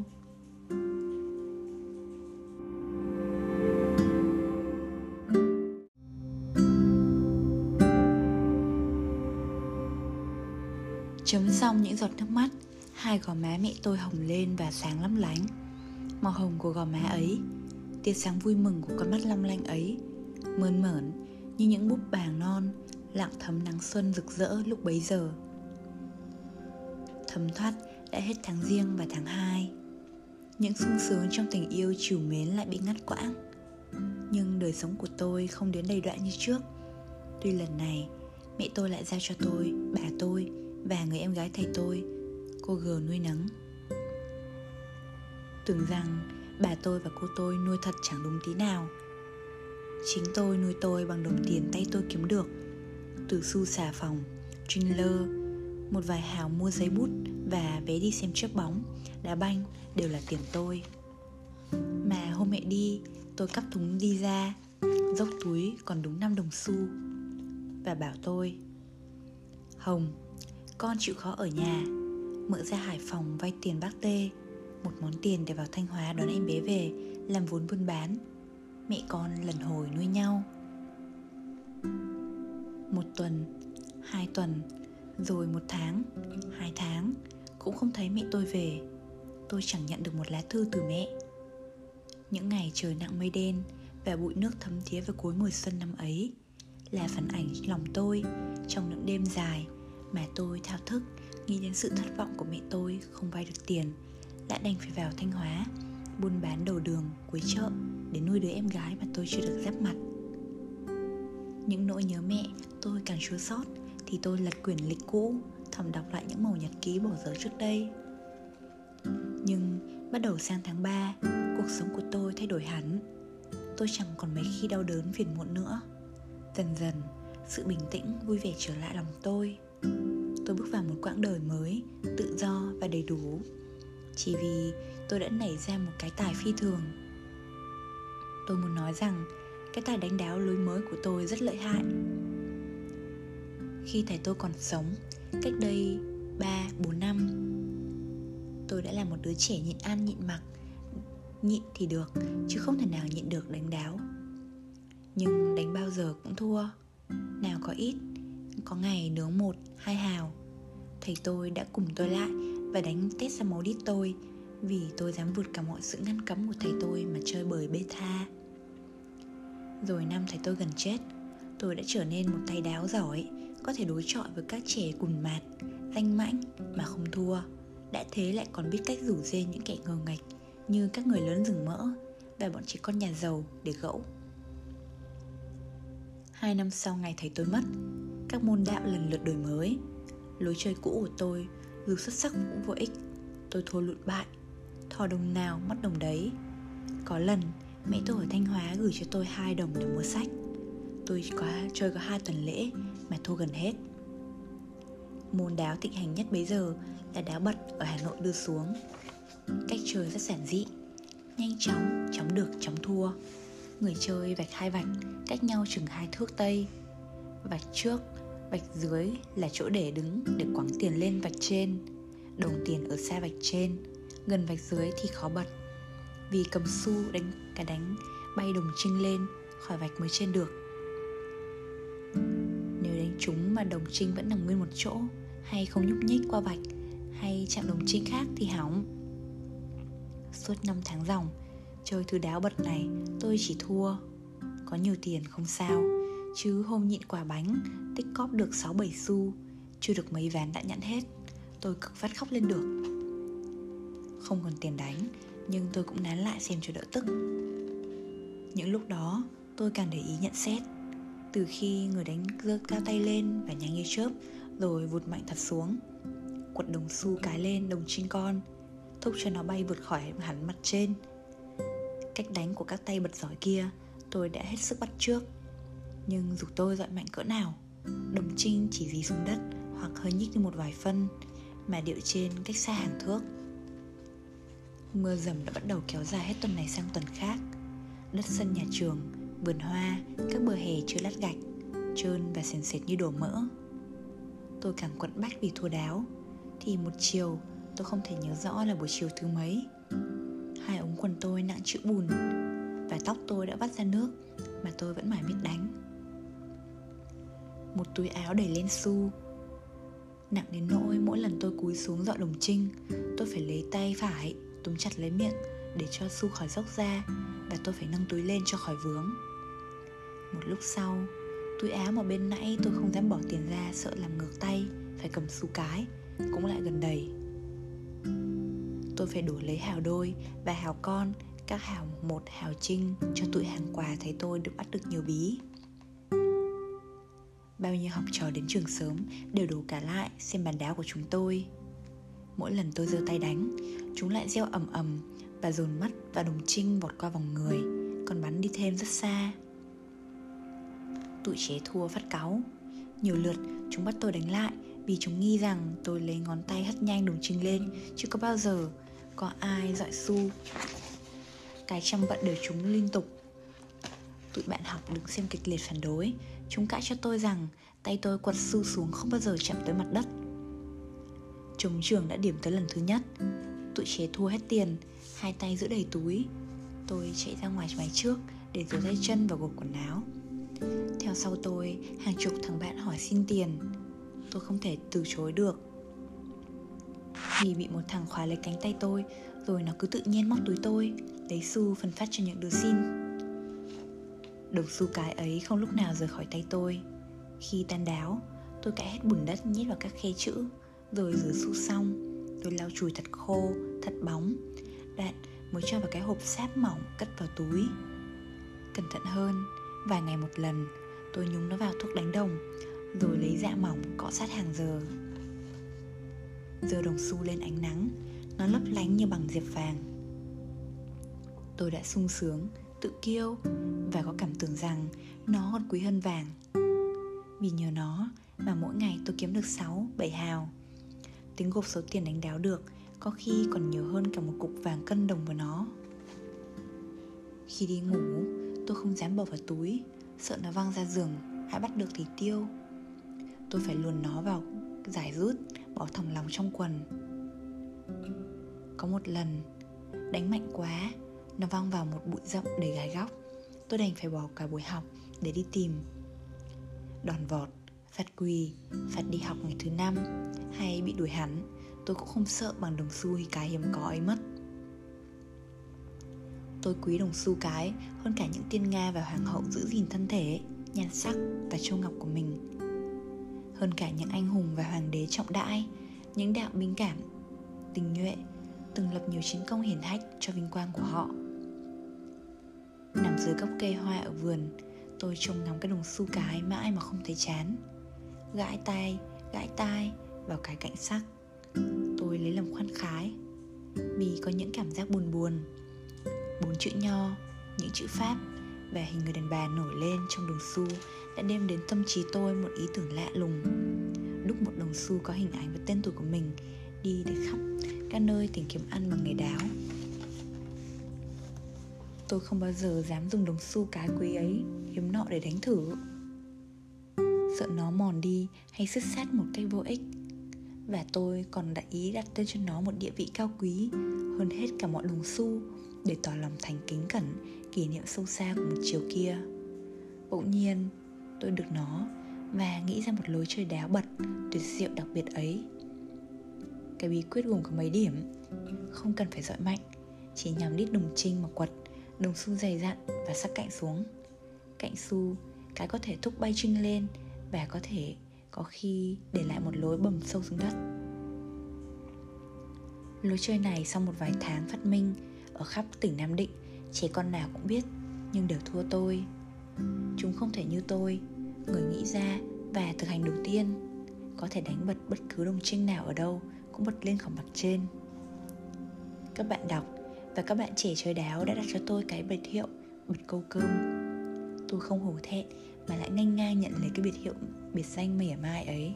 Chấm xong những giọt nước mắt hai gò má mẹ tôi hồng lên và sáng lấp lánh. Màu hồng của gò má ấy tia sáng vui mừng của con mắt long lanh ấy mơn mởn như những búp bàng non lặng thấm nắng xuân rực rỡ lúc bấy giờ. Thấm thoát đã hết tháng riêng và tháng 2 Những sung sướng trong tình yêu chiều mến lại bị ngắt quãng. Nhưng đời sống của tôi không đến đầy đoạn như trước. Tuy lần này mẹ tôi lại giao cho tôi, bà tôi và người em gái thầy tôi Cô G nuôi nấng. Tưởng rằng bà tôi và cô tôi nuôi thật chẳng đúng tí nào. Chính tôi nuôi tôi bằng đồng tiền tay tôi kiếm được. Từ xu xà phòng, trinh lơ, một vài hào mua giấy bút và vé đi xem trước bóng, đá banh đều là tiền tôi. Mà hôm mẹ đi, tôi cắp thúng đi ra, dốc túi còn đúng 5 đồng xu. Và bảo tôi Hồng, con chịu khó ở nhà, mợ ra Hải Phòng vay tiền bác Tê, một món tiền để vào Thanh Hóa đón em bé về làm vốn buôn bán. Mẹ con lần hồi nuôi nhau. Một tuần, hai tuần, rồi một tháng, hai tháng Cũng không thấy mẹ tôi về Tôi chẳng nhận được một lá thư từ mẹ Những ngày trời nặng mây đen Và bụi nước thấm thía vào cuối mùa xuân năm ấy Là phản ảnh lòng tôi Trong những đêm dài mà tôi thao thức Nghĩ đến sự thất vọng của mẹ tôi Không vay được tiền. Đã đành phải vào Thanh Hóa Buôn bán đầu đường, cuối chợ Để nuôi đứa em gái mà tôi chưa được giáp mặt. Những nỗi nhớ mẹ tôi càng chua xót thì tôi lật quyển lịch cũ thầm đọc lại những mẩu nhật ký bỏ dở trước đây. Nhưng bắt đầu sang tháng 3 cuộc sống của tôi thay đổi hẳn. Tôi chẳng còn mấy khi đau đớn phiền muộn nữa. Dần dần sự bình tĩnh vui vẻ trở lại lòng tôi tôi bước vào một quãng đời mới tự do và đầy đủ chỉ vì tôi đã nảy ra một cái tài phi thường tôi muốn nói rằng cái tài đánh đáo lối mới của tôi rất lợi hại khi thầy tôi còn sống cách đây 3 4 năm. Tôi đã là một đứa trẻ nhịn ăn nhịn mặc. Nhịn thì được, chứ không thể nào nhịn được đánh đáo. Nhưng đánh bao giờ cũng thua. Nào có ít, có ngày nướng một, hai hào. Thầy tôi đã cùng tôi lại và đánh test ra máu đít tôi vì tôi dám vượt cả mọi sự ngăn cấm của thầy tôi mà chơi bời bê tha. Rồi năm thầy tôi gần chết, tôi đã trở nên một thầy đáo giỏi có thể đối chọi với các trẻ cùn mạt, danh mãnh mà không thua. Đã thế lại còn biết cách rủ dê những kẻ ngờ ngạch như các người lớn rừng mỡ và bọn trẻ con nhà giàu để gẫu. Hai năm sau ngày thầy tôi mất, các môn đạo lần lượt đổi mới. Lối chơi cũ của tôi dù xuất sắc cũng vô ích. Tôi thua lụn bại, thò đồng nào mất đồng đấy. Có lần mẹ tôi ở Thanh Hóa gửi cho tôi hai đồng để mua sách tôi có chơi có hai tuần lễ mà thua gần hết môn đáo thịnh hành nhất bấy giờ là đáo bật ở Hà Nội đưa xuống cách chơi rất giản dị nhanh chóng chóng được chóng thua người chơi vạch hai vạch cách nhau chừng hai thước tây vạch trước vạch dưới là chỗ để đứng để quẳng tiền lên vạch trên, đồng tiền ở xa vạch trên, gần vạch dưới thì khó bật. Vì cầm xu đánh cả đánh, bay đồng trinh lên, khỏi vạch mới trên được. Nếu đánh chúng mà đồng trinh vẫn nằm nguyên một chỗ, hay không nhúc nhích qua vạch, hay chạm đồng trinh khác thì hỏng. Suốt năm tháng dòng, chơi thứ đáo bật này tôi chỉ thua, có nhiều tiền không sao chứ hôm nhịn quả bánh. Tích cóp được 6-7 xu. Chưa được mấy ván đã nhận hết. Tôi cực phát khóc lên được. Không còn tiền đánh, nhưng tôi cũng nán lại xem cho đỡ tức. Những lúc đó, tôi càng để ý nhận xét. Từ khi người đánh giơ cao tay lên và nhanh như chớp, rồi vụt mạnh thật xuống. Quật đồng xu cái lên đồng trinh con, thúc cho nó bay vượt khỏi hẳn mặt trên. Cách đánh của các tay bật giỏi kia, tôi đã hết sức bắt trước nhưng dù tôi dọi mạnh cỡ nào đồng trinh chỉ dí xuống đất hoặc hơi nhích đi một vài phân mà điệu trên cách xa hàng thước mưa dầm đã bắt đầu kéo dài hết tuần này sang tuần khác đất sân nhà trường vườn hoa, các bờ hè chưa lát gạch, trơn và sền sệt như đổ mỡ. Tôi càng quặn bách vì thua đáo, thì một chiều tôi không thể nhớ rõ là buổi chiều thứ mấy. Hai ống quần tôi nặng chữ bùn và tóc tôi đã vắt ra nước mà tôi vẫn mải miết đánh. Một túi áo đầy lên su Nặng đến nỗi mỗi lần tôi cúi xuống dọn đồng trinh Tôi phải lấy tay phải túm chặt lấy miệng để cho Su khỏi dốc ra và tôi phải nâng túi lên cho khỏi vướng. Một lúc sau, túi áo mà bên nãy tôi không dám bỏ tiền ra sợ làm ngược tay, phải cầm Su cái, cũng lại gần đầy. Tôi phải đổi lấy hào đôi và hào con, các hào một hào trinh cho tụi hàng quà thấy tôi được bắt được nhiều bí. Bao nhiêu học trò đến trường sớm đều đổ cả lại xem bàn đá của chúng tôi. Mỗi lần tôi giơ tay đánh, chúng lại reo ầm ầm và dồn mắt và đồng trinh vọt qua vòng người, còn bắn đi thêm rất xa. Tụi chế thua phát cáu. Nhiều lượt chúng bắt tôi đánh lại vì chúng nghi rằng tôi lấy ngón tay hất nhanh đồng trinh lên chứ có bao giờ có ai dọi su cái trăm vận đều chúng liên tục tụi bạn học đứng xem kịch liệt phản đối chúng cãi cho tôi rằng tay tôi quật sư xuống không bao giờ chạm tới mặt đất. Trống trường đã điểm tới lần thứ nhất. Tụi trẻ thua hết tiền, Hai tay giữ đầy túi. Tôi chạy ra ngoài máy trước Để rửa tay chân và gột quần áo. Theo sau tôi, Hàng chục thằng bạn hỏi xin tiền. Tôi không thể từ chối được. Vì bị một thằng khóa lấy cánh tay tôi, Rồi nó cứ tự nhiên móc túi tôi, Lấy xu phân phát cho những đứa xin. Đồng xu cái ấy không lúc nào rời khỏi tay tôi. Khi tan đáo Tôi cãi hết bùn đất nhét vào các khe chữ rồi rửa xu xong. Tôi lau chùi thật khô, thật bóng. Đoạn mới cho vào cái hộp sáp mỏng cất vào túi. Cẩn thận hơn Vài ngày một lần Tôi nhúng nó vào thuốc đánh đồng Rồi lấy dạ mỏng cọ sát hàng giờ. Giờ đồng xu lên ánh nắng Nó lấp lánh như bằng diệp vàng. Tôi đã sung sướng Tự kiêu Và có cảm tưởng rằng Nó còn quý hơn vàng. Vì nhờ nó mà mỗi ngày tôi kiếm được 6, 7 hào. Tính gộp số tiền đánh đáo được Có khi còn nhiều hơn cả một cục vàng cân đồng với nó. Khi đi ngủ Tôi không dám bỏ vào túi Sợ nó văng ra giường hãy bắt được thì tiêu. Tôi phải luồn nó vào giải rút Bỏ thòng lòng trong quần. Có một lần Đánh mạnh quá nó văng vào một bụi rậm để gai góc Tôi đành phải bỏ cả buổi học Để đi tìm Đòn vọt phạt quỳ, phạt đi học ngày thứ năm hay bị đuổi hắn, tôi cũng không sợ bằng đồng xu cái hiếm có ấy mất. Tôi quý đồng xu cái hơn cả những tiên Nga và hoàng hậu giữ gìn thân thể, nhan sắc và châu ngọc của mình. Hơn cả những anh hùng và hoàng đế trọng đãi, những đạo binh cảm, tình nhuệ, từng lập nhiều chiến công hiển hách cho vinh quang của họ. Nằm dưới gốc cây hoa ở vườn, tôi trông ngắm cái đồng xu cái mãi mà không thấy chán. Gãi tay gãi tai vào cái cạnh sắc. Tôi lấy làm khoan khái. Vì có những cảm giác buồn buồn. Bốn chữ nho những chữ pháp và hình người đàn bà nổi lên trong đồng xu đã đem đến tâm trí tôi một ý tưởng lạ lùng. Đúc một đồng xu có hình ảnh và tên tuổi của mình đi để khắp các nơi tìm kiếm ăn bằng nghề đáo tôi không bao giờ dám dùng đồng xu cái quý ấy, hiếm nọ để đánh thử. Sợ nó mòn đi hay sứt sát một cách vô ích. Và tôi còn đã ý đặt tên cho nó một địa vị cao quý hơn hết cả mọi đồng xu để tỏ lòng thành kính cẩn, kỷ niệm sâu xa của một chiều kia. Bỗng nhiên, tôi được nó và nghĩ ra một lối chơi đáo bật, tuyệt diệu đặc biệt ấy. Cái bí quyết gồm có mấy điểm. Không cần phải giỏi mạnh, chỉ nhằm đít đồng trinh mà quật đồng xu dày dặn và sắc cạnh xuống. Cạnh xu, cái có thể thúc bay trinh lên và có thể có khi để lại một lối bầm sâu xuống đất. Lối chơi này sau một vài tháng phát minh ở khắp tỉnh nam định, trẻ con nào cũng biết, nhưng đều thua tôi. Chúng không thể như tôi, người nghĩ ra và thực hành đầu tiên. Có thể đánh bật bất cứ đồng trinh nào ở đâu cũng bật lên khỏi mặt trên. Các bạn đọc và các bạn trẻ chơi đáo đã đặt cho tôi cái biệt hiệu bật câu cơm. Tôi không hổ thẹn mà lại nhanh ngang nhận lấy cái biệt hiệu biệt danh mỉa mai ấy.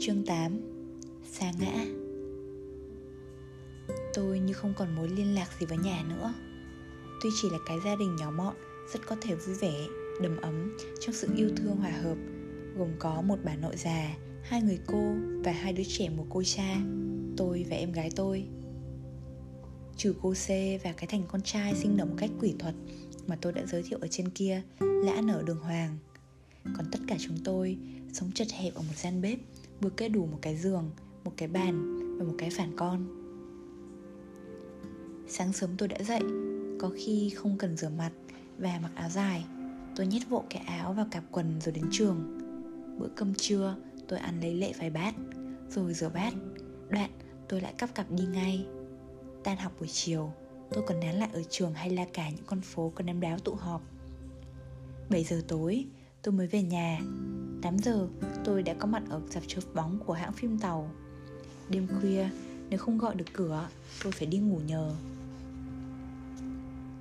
Chương 8 Xa ngã. Tôi như không còn mối liên lạc gì với nhà nữa. Tuy chỉ là cái gia đình nhỏ mọn Rất có thể vui vẻ, đầm ấm Trong sự yêu thương hòa hợp Gồm có một bà nội già Hai người cô và hai đứa trẻ một cô cha. Tôi và em gái tôi. Trừ cô C và cái thành con trai sinh động cách quỷ thuật Mà tôi đã giới thiệu ở trên kia Là ăn ở đường hoàng. Còn tất cả chúng tôi sống chật hẹp ở một gian bếp, Vừa kê đủ một cái giường, Một cái bàn và một cái phản con. Sáng sớm tôi đã dậy, có khi không cần rửa mặt và mặc áo dài, tôi nhét vội cái áo vào cặp quần rồi đến trường. Bữa cơm trưa, tôi ăn lấy lệ vài bát, rồi rửa bát, đoạn tôi lại cắp cặp đi ngay. Tan học buổi chiều, tôi còn nán lại ở trường hay la cả những con phố có đám đáo tụ họp. 7 giờ tối, tôi mới về nhà. 8 giờ, tôi đã có mặt ở dạp chiếu bóng của hãng phim tàu. Đêm khuya, nếu không gọi được cửa, tôi phải đi ngủ nhờ.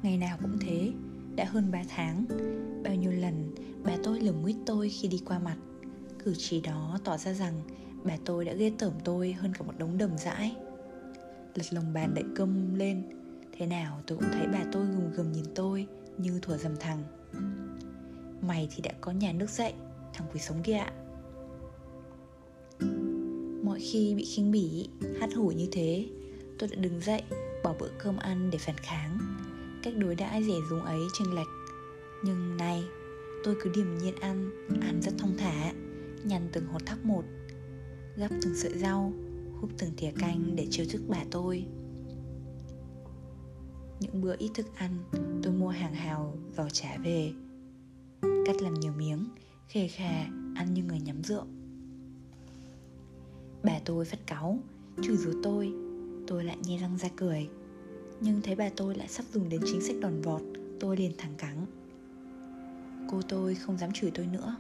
Ngày nào cũng thế, Đã hơn 3 tháng. Bao nhiêu lần bà tôi lườm nguyết tôi khi đi qua mặt, Cử chỉ đó tỏ ra rằng bà tôi đã ghê tởm tôi hơn cả một đống đầm rãi. Lật lồng bàn đậy cơm lên. Thế nào tôi cũng thấy bà tôi gùm gùm nhìn tôi Như thủa dầm thằng Mày thì đã có nhà nước dậy Thằng quỷ sống kia ạ. Mọi khi bị khinh bỉ, hát hủi như thế Tôi đã đứng dậy, bỏ bữa cơm ăn để phản kháng. Cách đối đãi rẻ rúng ấy chênh lệch. Nhưng nay, tôi cứ điềm nhiên ăn, ăn rất thong thả. Nhằn từng hột thóc một. Gắp từng sợi rau, húp từng thìa canh để chiêu thức bà tôi. Những bữa ít thức ăn tôi mua hàng hào giò trả về. Cắt làm nhiều miếng khề khà ăn như người nhắm rượu. Bà tôi phát cáu chửi rủa tôi tôi lại nhe răng ra cười. Nhưng thấy bà tôi lại sắp dùng đến chính sách đòn vọt tôi liền thẳng cắn. Cô tôi không dám chửi tôi nữa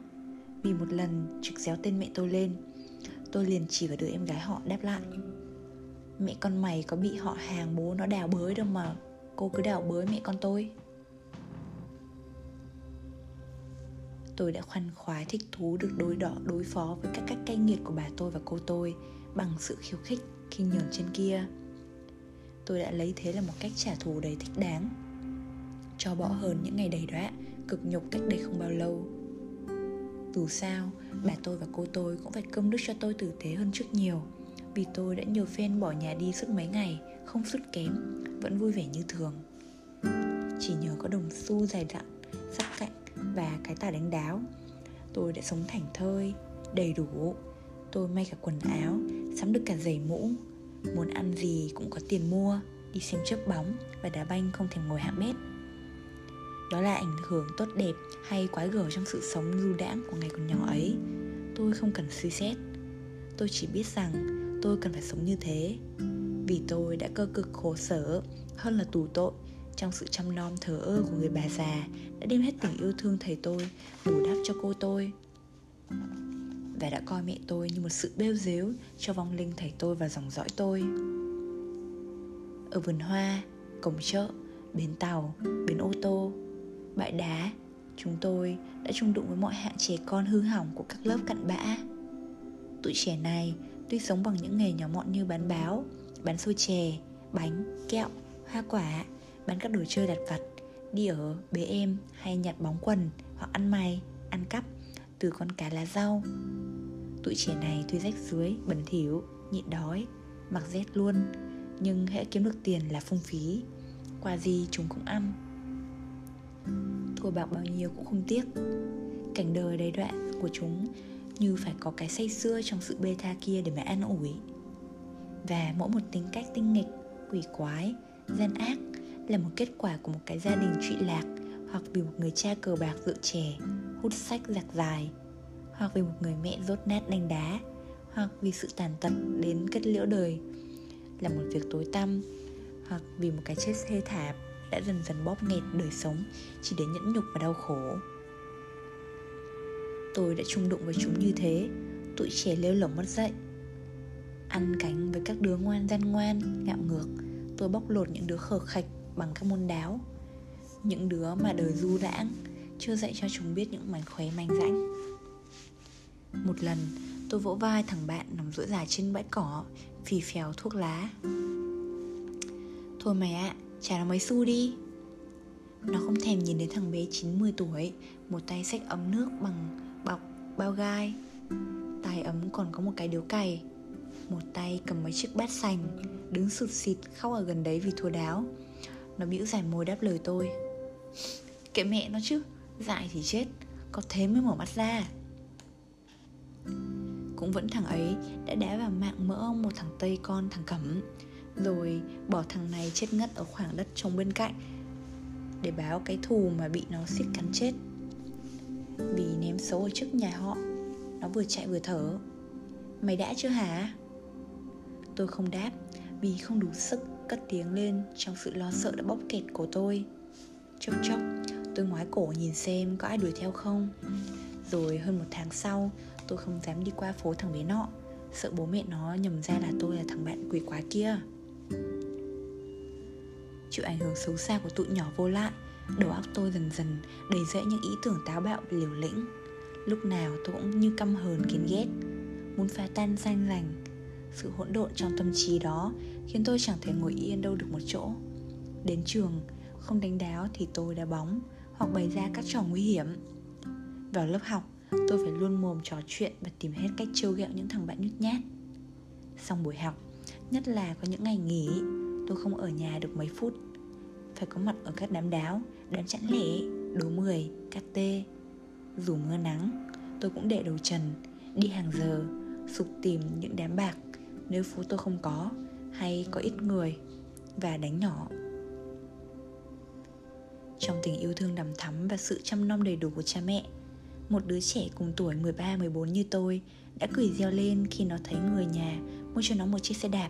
vì một lần trực déo tên mẹ tôi lên tôi liền chỉ vào đứa em gái họ đáp lại. Mẹ con mày có bị họ hàng bố nó đào bới đâu mà, cô cứ đào bới mẹ con tôi. Tôi đã khoan khoái thích thú được đối đỏ, đối phó với các cách cay nghiệt của bà tôi và cô tôi bằng sự khiêu khích khi nhường trên kia. Tôi đã lấy thế là một cách trả thù đầy thích đáng. Cho bỏ hơn những ngày đầy đọa, cực nhục cách đây không bao lâu dù sao, bà tôi và cô tôi cũng phải cơm nước cho tôi tử tế hơn trước nhiều. Vì tôi đã nhiều phen bỏ nhà đi suốt mấy ngày, không sút kém, vẫn vui vẻ như thường. Chỉ nhờ có đồng xu dài dặn, sắc cạnh và cái tài đánh đáo, tôi đã sống thảnh thơi, đầy đủ. Tôi may cả quần áo, sắm được cả giày mũ. Muốn ăn gì cũng có tiền mua, đi xem chớp bóng và đá banh không thèm ngồi hạng bét đó là ảnh hưởng tốt đẹp hay quái gở trong sự sống du đãng của ngày còn nhỏ ấy. Tôi không cần suy xét. Tôi chỉ biết rằng tôi cần phải sống như thế. Vì tôi đã cơ cực khổ sở hơn là tù tội trong sự chăm nom thờ ơ của người bà già đã đem hết tình yêu thương thầy tôi bù đắp cho cô tôi và đã coi mẹ tôi như một sự bêu dếu cho vong linh thầy tôi và dòng dõi tôi. Ở vườn hoa, cổng chợ, bến tàu, bến ô tô bãi đá chúng tôi đã chung đụng với mọi hạng trẻ con hư hỏng của các lớp cặn bã. Tụi trẻ này tuy sống bằng những nghề nhỏ mọn như bán báo, bán xôi chè, bánh, kẹo, hoa quả, bán các đồ chơi đặt vặt, đi ở bế em hay nhặt bóng quần hoặc ăn mày ăn cắp từ con cá lá rau. Tụi trẻ này tuy rách dưới, bẩn thỉu, nhịn đói, mặc rét luôn, nhưng hễ kiếm được tiền là phung phí. Quà gì chúng cũng ăn thua bạc bao nhiêu cũng không tiếc. Cảnh đời đầy đoạn của chúng như phải có cái say xưa trong sự bê tha kia để mà an ủi. Và mỗi một tính cách tinh nghịch, quỷ quái, gian ác là một kết quả của một cái gia đình trụy lạc hoặc vì một người cha cờ bạc rượu chè, hút sách giặc dài, hoặc vì một người mẹ rốt nát đánh đá, hoặc vì sự tàn tật đến kết liễu đời là một việc tối tăm, hoặc vì một cái chết thê thảm đã dần dần bóp nghẹt đời sống chỉ để nhẫn nhục và đau khổ. Tôi đã chung đụng với chúng như thế tụi trẻ lêu lỏng mất dậy ăn cánh với các đứa ngoan gian ngoan ngạo ngược tôi bóc lột những đứa khờ khạch bằng các môn đáo. Những đứa mà đời du đãng chưa dạy cho chúng biết những mảnh khóe manh rãnh. Một lần tôi vỗ vai thằng bạn nằm rũi dài trên bãi cỏ phì phèo thuốc lá. Thôi mày ạ à, trả nó mấy xu đi. Nó không thèm nhìn đến thằng bé 90 tuổi. Một tay xách ấm nước bằng bọc bao gai. Tay ấm còn có một cái điếu cày. Một tay cầm mấy chiếc bát sành, Đứng sụt xịt khóc ở gần đấy vì thua đáo. Nó bĩu giải môi đáp lời tôi. Kệ mẹ nó chứ, Dại thì chết, Có thế mới mở mắt ra. Cũng vẫn thằng ấy đã đá vào mạng mỡ một thằng Tây con thằng Cẩm. Rồi bỏ thằng này chết ngất ở khoảng đất trống bên cạnh Để báo cái thù mà bị nó xiết cắn chết. Vì ném xấu ở trước nhà họ, Nó vừa chạy vừa thở. Mày đã chưa hả? Tôi không đáp Vì không đủ sức cất tiếng lên Trong sự lo sợ đã bóp kẹt của tôi. Chốc chốc, tôi ngoái cổ nhìn xem có ai đuổi theo không. Rồi hơn một tháng sau, Tôi không dám đi qua phố thằng bé nọ. Sợ bố mẹ nó nhầm ra là tôi là thằng bạn quỷ quá kia. Chịu ảnh hưởng xấu xa của tụi nhỏ vô lại Đầu óc tôi dần dần đầy rẫy những ý tưởng táo bạo và liều lĩnh. Lúc nào tôi cũng như căm hờn kiến ghét, Muốn phá tan danh lành. Sự hỗn độn trong tâm trí đó Khiến tôi chẳng thể ngồi yên đâu được một chỗ. Đến trường, Không đánh đáo thì tôi đá bóng Hoặc bày ra các trò nguy hiểm. Vào lớp học, tôi phải luôn mồm trò chuyện và tìm hết cách trêu ghẹo những thằng bạn nhút nhát. Xong buổi học nhất là có những ngày nghỉ, tôi không ở nhà được mấy phút. Phải có mặt ở các đám đáo, đám chẵn lễ đố mười cát tê. Dù mưa nắng, tôi cũng để đầu trần, đi hàng giờ, sục tìm những đám bạc nếu phố tôi không có hay có ít người và đánh nhỏ. Trong tình yêu thương đầm thắm và sự chăm nom đầy đủ của cha mẹ, một đứa trẻ cùng tuổi 13-14 như tôi đã cười reo lên khi nó thấy người nhà mua cho nó một chiếc xe đạp,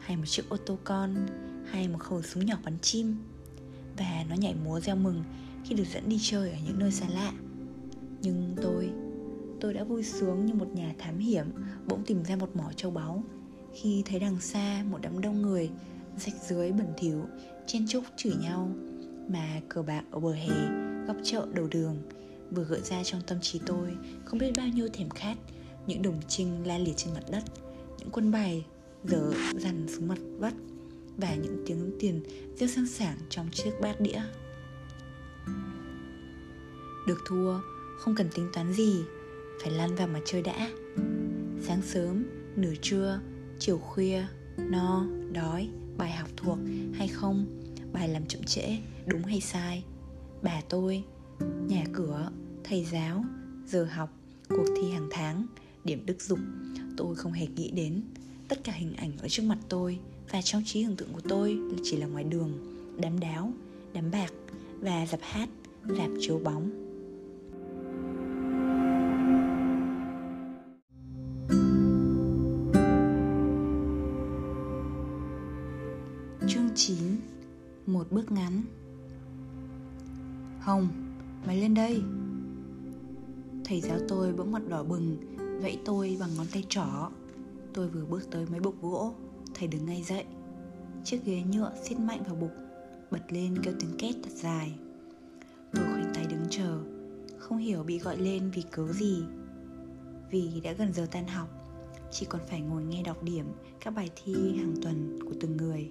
hay một chiếc ô tô con, hay một khẩu súng nhỏ bắn chim. Và nó nhảy múa reo mừng khi được dẫn đi chơi ở những nơi xa lạ. Nhưng tôi tôi đã vui sướng như một nhà thám hiểm, bỗng tìm ra một mỏ châu báu. Khi thấy đằng xa một đám đông người, rách dưới bẩn thỉu, chen chúc chửi nhau, mà cờ bạc ở bờ hè, góc chợ đầu đường, vừa gợi ra trong tâm trí tôi không biết bao nhiêu thèm khát những đồng trinh la liệt trên mặt đất, những quân bài dở dằn xuống mặt vắt và những tiếng tiền reo sang sảng trong chiếc bát đĩa. Được thua, không cần tính toán gì, phải lăn vào mà chơi đã. Sáng sớm, nửa trưa, chiều khuya, no, đói, bài học thuộc hay không, bài làm chậm trễ, đúng hay sai. Bà tôi, nhà cửa, thầy giáo, giờ học, cuộc thi hàng tháng điểm đức dục. Tôi không hề nghĩ đến tất cả hình ảnh ở trước mặt tôi và trong trí tưởng tượng của tôi chỉ là ngoài đường đám đáo đám bạc và dạp hát rạp chiếu bóng. Chương 9 Một bước ngắn. Hồng, mày lên đây. Thầy giáo tôi bỗng mặt đỏ bừng Vẫy tôi bằng ngón tay trỏ Tôi vừa bước tới mấy bục gỗ. Thầy đứng ngay dậy. Chiếc ghế nhựa xiết mạnh vào bục, Bật lên kêu tiếng két thật dài. Tôi khoanh tay đứng chờ, Không hiểu bị gọi lên vì cớ gì. Vì đã gần giờ tan học, Chỉ còn phải ngồi nghe đọc điểm Các bài thi hàng tuần của từng người.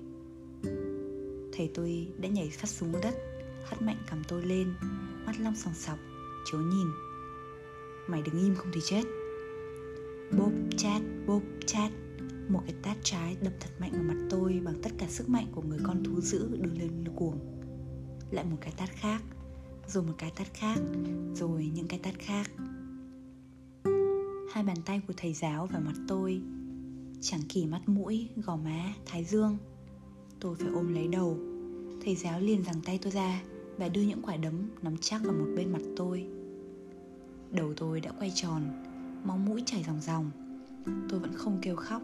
Thầy tôi đã nhảy phát xuống đất, Hất mạnh cầm tôi lên, Mắt long sòng sọc, chiếu nhìn. Mày đứng im không thì chết. Bốp chát bốp chát. Một cái tát trái đập thật mạnh vào mặt tôi Bằng tất cả sức mạnh của người con thú dữ đưa lên cuồng. Lại một cái tát khác Rồi một cái tát khác Rồi những cái tát khác. Hai bàn tay của thầy giáo vào mặt tôi Chẳng kỳ mắt mũi, gò má, thái dương. Tôi phải ôm lấy đầu. Thầy giáo liền giằng tay tôi ra Và đưa những quả đấm nắm chắc vào một bên mặt tôi. Đầu tôi đã quay tròn. Máu mũi chảy ròng ròng. Tôi vẫn không kêu khóc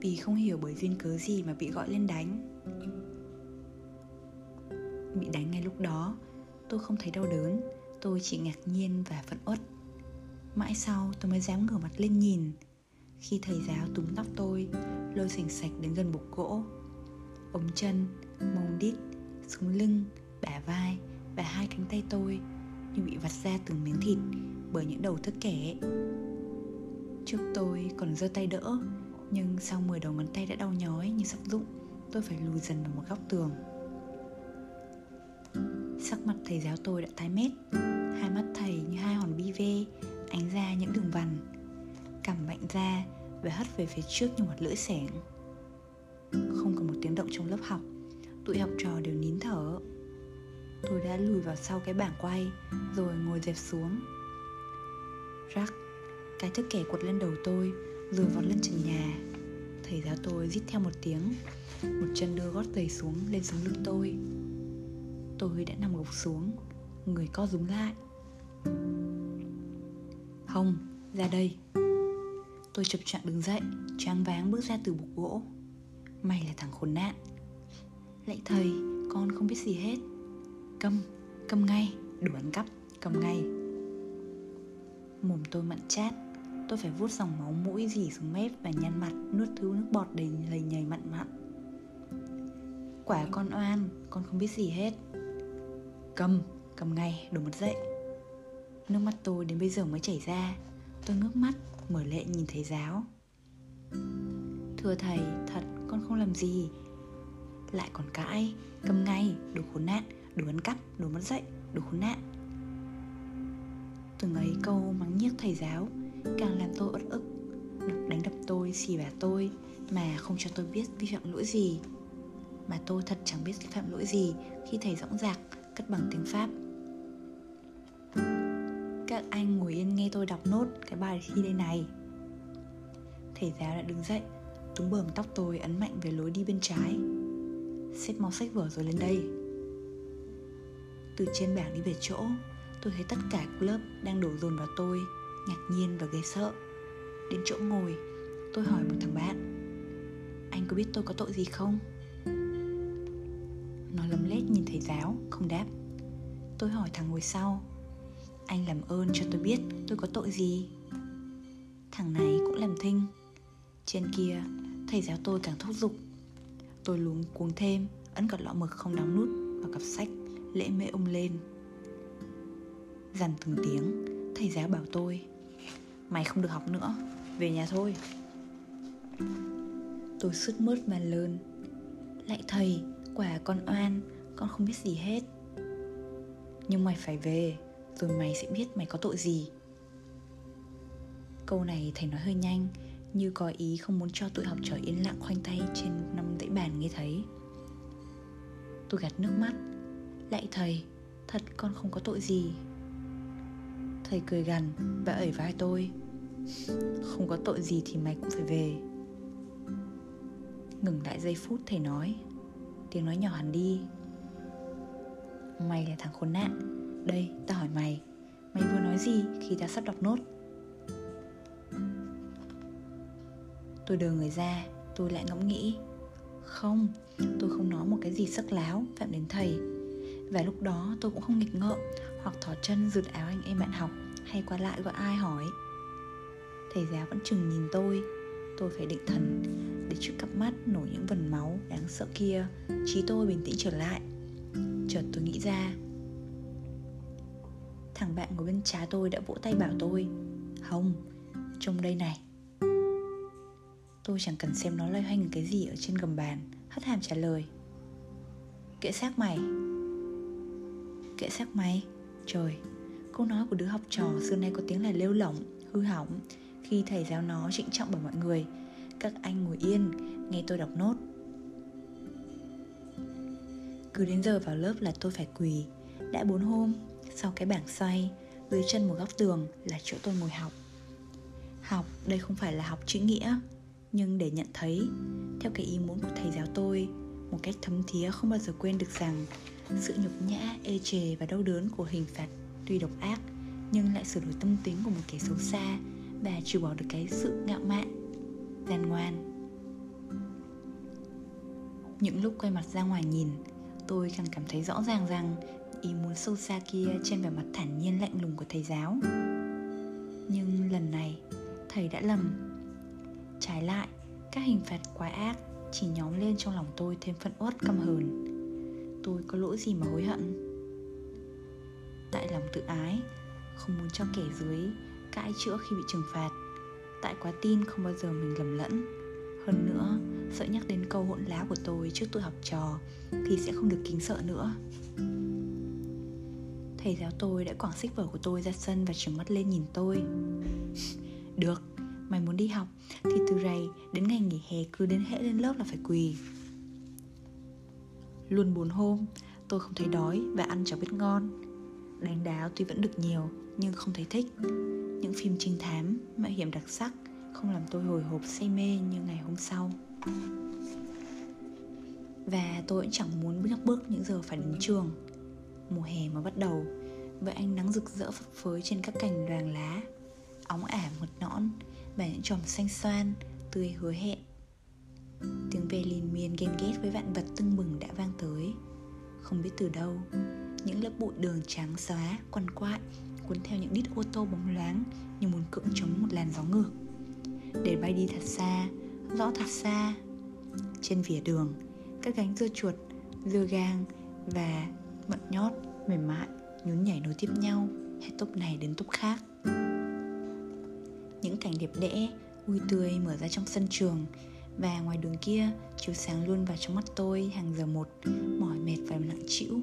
Vì không hiểu bởi duyên cớ gì mà bị gọi lên đánh. Bị đánh ngay lúc đó Tôi không thấy đau đớn. Tôi chỉ ngạc nhiên và phẫn uất. Mãi sau tôi mới dám ngửa mặt lên nhìn. Khi thầy giáo túm tóc tôi Lôi sành sạch đến gần bục gỗ. Ống chân, mông đít, sống lưng, bả vai Và hai cánh tay tôi Như bị vặt ra từng miếng thịt bởi những đầu thức kẻ. Trước tôi còn giơ tay đỡ, Nhưng sau 10 đầu ngón tay đã đau nhói như sắp rụng, Tôi phải lùi dần vào một góc tường. Sắc mặt thầy giáo tôi đã tái mét, Hai mắt thầy như hai hòn bi vê, Ánh ra những đường vằn. Cằm mạnh ra và hất về phía trước như một lưỡi xẻng. Không có một tiếng động trong lớp học, Tụi học trò đều nín thở. Tôi đã lùi vào sau cái bảng quay, Rồi ngồi dẹp xuống. Rắc cái thức kẻ quật lên đầu tôi Rồi vọt lên trần nhà. Thầy giáo tôi rít theo một tiếng Một chân đưa gót giày xuống lên xuống lưng tôi. Tôi đã nằm gục xuống Người co rúm lại. Không, ra đây. Tôi chập chạng đứng dậy trang váng bước ra từ bục gỗ. Mày là thằng khốn nạn. Lạy thầy, con không biết gì hết. Câm, câm ngay. Đủ ăn cắp, cầm ngay. Mồm tôi mặn chát. Tôi phải vuốt dòng máu mũi dỉ xuống mép Và nhăn mặt nuốt thứ nước bọt đầy lầy nhầy mặn mặn. Quả con oan Con không biết gì hết. Cầm, cầm ngay, đổ một dậy. Nước mắt tôi đến bây giờ mới chảy ra. Tôi ngước mắt, mở lệ nhìn thầy giáo. Thưa thầy, thật con không làm gì. Lại còn cãi, cầm ngay, đồ khốn nạn, đồ ăn cắp, đồ mất dậy, đồ khốn nạn. Từng ấy câu mắng nhiếc thầy giáo. Càng làm tôi uất ức. Đánh đập tôi, xì bà tôi Mà không cho tôi biết vi phạm lỗi gì Mà tôi thật chẳng biết vi phạm lỗi gì Khi thầy dõng dạc cất bằng tiếng Pháp. Các anh ngồi yên nghe tôi đọc nốt cái bài thi đây này. Thầy giáo đã đứng dậy Túm bờm tóc tôi ấn mạnh về lối đi bên trái. Xếp mau sách vở rồi lên đây. Từ trên bảng đi về chỗ Tôi thấy tất cả lớp đang đổ dồn vào tôi. Ngạc nhiên và ghê sợ. Đến chỗ ngồi, Tôi hỏi một thằng bạn, Anh có biết tôi có tội gì không? Nó lấm lét nhìn thầy giáo, Không đáp. Tôi hỏi thằng ngồi sau, Anh làm ơn cho tôi biết tôi có tội gì? Thằng này cũng làm thinh. Trên kia, Thầy giáo tôi càng thúc giục. Tôi luống cuống thêm, Ấn cật lọ mực không đóng nút Vào cặp sách, lễ mễ ung lên. Dằn từng tiếng, Thầy giáo bảo tôi Mày không được học nữa. Về nhà thôi. Tôi sứt mướt mà lớn, Lại thầy Quả con oan Con không biết gì hết. Nhưng mày phải về Rồi mày sẽ biết mày có tội gì. Câu này thầy nói hơi nhanh Như có ý không muốn cho tụi học trò yên lặng khoanh tay Trên năm dãy bàn nghe thấy. Tôi gạt nước mắt. Lại thầy Thật con không có tội gì. Thầy cười gằn và ẩy vai tôi. Không có tội gì thì mày cũng phải về. Ngừng lại giây phút thầy nói. Tiếng nói nhỏ hẳn đi. Mày là thằng khốn nạn. Đây, ta hỏi mày. Mày vừa nói gì khi ta sắp đọc nốt? Tôi đờ người ra Tôi lại ngẫm nghĩ. Không, tôi không nói một cái gì sắc láo Phạm đến thầy. Và lúc đó tôi cũng không nghịch ngợm Hoặc thỏ chân rượt áo anh em bạn học Hay qua lại gọi ai hỏi. Thầy giáo vẫn chừng nhìn tôi. Tôi phải định thần Để trước cặp mắt nổi những vần máu đáng sợ kia. Trí tôi bình tĩnh trở lại. Chợt tôi nghĩ ra. Thằng bạn ngồi bên trái tôi đã vỗ tay bảo tôi Hồng, trông đây này. Tôi chẳng cần xem nó loay hoay cái gì ở trên gầm bàn Hất hàm trả lời Kệ xác mày. Kệ xác mày. Trời, câu nói của đứa học trò xưa nay có tiếng là lêu lỏng, hư hỏng. Khi thầy giáo nó trịnh trọng bảo mọi người Các anh ngồi yên, nghe tôi đọc nốt. Cứ đến giờ vào lớp là tôi phải quỳ. Đã bốn hôm, sau cái bảng xoay Dưới chân một góc tường là chỗ tôi ngồi học. Học đây không phải là học chữ nghĩa Nhưng để nhận thấy Theo cái ý muốn của thầy giáo tôi Một cách thấm thía không bao giờ quên được rằng sự nhục nhã, ê chề và đau đớn của hình phạt Tuy độc ác Nhưng lại sửa đổi tâm tính của một kẻ xấu xa. Và trừ bỏ được cái sự ngạo mạn Gian ngoan. Những lúc quay mặt ra ngoài nhìn Tôi càng cảm thấy rõ ràng rằng Ý muốn sâu xa kia trên vẻ mặt thản nhiên lạnh lùng của thầy giáo. Nhưng lần này Thầy đã lầm. Trái lại Các hình phạt quá ác Chỉ nhóm lên trong lòng tôi thêm phẫn uất căm hờn. Tôi có lỗi gì mà hối hận? Tại lòng tự ái Không muốn cho kẻ dưới Cãi chữa khi bị trừng phạt. Tại quá tin không bao giờ mình lầm lẫn. Hơn nữa Sợ nhắc đến câu hỗn láo của tôi trước tôi học trò Thì sẽ không được kính sợ nữa. Thầy giáo tôi đã quảng sách vở của tôi ra sân và trừng mắt lên nhìn tôi. Được, mày muốn đi học Thì từ rày đến ngày nghỉ hè cứ đến hệ lên lớp là phải quỳ. Luôn buồn hôm. Tôi không thấy đói và ăn chả biết ngon. Đánh đáo tuy vẫn được nhiều Nhưng không thấy thích. Những phim trinh thám, mạo hiểm đặc sắc không làm tôi hồi hộp say mê như ngày hôm sau. Và tôi cũng chẳng muốn bước bước những giờ phải đến trường. Mùa hè mới bắt đầu với ánh nắng rực rỡ phấp phới trên các cành đoàn lá óng ả mượt nõn và những chòm xanh xoan tươi hứa hẹn tiếng ve liên miên ghen ghét với vạn vật tưng bừng đã vang tới. Không biết từ đâu, những lớp bụi đường trắng xóa, quằn quại, cuốn theo những đít ô tô bóng loáng như muốn cưỡng chống một làn gió ngược. Để bay đi thật xa rõ thật xa. Trên vỉa đường, các gánh dưa chuột, dưa gang và mận nhót mềm mại nhún nhảy nối tiếp nhau, hết tốp này đến tốp khác. Những cảnh đẹp đẽ, vui tươi mở ra trong sân trường và ngoài đường kia, chiếu sáng luôn vào trong mắt tôi hàng giờ một, mỏi mệt và nặng trĩu.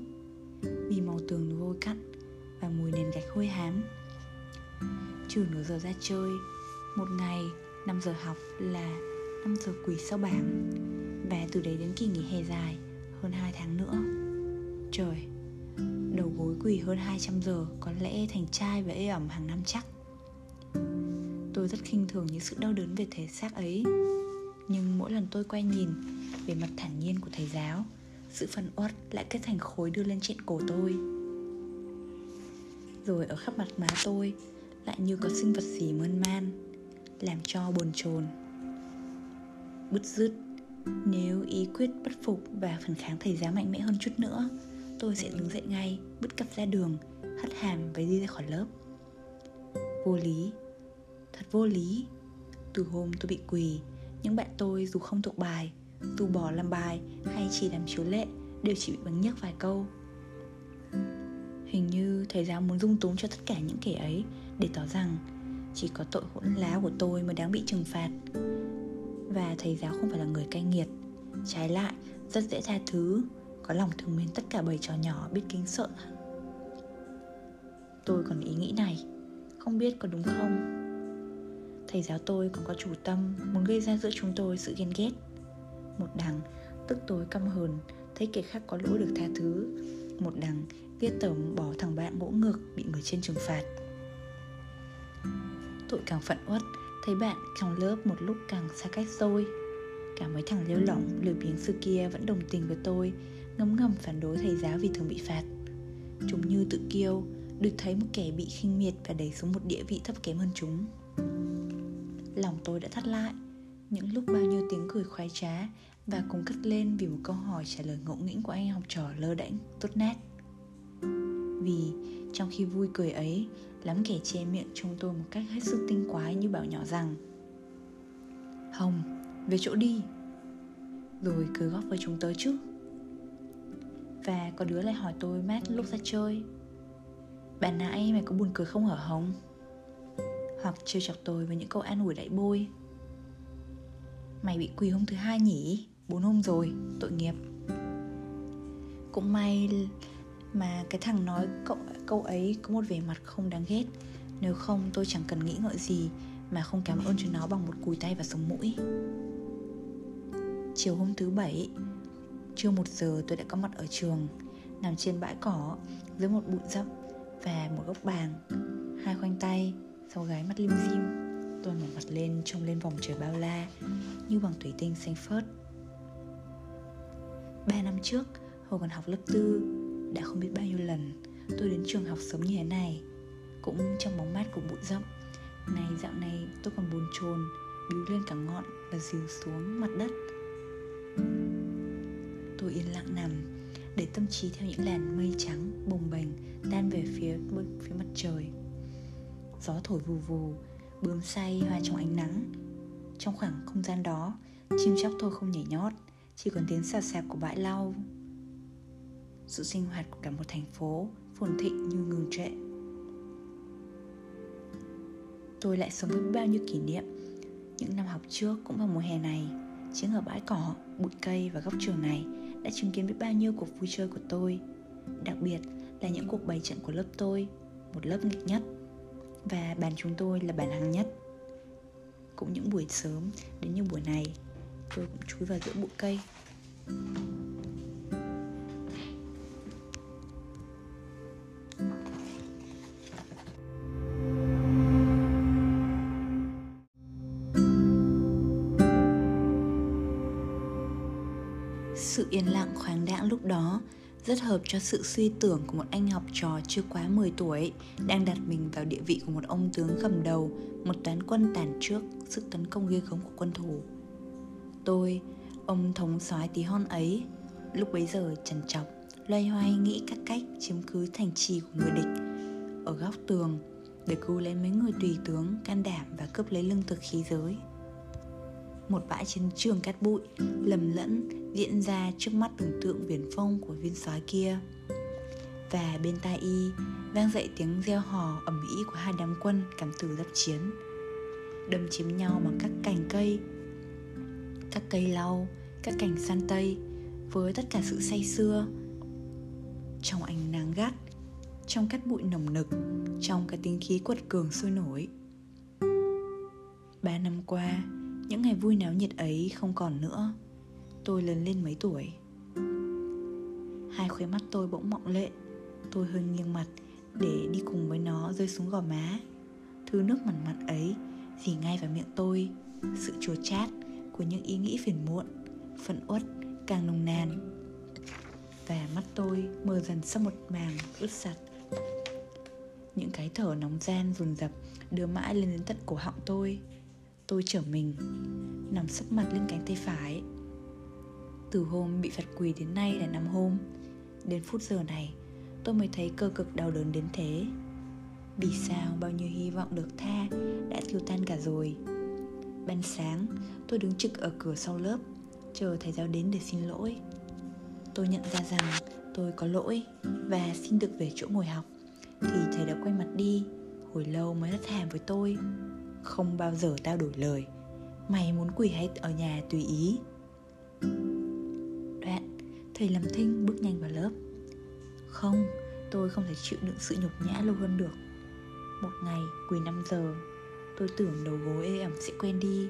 Vì màu tường vôi cặn và mùi nền gạch hôi hám. Trừ nửa giờ ra chơi, một ngày 5 giờ học là 5 giờ quỳ sau bảng. Và từ đấy đến kỳ nghỉ hè dài, Hơn 2 tháng nữa. Trời, Đầu gối quỳ hơn 200 giờ, Có lẽ thành trai và ê ẩm hàng năm chắc. Tôi rất khinh thường những sự đau đớn về thể xác ấy. Nhưng mỗi lần tôi quay nhìn Về mặt thản nhiên của thầy giáo Sự phân uất lại kết thành khối đưa lên trên cổ tôi. Rồi ở khắp mặt má tôi Lại như có sinh vật gì mơn man Làm cho bồn chồn. Bứt rứt Nếu ý quyết bất phục và phản kháng thầy giáo mạnh mẽ hơn chút nữa Tôi sẽ đứng dậy ngay, bứt cặp ra đường Hất hàm và đi ra khỏi lớp. Vô lý Thật vô lý. Từ hôm tôi bị quỳ những bạn tôi dù không thuộc bài, Dù bỏ làm bài hay chỉ làm chiếu lệ Đều chỉ bị bắn nhấc vài câu. Hình như thầy giáo muốn dung túng cho tất cả những kẻ ấy Để tỏ rằng chỉ có tội hỗn láo của tôi mới đáng bị trừng phạt. Và thầy giáo không phải là người cay nghiệt. Trái lại, rất dễ tha thứ, có lòng thương mến tất cả bầy trò nhỏ biết kính sợ. Tôi còn ý nghĩ này, không biết có đúng không? Thầy giáo tôi còn có chủ tâm muốn gây ra giữa chúng tôi sự ghen ghét. Một đằng tức tối căm hờn thấy kẻ khác có lỗi được tha thứ. Một đằng viết tởm bỏ thằng bạn ngỗ ngược bị người trên trừng phạt. Tội càng phận uất Thấy bạn trong lớp một lúc càng xa cách tôi Cả mấy thằng lêu lỏng, lười biếng xưa kia vẫn đồng tình với tôi Ngấm ngầm phản đối thầy giáo vì thường bị phạt. Chúng như tự kiêu Được thấy một kẻ bị khinh miệt và đẩy xuống một địa vị thấp kém hơn chúng. Lòng tôi đã thắt lại. Những lúc bao nhiêu tiếng cười khoái trá Và cùng cất lên vì một câu hỏi trả lời ngẫu nghĩnh của anh học trò lơ đễnh, tốt nét. Vì trong khi vui cười ấy Lắm kẻ che miệng chúng tôi một cách hết sức tinh quái như bảo nhỏ rằng Hồng, về chỗ đi Rồi cứ góp với chúng tớ chứ. Và có đứa lại hỏi tôi mát lúc ra chơi Bạn nãy mày có buồn cười không hở Hồng? Hoặc trêu chọc tôi với những câu an ủi đại bôi. Mày bị quỳ hôm thứ hai nhỉ? Bốn hôm rồi, tội nghiệp. Cũng may mà cái thằng nói cậu câu ấy có một vẻ mặt không đáng ghét. Nếu không tôi chẳng cần nghĩ ngợi gì mà không cảm ơn cho nó bằng một cùi tay và sống mũi. Chiều hôm thứ bảy chưa một giờ tôi đã có mặt ở trường nằm trên bãi cỏ dưới một bụi rậm và một gốc bàng. Hai khoanh tay sau gái mắt lim dim, tôi mở mặt lên trông lên vòng trời bao la, như bằng thủy tinh xanh phớt ba năm trước, hồi còn học lớp tư, đã không biết bao nhiêu lần tôi đến trường học sớm như thế này. Cũng trong bóng mát của bụi rậm, này dạo này tôi còn buồn chồn bíu lên cả ngọn và dìu xuống mặt đất. Tôi yên lặng nằm, để tâm trí theo những làn mây trắng bồng bềnh tan về phía phía mặt trời gió thổi vù vù, bướm say hoa trong ánh nắng. Trong khoảng không gian đó, chim chóc thôi không nhảy nhót, chỉ còn tiếng sạt sẹp của bãi lau. Sự sinh hoạt của cả một thành phố phồn thịnh như ngừng trệ. Tôi lại sống với bao nhiêu kỷ niệm. Những năm học trước cũng vào mùa hè này chính ở bãi cỏ, bụi cây và góc trường này đã chứng kiến biết bao nhiêu cuộc vui chơi của tôi. Đặc biệt là những cuộc bày trận của lớp tôi, một lớp nghịch nhất và bàn chúng tôi là bàn hàng nhất. Cũng những buổi sớm đến như buổi này, tôi cũng chui vào giữa bụi cây. Sự yên lặng khoáng đãng lúc đó rất hợp cho sự suy tưởng của một anh học trò chưa quá 10 tuổi đang đặt mình vào địa vị của một ông tướng cầm đầu một toán quân tàn trước sức tấn công ghê gớm của quân thù. Tôi, ông thống soái tí hon ấy, lúc bấy giờ trần trọc, loay hoay nghĩ các cách chiếm cứ thành trì của người địch ở góc tường để cứu lấy mấy người tùy tướng can đảm và cướp lấy lương thực khí giới một bãi chiến trường cát bụi, lầm lẫn diễn ra trước mắt tưởng tượng viển phong của viên sói kia. Và bên tai y vang dậy tiếng reo hò ầm ĩ của hai đám quân cảm tử giáp chiến. Đâm chiếm nhau bằng các cành cây, các cây lau, các cành san tây với tất cả sự say sưa. Trong ánh nắng gắt, trong cát bụi nồng nực, trong cái tiếng khí quật cường sôi nổi. Ba năm qua những ngày vui náo nhiệt ấy không còn nữa. Tôi lớn lên mấy tuổi. Hai khóe mắt tôi bỗng mọng lệ. Tôi hơi nghiêng mặt để đi cùng với nó rơi xuống gò má. Thứ nước mặn mặn ấy dì ngay vào miệng tôi. Sự chua chát của những ý nghĩ phiền muộn phận uất càng nồng nàn. Và mắt tôi mờ dần sau một màng ướt sạch. Những cái thở nóng gian dồn dập đưa mãi lên đến tận cổ họng tôi tôi trở mình, nằm sấp mặt lên cánh tay phải. Từ hôm bị phạt quỳ đến nay là năm hôm, đến phút giờ này, tôi mới thấy cơ cực đau đớn đến thế. Vì sao bao nhiêu hy vọng được tha đã tiêu tan cả rồi? Ban sáng, tôi đứng trực ở cửa sau lớp, chờ thầy giáo đến để xin lỗi. Tôi nhận ra rằng tôi có lỗi và xin được về chỗ ngồi học, thì thầy đã quay mặt đi, hồi lâu mới hất hàm với tôi không bao giờ tao đổi lời. Mày muốn quỳ hết ở nhà tùy ý? Đoạn, thầy làm thinh bước nhanh vào lớp. Không, tôi không thể chịu đựng sự nhục nhã lâu hơn được. Một ngày, quỳ 5 giờ, tôi tưởng đầu gối ê ẩm sẽ quen đi.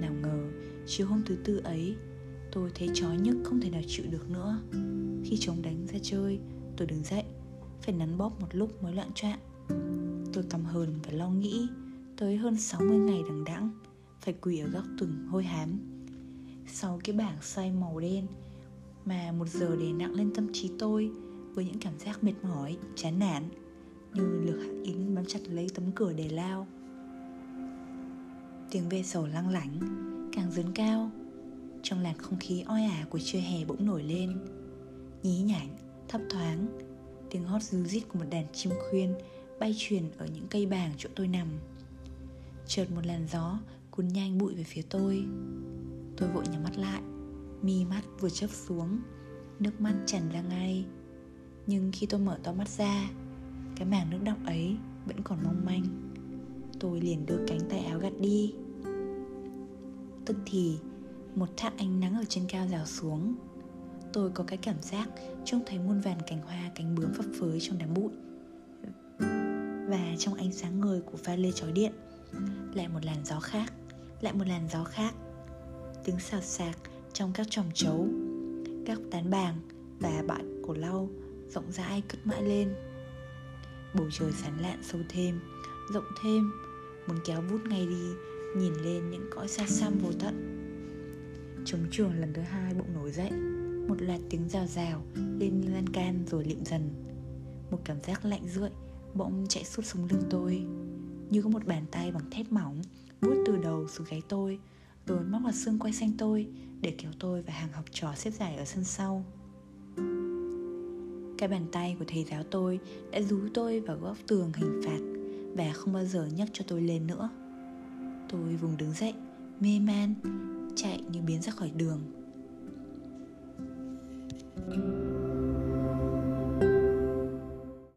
Nào ngờ, chiều hôm thứ tư ấy, tôi thấy chói nhức không thể nào chịu được nữa. Khi chống đánh ra chơi, tôi đứng dậy, phải nắn bóp một lúc mới loạn trạng tôi căm hờn và lo nghĩ tới hơn 60 ngày đằng đẵng, phải quỳ ở góc tường hôi hám. Sau cái bảng xoay màu đen mà một giờ để nặng lên tâm trí tôi với những cảm giác mệt mỏi, chán nản, như lực hạt yến bám chặt lấy tấm cửa để lao. Tiếng ve sầu lăng lảnh, càng dấn cao, trong làn không khí oi ả của trưa hè bỗng nổi lên. Nhí nhảnh, thấp thoáng, tiếng hót ríu rít của một đàn chim khuyên bay truyền ở những cây bàng chỗ tôi nằm chợt một làn gió, cuốn nhanh bụi về phía tôi. Tôi vội nhắm mắt lại, mi mắt vừa chớp xuống, nước mắt tràn ra ngay. Nhưng khi tôi mở to mắt ra, cái mảng nước đọng ấy vẫn còn mong manh. Tôi liền đưa cánh tay áo gạt đi. Tức thì, một thác ánh nắng ở trên cao rào xuống. Tôi có cái cảm giác trông thấy muôn vàn cành hoa, cánh bướm phấp phới trong đám bụi. Và trong ánh sáng ngời của pha lê chói điện lại một làn gió khác, lại một làn gió khác. Tiếng xào xạc trong các tròng trấu, các tán bàng và bãi cổ lau rộng rãi cất mãi lên. Bầu trời sán lạn sâu thêm, rộng thêm, muốn kéo vút ngay đi, nhìn lên những cõi xa xăm vô tận. Chống trường lần thứ hai bỗng nổi dậy, một loạt tiếng rào rào lên lan can rồi liệm dần. Một cảm giác lạnh rượi bỗng chạy suốt sống lưng tôi như có một bàn tay bằng thép mỏng, vuốt từ đầu xuống gáy tôi. Rồi móc vào xương quay xanh tôi, để kéo tôi và hàng học trò xếp dài ở sân sau. Cái bàn tay của thầy giáo tôi đã rú tôi vào góc tường hình phạt và không bao giờ nhắc cho tôi lên nữa. Tôi vùng đứng dậy, mê man, chạy như biến ra khỏi đường. thank you